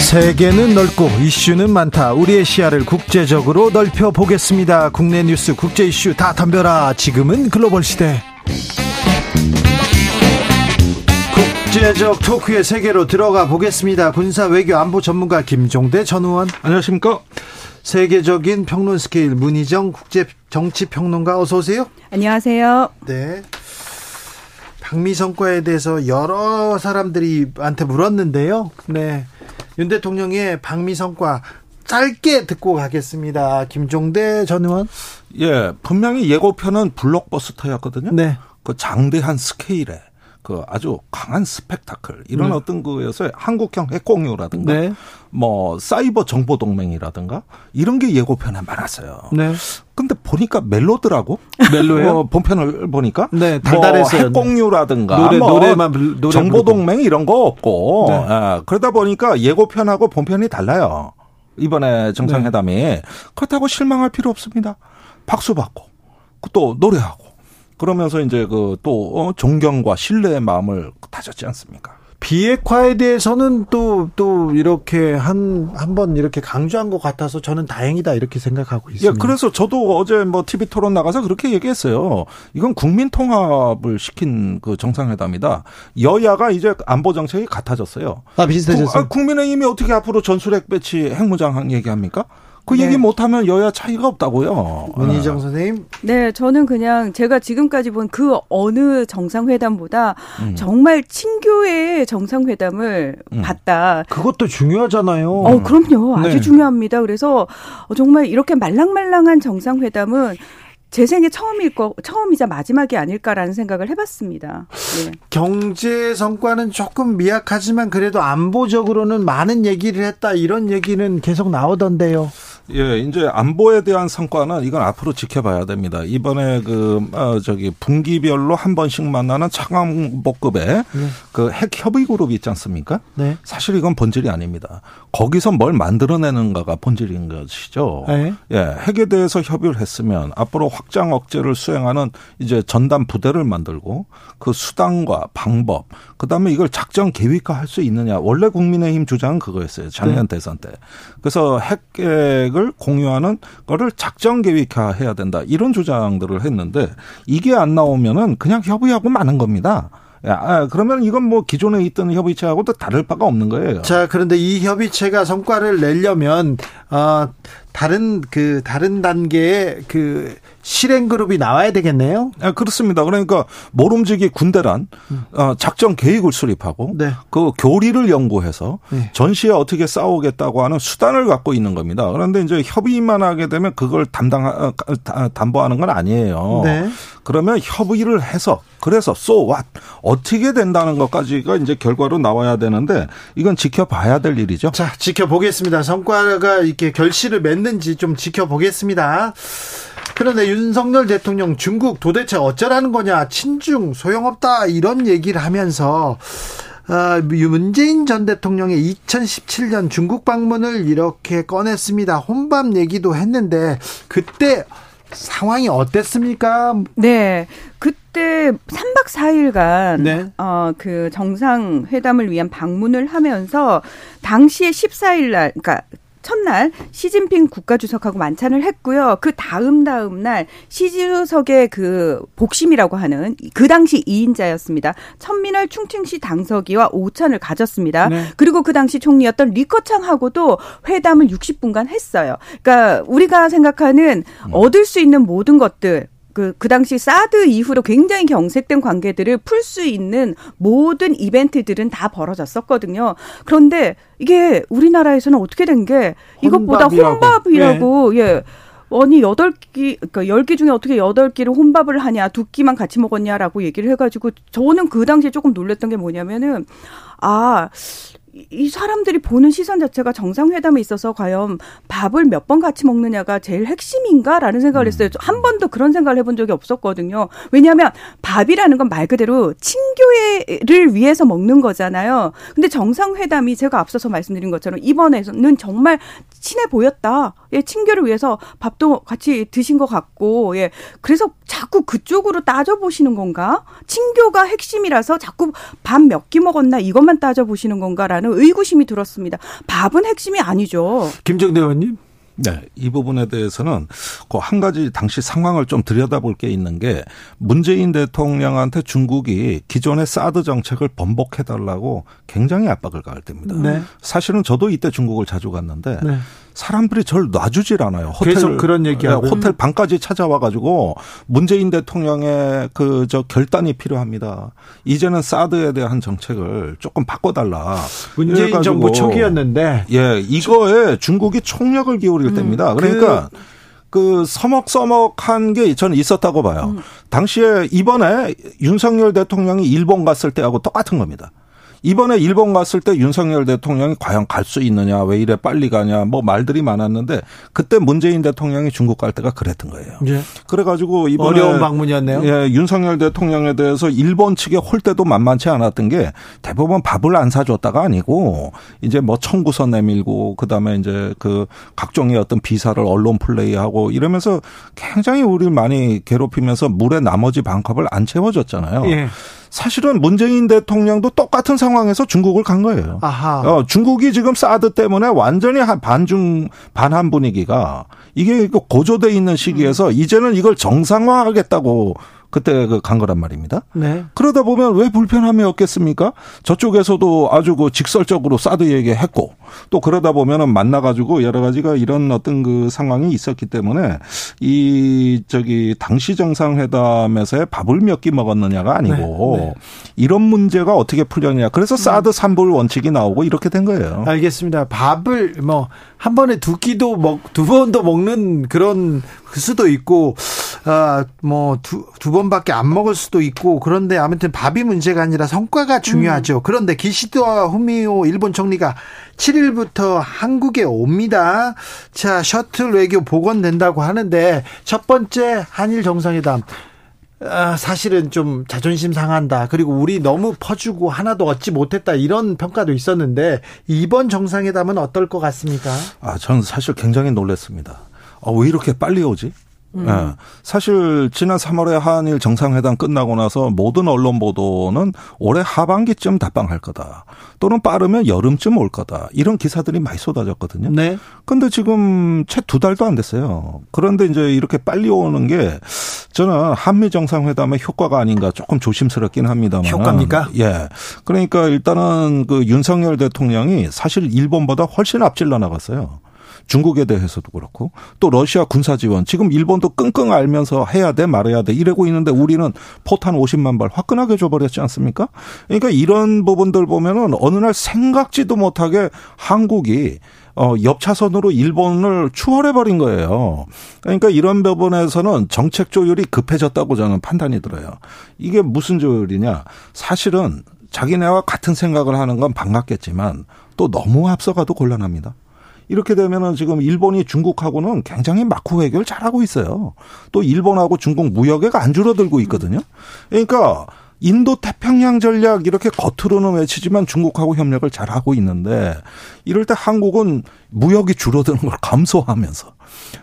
세계는 넓고 이슈는 많다. 우리의 시야를 국제적으로 넓혀 보겠습니다. 국내 뉴스, 국제 이슈 다 덤벼라. 지금은 글로벌 시대. 국제적 토크의 세계로 들어가 보겠습니다. 군사 외교 안보 전문가 김종대 전 의원. 안녕하십니까? 세계적인 평론 스케일 문희정 국제 정치 평론가 어서 오세요. 안녕하세요. 네. 방미 성과에 대해서 여러 사람들이 한테 물었는데요. 네. 윤 대통령의 방미 성과 짧게 듣고 가겠습니다. 김종대 전 의원. 예, 분명히 예고편은 블록버스터였거든요. 네. 그 장대한 스케일에 그 아주 강한 스펙타클 이런 네. 어떤 거에서 한국형 핵공유라든가 네. 뭐 사이버 정보 동맹이라든가 이런 게 예고편에 많았어요. 네. 근데 보니까 멜로드라고 멜로요? 어, 본편을 보니까 네, 달달했어요. 뭐 핵공유라든가 노래, 뭐 노래만 노래 정보 동맹 이런 거 없고 네. 아, 그러다 보니까 예고편하고 본편이 달라요. 이번에 정상회담이 네. 그렇다고 실망할 필요 없습니다. 박수 받고 또 노래하고 그러면서 이제 그또 어, 존경과 신뢰의 마음을 다졌지 않습니까? 비핵화에 대해서는 또, 또 이렇게 한, 한 번 이렇게 강조한 것 같아서 저는 다행이다 이렇게 생각하고 있습니다. 예, 그래서 저도 어제 뭐 TV 토론 나가서 그렇게 얘기했어요. 이건 국민 통합을 시킨 그 정상회담이다. 여야가 이제 안보 정책이 같아졌어요. 아, 비슷해졌어요. 아, 국민의힘이 어떻게 앞으로 전술핵 배치 핵무장 얘기합니까? 그 네. 얘기 못하면 여야 차이가 없다고요. 문희정 선생님. 네, 저는 그냥 제가 지금까지 본 그 어느 정상회담보다 음. 정말 친교의 정상회담을 음. 봤다. 그것도 중요하잖아요. 어, 그럼요. 아주 네. 중요합니다. 그래서 정말 이렇게 말랑말랑한 정상회담은 제 생애 처음일 거 처음이자 마지막이 아닐까라는 생각을 해봤습니다. 네. 경제 성과는 조금 미약하지만 그래도 안보적으로는 많은 얘기를 했다 이런 얘기는 계속 나오던데요. 예, 이제 안보에 대한 성과는 이건 앞으로 지켜봐야 됩니다. 이번에 그, 어, 저기, 분기별로 한 번씩 만나는 차관복급의 네. 그핵 협의 그룹이 있지 않습니까? 네. 사실 이건 본질이 아닙니다. 거기서 뭘 만들어내는가가 본질인 것이죠. 네. 예, 핵에 대해서 협의를 했으면 앞으로 확장 억제를 수행하는 이제 전담 부대를 만들고 그 수단과 방법, 그 다음에 이걸 작전 계획화 할 수 있느냐. 원래 국민의힘 주장은 그거였어요. 작년 네. 대선 때. 그래서 핵 계획을 공유하는 거를 작전 계획화해야 된다. 이런 주장들을 했는데 이게 안 나오면은 그냥 협의하고 마는 겁니다. 아, 그러면 이건 뭐 기존에 있던 협의체하고도 다를 바가 없는 거예요. 자, 그런데 이 협의체가 성과를 내려면 어, 다른 그 다른 단계의 그 실행 그룹이 나와야 되겠네요. 아, 그렇습니다. 그러니까 모름지기 군대란 음. 어, 작전 계획을 수립하고 네. 그 교리를 연구해서 네. 전시에 어떻게 싸우겠다고 하는 수단을 갖고 있는 겁니다. 그런데 이제 협의만 하게 되면 그걸 담당 어, 담보하는 건 아니에요. 네. 그러면 협의를 해서 그래서 so what 어떻게 된다는 것까지가 이제 결과로 나와야 되는데 이건 지켜봐야 될 일이죠. 자, 지켜보겠습니다. 성과가 이렇게 결실을 맺는 지 좀 지켜보겠습니다. 그런데 윤석열 대통령 중국 도대체 어쩌라는 거냐 친중 소용없다 이런 얘기를 하면서 어, 문재인 전 대통령의 2017년 중국 방문을 이렇게 꺼냈습니다. 혼밥 얘기도 했는데 그때 상황이 어땠습니까? 네. 그때 3박 4일간 네. 어, 그 정상회담을 위한 방문을 하면서 당시에 14일 날 그러니까 첫날 시진핑 국가주석하고 만찬을 했고요. 그 다음 다음 날 시주석의 그 복심이라고 하는 그 당시 2인자였습니다. 천민월 충칭시 당서기와 오찬을 가졌습니다. 네. 그리고 그 당시 총리였던 리커창하고도 회담을 60분간 했어요. 그러니까 우리가 생각하는 음. 얻을 수 있는 모든 것들 그, 그 당시 사드 이후로 굉장히 경색된 관계들을 풀 수 있는 모든 이벤트들은 다 벌어졌었거든요. 그런데 이게 우리나라에서는 어떻게 된 게 이것보다 혼밥이라고, 예. 예. 아니 여덟 끼 그러니까 열끼 중에 어떻게 여덟 끼를 혼밥을 하냐 두 끼만 같이 먹었냐라고 얘기를 해가지고 저는 그 당시에 조금 놀랬던 게 뭐냐면은 아 이 사람들이 보는 시선 자체가 정상회담에 있어서 과연 밥을 몇 번 같이 먹느냐가 제일 핵심인가라는 생각을 했어요. 한 번도 그런 생각을 해본 적이 없었거든요. 왜냐하면 밥이라는 건 말 그대로 친교회를 위해서 먹는 거잖아요. 근데 정상회담이 제가 앞서서 말씀드린 것처럼 이번에는 정말 친해 보였다. 예, 친교를 위해서 밥도 같이 드신 것 같고, 예. 그래서 자꾸 그쪽으로 따져보시는 건가? 친교가 핵심이라서 자꾸 밥 몇 끼 먹었나 이것만 따져보시는 건가라는 의구심이 들었습니다. 밥은 핵심이 아니죠. 김정대 의원님? 네, 이 부분에 대해서는 그 한 가지 당시 상황을 좀 들여다볼 게 있는 게 문재인 대통령한테 중국이 기존의 사드 정책을 번복해달라고 굉장히 압박을 가할 때입니다. 네. 사실은 저도 이때 중국을 자주 갔는데 네. 사람들이 절 놔주질 않아요. 호텔 계속 그런 얘기하고 네, 호텔 방까지 찾아와 가지고 문재인 대통령의 그 저 결단이 필요합니다. 이제는 사드에 대한 정책을 조금 바꿔달라. 문재인 정부 초기였는데 예 이거에 중국이 총력을 기울일 음, 때입니다. 그러니까 그, 그 서먹서먹한 게 저는 있었다고 봐요. 음. 당시에 이번에 윤석열 대통령이 일본 갔을 때하고 똑같은 겁니다. 이번에 일본 갔을 때 윤석열 대통령이 과연 갈 수 있느냐, 왜 이래 빨리 가냐, 뭐 말들이 많았는데 그때 문재인 대통령이 중국 갈 때가 그랬던 거예요. 예. 그래가지고 이번에 어려운 방문이었네요. 예, 윤석열 대통령에 대해서 일본 측의 홀대도 만만치 않았던 게 대부분 밥을 안 사줬다가 아니고 이제 뭐 청구서 내밀고 그다음에 이제 그 각종의 어떤 비사를 언론 플레이하고 이러면서 굉장히 우리를 많이 괴롭히면서 물에 나머지 반컵을 안 채워줬잖아요. 예. 사실은 문재인 대통령도 똑같은 상황에서 중국을 간 거예요. 아하. 어, 중국이 지금 사드 때문에 완전히 반중 반한 분위기가 이게 고조돼 있는 시기에서 음. 이제는 이걸 정상화하겠다고 그때 그간 거란 말입니다. 네. 그러다 보면 왜 불편함이 없겠습니까? 저쪽에서도 아주 그 직설적으로 사드 얘기했고 또 그러다 보면은 만나가지고 여러 가지가 이런 어떤 그 상황이 있었기 때문에 이 저기 당시 정상회담에서의 밥을 몇 끼 먹었느냐가 아니고 네. 네. 이런 문제가 어떻게 풀렸냐. 그래서 음. 사드 삼불 원칙이 나오고 이렇게 된 거예요. 알겠습니다. 밥을 뭐한 번에 두 끼도 먹 두 번도 먹는 그런 수도 있고 아 뭐 두 두 번밖에 안 먹을 수도 있고 그런데 아무튼 밥이 문제가 아니라 성과가 중요하죠. 음. 그런데 기시도와 후미오 일본 총리가 7일부터 한국에 옵니다. 자, 셔틀 외교 복원된다고 하는데 첫 번째 한일 정상회담 아, 사실은 좀 자존심 상한다. 그리고 우리 너무 퍼주고 하나도 얻지 못했다. 이런 평가도 있었는데 이번 정상회담은 어떨 것 같습니까? 아, 저는 사실 굉장히 놀랐습니다. 아, 왜 이렇게 빨리 오지? 음. 네. 사실 지난 3월에 한일 정상회담 끝나고 나서 모든 언론 보도는 올해 하반기쯤 답방할 거다. 또는 빠르면 여름쯤 올 거다. 이런 기사들이 많이 쏟아졌거든요. 네. 근데 지금 채 두 달도 안 됐어요. 그런데 이제 이렇게 빨리 오는 게 저는 한미 정상회담의 효과가 아닌가 조금 조심스럽긴 합니다만. 효과입니까? 예. 그러니까 일단은 그 윤석열 대통령이 사실 일본보다 훨씬 앞질러 나갔어요. 중국에 대해서도 그렇고 또 러시아 군사 지원 지금 일본도 끙끙 알면서 해야 돼 말아야 돼 이러고 있는데 우리는 포탄 50만 발 화끈하게 줘버렸지 않습니까? 그러니까 이런 부분들 보면은 어느 날 생각지도 못하게 한국이 어, 옆 차선으로 일본을 추월해 버린 거예요. 그러니까 이런 부분에서는 정책 조율이 급해졌다고 저는 판단이 들어요. 이게 무슨 조율이냐? 사실은 자기네와 같은 생각을 하는 건 반갑겠지만 또 너무 앞서가도 곤란합니다. 이렇게 되면은 지금 일본이 중국하고는 굉장히 마쿠 해결 잘하고 있어요. 또 일본하고 중국 무역액 안 줄어들고 있거든요. 그러니까 인도 태평양 전략 이렇게 겉으로는 외치지만 중국하고 협력을 잘 하고 있는데 이럴 때 한국은 무역이 줄어드는 걸 감소하면서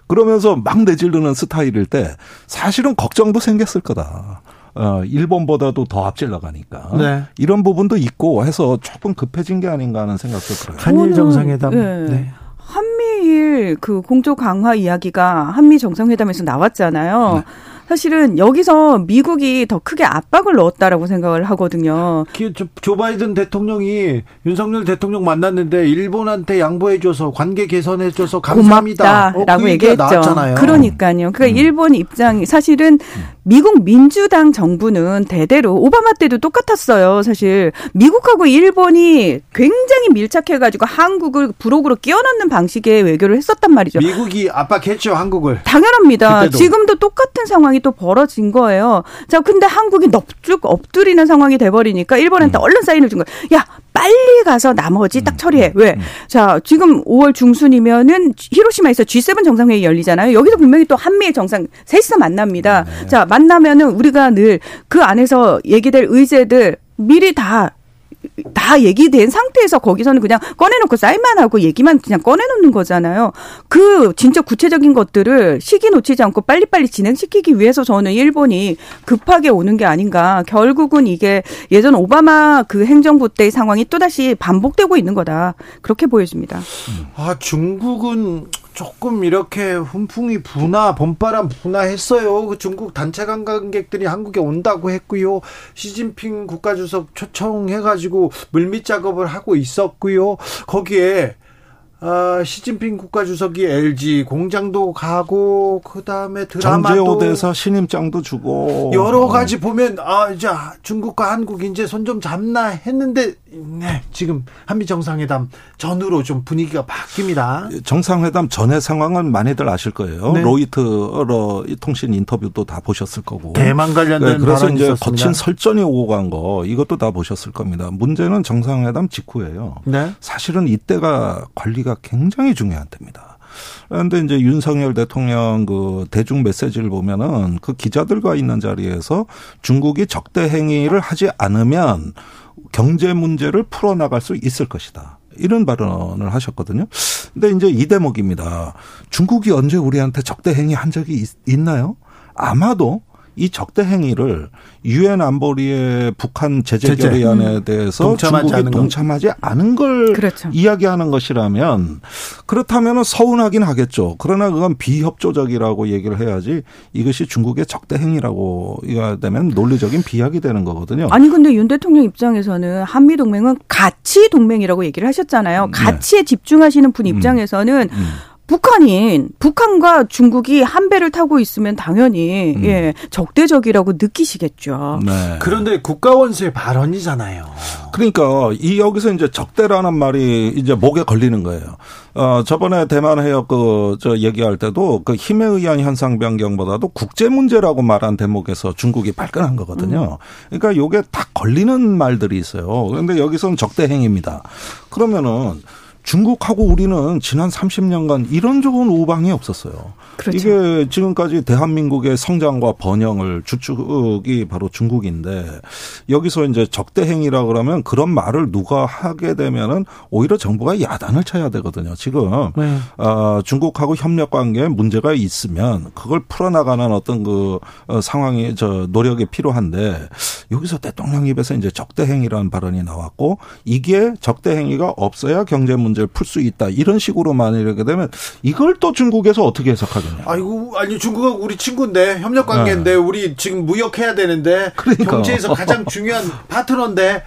그러면서 막 내지르는 스타일일 때 사실은 걱정도 생겼을 거다. 어, 일본보다도 더 앞질 나가니까. 네. 이런 부분도 있고 해서 조금 급해진 게 아닌가 하는 생각도 들어요. 한일 정상회담. 네. 네. 한미 한미일 그 공조 강화 이야기가 한미 정상회담에서 나왔잖아요. 네. 사실은 여기서 미국이 더 크게 압박을 넣었다라고 생각을 하거든요. 조 바이든 대통령이 윤석열 대통령 만났는데 일본한테 양보해줘서 관계 개선해줘서 감사합니다. 고맙다라고 어, 그 얘기했죠. 나왔잖아요. 그러니까요. 그러니까 음. 일본 입장이 사실은 미국 민주당 정부는 대대로 오바마 때도 똑같았어요. 사실 미국하고 일본이 굉장히 밀착해가지고 한국을 부록으로 끼워넣는 방식의 외교를 했었단 말이죠. 미국이 압박했죠 한국을. 당연합니다. 그때도. 지금도 똑같은 상황. 상황이 또 벌어진 거예요. 자, 근데 한국이 넙죽 엎드리는 상황이 돼버리니까 일본한테 음. 얼른 사인을 준 거예요. 야, 빨리 가서 나머지 딱 음. 처리해. 왜? 음. 자, 지금 5월 중순이면은 히로시마에서 G7 정상회의 열리잖아요. 여기서 분명히 또 한미의 정상 셋이서 만납니다. 네. 자, 만나면은 우리가 늘 그 안에서 얘기될 의제들 미리 다 다 얘기된 상태에서 거기서는 그냥 꺼내놓고 사인만 하고 얘기만 그냥 꺼내놓는 거잖아요. 그 진짜 구체적인 것들을 시기 놓치지 않고 빨리빨리 진행시키기 위해서 저는 일본이 급하게 오는 게 아닌가. 결국은 이게 예전 오바마 그 행정부 때의 상황이 또다시 반복되고 있는 거다. 그렇게 보여집니다. 아, 중국은 조금 이렇게 훈풍이 부나 봄바람 부나했어요. 그 중국 단체 관광객들이 한국에 온다고 했고요. 시진핑 국가주석 초청해가지고 물밑 작업을 하고 있었고요. 거기에 아, 시진핑 국가주석이 LG 공장도 가고 그 다음에 드라마도 정제호대에서 신임장도 주고 여러 가지 보면 아 이제 중국과 한국 이제 손 좀 잡나 했는데 네, 지금 한미 정상회담 전후로 좀 분위기가 바뀝니다. 정상회담 전의 상황은 많이들 아실 거예요. 네. 로이터 통신 인터뷰도 다 보셨을 거고. 대만 관련된 네, 그래서 이제 있었습니다. 거친 설전이 오고 간 거 이것도 다 보셨을 겁니다. 문제는 정상회담 직후예요. 네. 사실은 이때가 관리가 굉장히 중요한 때입니다. 그런데 이제 윤석열 대통령 그 대중 메시지를 보면은 그 기자들과 있는 자리에서 중국이 적대 행위를 하지 않으면 경제 문제를 풀어나갈 수 있을 것이다. 이런 발언을 하셨거든요. 근데 이제 이 대목입니다. 중국이 언제 우리한테 적대 행위 한 적이 있, 있나요? 아마도 이 적대 행위를 유엔 안보리의 북한 제재 결의안에 음. 대해서 동참하지 중국이 않은 동참하지 않은 걸 그렇죠. 이야기하는 것이라면 그렇다면 서운하긴 하겠죠. 그러나 그건 비협조적이라고 얘기를 해야지 이것이 중국의 적대 행위라고 이가 되면 논리적인 비약이 되는 거거든요. 아니 근데 윤 대통령 입장에서는 한미 동맹은 가치 동맹이라고 얘기를 하셨잖아요. 네. 가치에 네. 집중하시는 분 음. 입장에서는 음. 음. 북한인 북한과 중국이 한 배를 타고 있으면 당연히 음. 예 적대적이라고 느끼시겠죠. 네. 그런데 국가원수의 발언이잖아요. 그러니까 이 여기서 이제 적대라는 말이 이제 목에 걸리는 거예요. 어 저번에 대만 해역 그 저 얘기할 때도 그 힘에 의한 현상 변경보다도 국제 문제라고 말한 대목에서 중국이 발끈한 거거든요. 음. 그러니까 요게 다 걸리는 말들이 있어요. 그런데 여기서는 적대 행위입니다. 그러면은 중국하고 우리는 지난 30년간 이런 좋은 우방이 없었어요. 그렇죠. 이게 지금까지 대한민국의 성장과 번영을 주축이 바로 중국인데 여기서 이제 적대 행위라 그러면 그런 말을 누가 하게 되면은 오히려 정부가 야단을 쳐야 되거든요. 지금 네. 어, 중국하고 협력 관계에 문제가 있으면 그걸 풀어나가는 어떤 그 어, 상황이 저 노력이 필요한데 여기서 대통령 입에서 이제 적대 행위라는 발언이 나왔고 이게 적대 행위가 없어야 경제 문제 를 풀 수 있다 이런 식으로 만약에 되면 이걸 또 중국에서 어떻게 해석하겠 거거든요. 아이고, 아니 중국은 우리 친구인데 협력 관계인데 네. 우리 지금 무역해야 되는데 그러니까. 경제에서 가장 중요한 파트너인데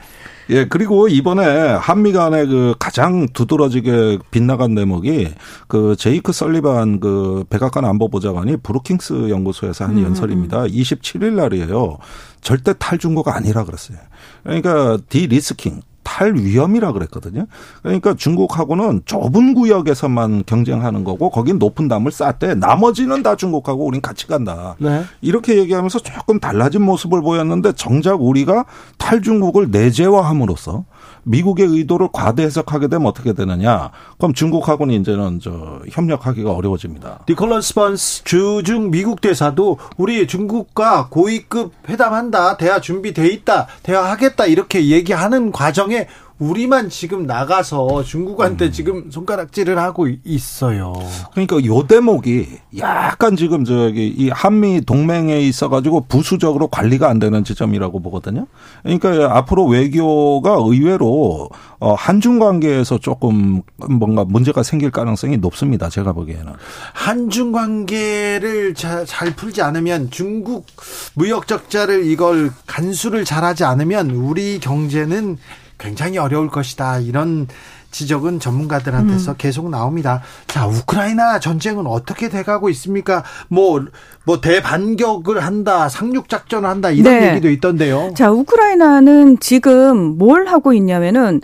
예, 그리고 이번에 한미 간의 그 가장 두드러지게 빗나간 대목이 그 제이크 설리반 그 백악관 안보보좌관이 브루킹스 연구소에서 한 음. 연설입니다. 27일 날이에요. 절대 탈중고가 아니라 그랬어요. 그러니까 디리스킹 탈 위험이라 그랬거든요. 그러니까 중국하고는 좁은 구역에서만 경쟁하는 거고 거긴 높은 담을 쌓되 나머지는 다 중국하고 우린 같이 간다. 네. 이렇게 얘기하면서 조금 달라진 모습을 보였는데 정작 우리가 탈중국을 내재화함으로써 미국의 의도를 과대 해석하게 되면 어떻게 되느냐? 그럼 중국하고는 이제는 저 협력하기가 어려워집니다. 니콜라스 번스 주중 미국 대사도 우리 중국과 고위급 회담한다. 대화 준비돼 있다. 대화하겠다. 이렇게 얘기하는 과정에 우리만 지금 나가서 중국한테 음. 지금 손가락질을 하고 있어요. 그러니까 요 대목이 약간 지금 저기 이 한미 동맹에 있어 가지고 부수적으로 관리가 안 되는 지점이라고 보거든요. 그러니까 앞으로 외교가 의외로 어 한중 관계에서 조금 뭔가 문제가 생길 가능성이 높습니다. 제가 보기에는 한중 관계를 잘, 잘 풀지 않으면 중국 무역 적자를 이걸 간수를 잘하지 않으면 우리 경제는 굉장히 어려울 것이다. 이런 지적은 전문가들한테서 음. 계속 나옵니다. 자, 우크라이나 전쟁은 어떻게 돼가고 있습니까? 뭐, 뭐 대반격을 한다, 상륙작전을 한다, 이런 네. 얘기도 있던데요. 자, 우크라이나는 지금 뭘 하고 있냐면은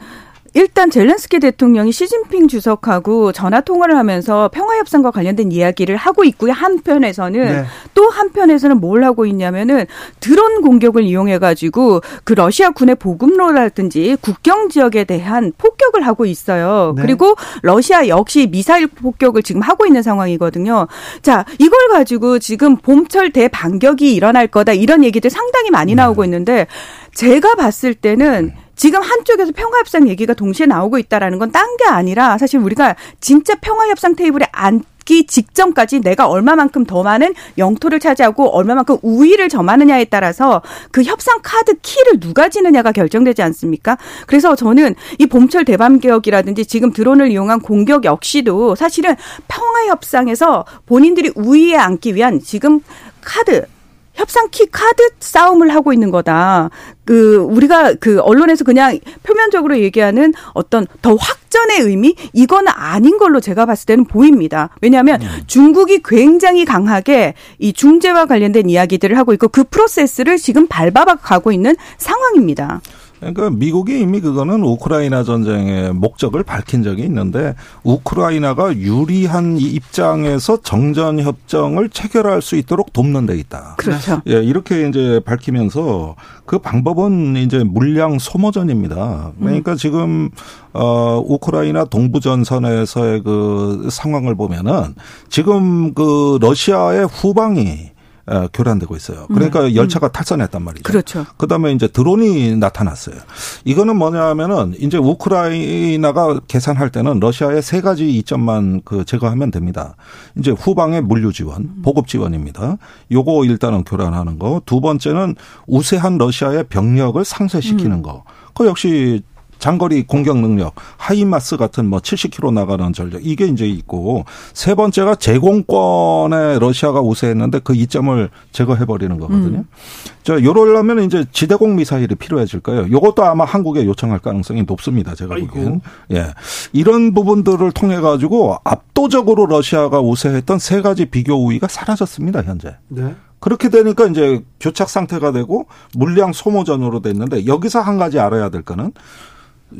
일단 젤렌스키 대통령이 시진핑 주석하고 전화 통화를 하면서 평화 협상과 관련된 이야기를 하고 있고요. 한편에서는 네. 또 한편에서는 뭘 하고 있냐면은 드론 공격을 이용해 가지고 그 러시아 군의 보급로라든지 국경 지역에 대한 폭격을 하고 있어요. 네. 그리고 러시아 역시 미사일 폭격을 지금 하고 있는 상황이거든요. 자, 이걸 가지고 지금 봄철 대반격이 일어날 거다 이런 얘기들 상당히 많이 네. 나오고 있는데 제가 봤을 때는 지금 한쪽에서 평화협상 얘기가 동시에 나오고 있다라는 건 딴 게 아니라 사실 우리가 진짜 평화협상 테이블에 앉기 직전까지 내가 얼마만큼 더 많은 영토를 차지하고 얼마만큼 우위를 점하느냐에 따라서 그 협상 카드 키를 누가 지느냐가 결정되지 않습니까? 그래서 저는 이 봄철 대밤 개혁이라든지 지금 드론을 이용한 공격 역시도 사실은 평화 협상에서 본인들이 우위에 앉기 위한 지금 카드 협상 키 카드 싸움을 하고 있는 거다. 그 우리가 그 언론에서 그냥 표면적으로 얘기하는 어떤 더 확전의 의미 이거는 아닌 걸로 제가 봤을 때는 보입니다. 왜냐하면 음. 중국이 굉장히 강하게 이 중재와 관련된 이야기들을 하고 있고 그 프로세스를 지금 밟아가 가고 있는 상황입니다. 그러니까 미국이 이미 그거는 우크라이나 전쟁의 목적을 밝힌 적이 있는데 우크라이나가 유리한 입장에서 정전 협정을 체결할 수 있도록 돕는 데 있다. 그렇죠. 예, 이렇게 이제 밝히면서 그 방법은 이제 물량 소모전입니다. 그러니까 음. 지금 어 우크라이나 동부 전선에서의 그 상황을 보면은 지금 그 러시아의 후방이 어, 교란되고 있어요. 그러니까 음. 열차가 음. 탈선했단 말이죠. 그렇죠. 그다음에 이제 드론이 나타났어요. 이거는 뭐냐면은 이제 우크라이나가 계산할 때는 러시아의 세 가지 이점만 그 제거하면 됩니다. 이제 후방의 물류 지원, 음. 보급 지원입니다. 요거 일단은 교란하는 거. 두 번째는 우세한 러시아의 병력을 상쇄시키는 음. 거. 그 역시 장거리 공격 능력, 하이마스 같은 뭐 70km 나가는 전력 이게 이제 있고 세 번째가 제공권에 러시아가 우세했는데 그 이점을 제거해 버리는 거거든요. 음. 자, 요러려면 이제 지대공 미사일이 필요해질 거예요. 요것도 아마 한국에 요청할 가능성이 높습니다. 제가 보기엔. 예. 이런 부분들을 통해 가지고 압도적으로 러시아가 우세했던 세 가지 비교 우위가 사라졌습니다, 현재. 네. 그렇게 되니까 이제 교착 상태가 되고 물량 소모전으로 됐는데 여기서 한 가지 알아야 될 거는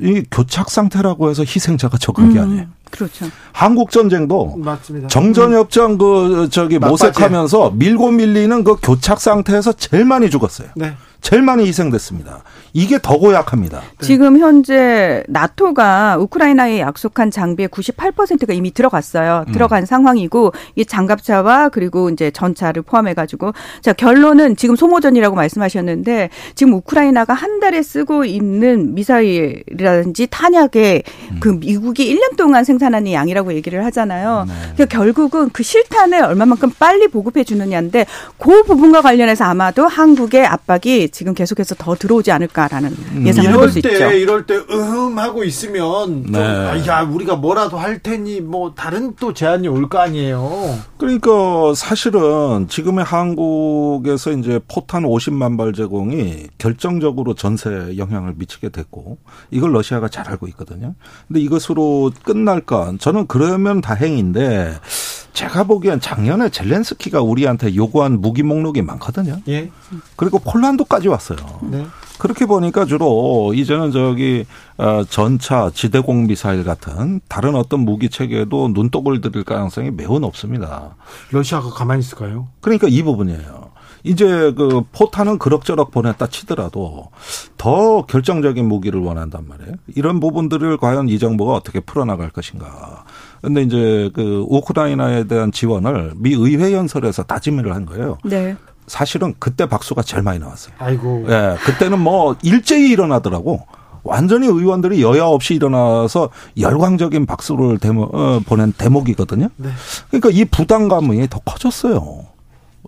이 교착 상태라고 해서 희생자가 적은 게 음, 아니에요. 그렇죠. 한국 전쟁도 맞습니다. 정전협정 그 저기 모색하면서 밀고 밀리는 그 교착 상태에서 제일 많이 죽었어요. 네. 제일 많이 희생됐습니다. 이게 더 고약합니다. 네. 지금 현재 나토가 우크라이나에 약속한 장비의 98%가 이미 들어갔어요. 음. 들어간 음. 상황이고 이 장갑차와 그리고 이제 전차를 포함해 가지고 자 결론은 지금 소모전이라고 말씀하셨는데 지금 우크라이나가 한 달에 쓰고 있는 미사일이라든지 탄약에 음. 그 미국이 1년 동안 생산하는 양이라고 얘기를 하잖아요. 네. 그러니까 결국은 그 실탄을 얼마만큼 빨리 보급해 주느냐인데 그 부분과 관련해서 아마도 한국의 압박이 지금 계속해서 더 들어오지 않을까라는 음. 예상을 해볼 수 있죠. 이럴 때 으흠 하고 있으면 네. 아, 야 우리가 뭐라도 할 테니 뭐 다른 또 제안이 올 거 아니에요. 그러니까 사실은 지금의 한국에서 이제 포탄 50만 발 제공이 결정적으로 전세에 영향을 미치게 됐고 이걸 러시아가 잘 알고 있거든요. 근데 이것으로 끝날까? 저는 그러면 다행인데 제가 보기엔 작년에 젤렌스키가 우리한테 요구한 무기 목록이 많거든요. 예. 그리고 폴란드까지 왔어요. 네. 그렇게 보니까 주로 이제는 저기 어 전차 지대공 미사일 같은 다른 어떤 무기 체계에도 눈독을 들일 가능성이 매우 높습니다. 러시아가 가만히 있을까요? 그러니까 이 부분이에요. 이제 그 포탄은 그럭저럭 보냈다 치더라도 더 결정적인 무기를 원한단 말이에요. 이런 부분들을 과연 이 정부가 어떻게 풀어나갈 것인가. 근데 이제 그 우크라이나에 대한 지원을 미 의회 연설에서 다짐을 한 거예요. 네. 사실은 그때 박수가 제일 많이 나왔어요. 아이고. 예. 그때는 뭐 일제히 일어나더라고. 완전히 의원들이 여야 없이 일어나서 열광적인 박수를 대모, 어, 보낸 대목이거든요. 네. 그러니까 이 부담감이 더 커졌어요.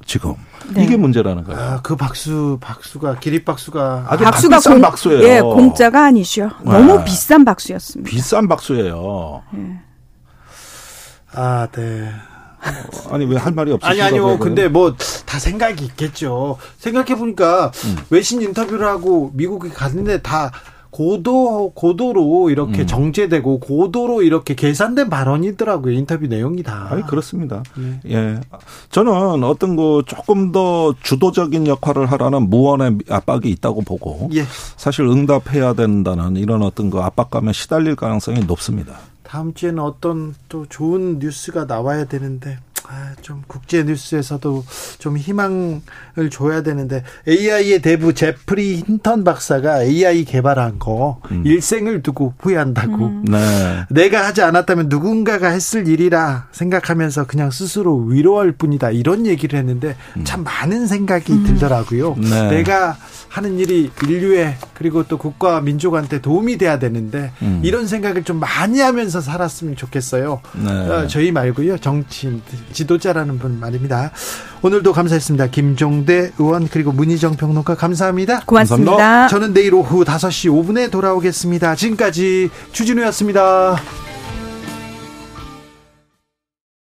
지금 네. 이게 문제라는 거예요. 아, 그 박수 박수가 기립 박수가 아주 박수가 비싼 공, 박수예요. 예, 공짜가 아니죠. 네. 너무 비싼 박수였습니다. 비싼 박수예요. 네. 아, 네. 어, 아니 왜 할 말이 없으 아니 아니요. 근데 뭐 다 생각이 있겠죠. 생각해 보니까 음. 외신 인터뷰를 하고 미국에 갔는데 다 고도 고도로 이렇게 음. 정제되고 고도로 이렇게 계산된 발언이더라고요 인터뷰 내용이 다. 아니 그렇습니다. 예. 예. 저는 어떤 거 조금 더 주도적인 역할을 하라는 무언의 압박이 있다고 보고 예. 사실 응답해야 된다는 이런 어떤 거 압박감에 시달릴 가능성이 높습니다. 다음 주에는 어떤 또 좋은 뉴스가 나와야 되는데 아, 좀 국제 뉴스에서도 좀 희망을 줘야 되는데 AI의 대부 제프리 힌턴 박사가 AI 개발한 거 음. 일생을 두고 후회한다고. 음. 네. 내가 하지 않았다면 누군가가 했을 일이라 생각하면서 그냥 스스로 위로할 뿐이다 이런 얘기를 했는데 음. 참 많은 생각이 음. 들더라고요. 네. 내가 하는 일이 인류에 그리고 또 국가 민족한테 도움이 돼야 되는데 음. 이런 생각을 좀 많이 하면서 살았으면 좋겠어요. 네. 어, 저희 말고요 정치인 지도자라는 분 말입니다. 오늘도 감사했습니다. 김종대 의원 그리고 문희정 평론가 감사합니다. 고맙습니다. 감사합니다. 저는 내일 오후 5시 5분에 돌아오겠습니다. 지금까지 주진우였습니다.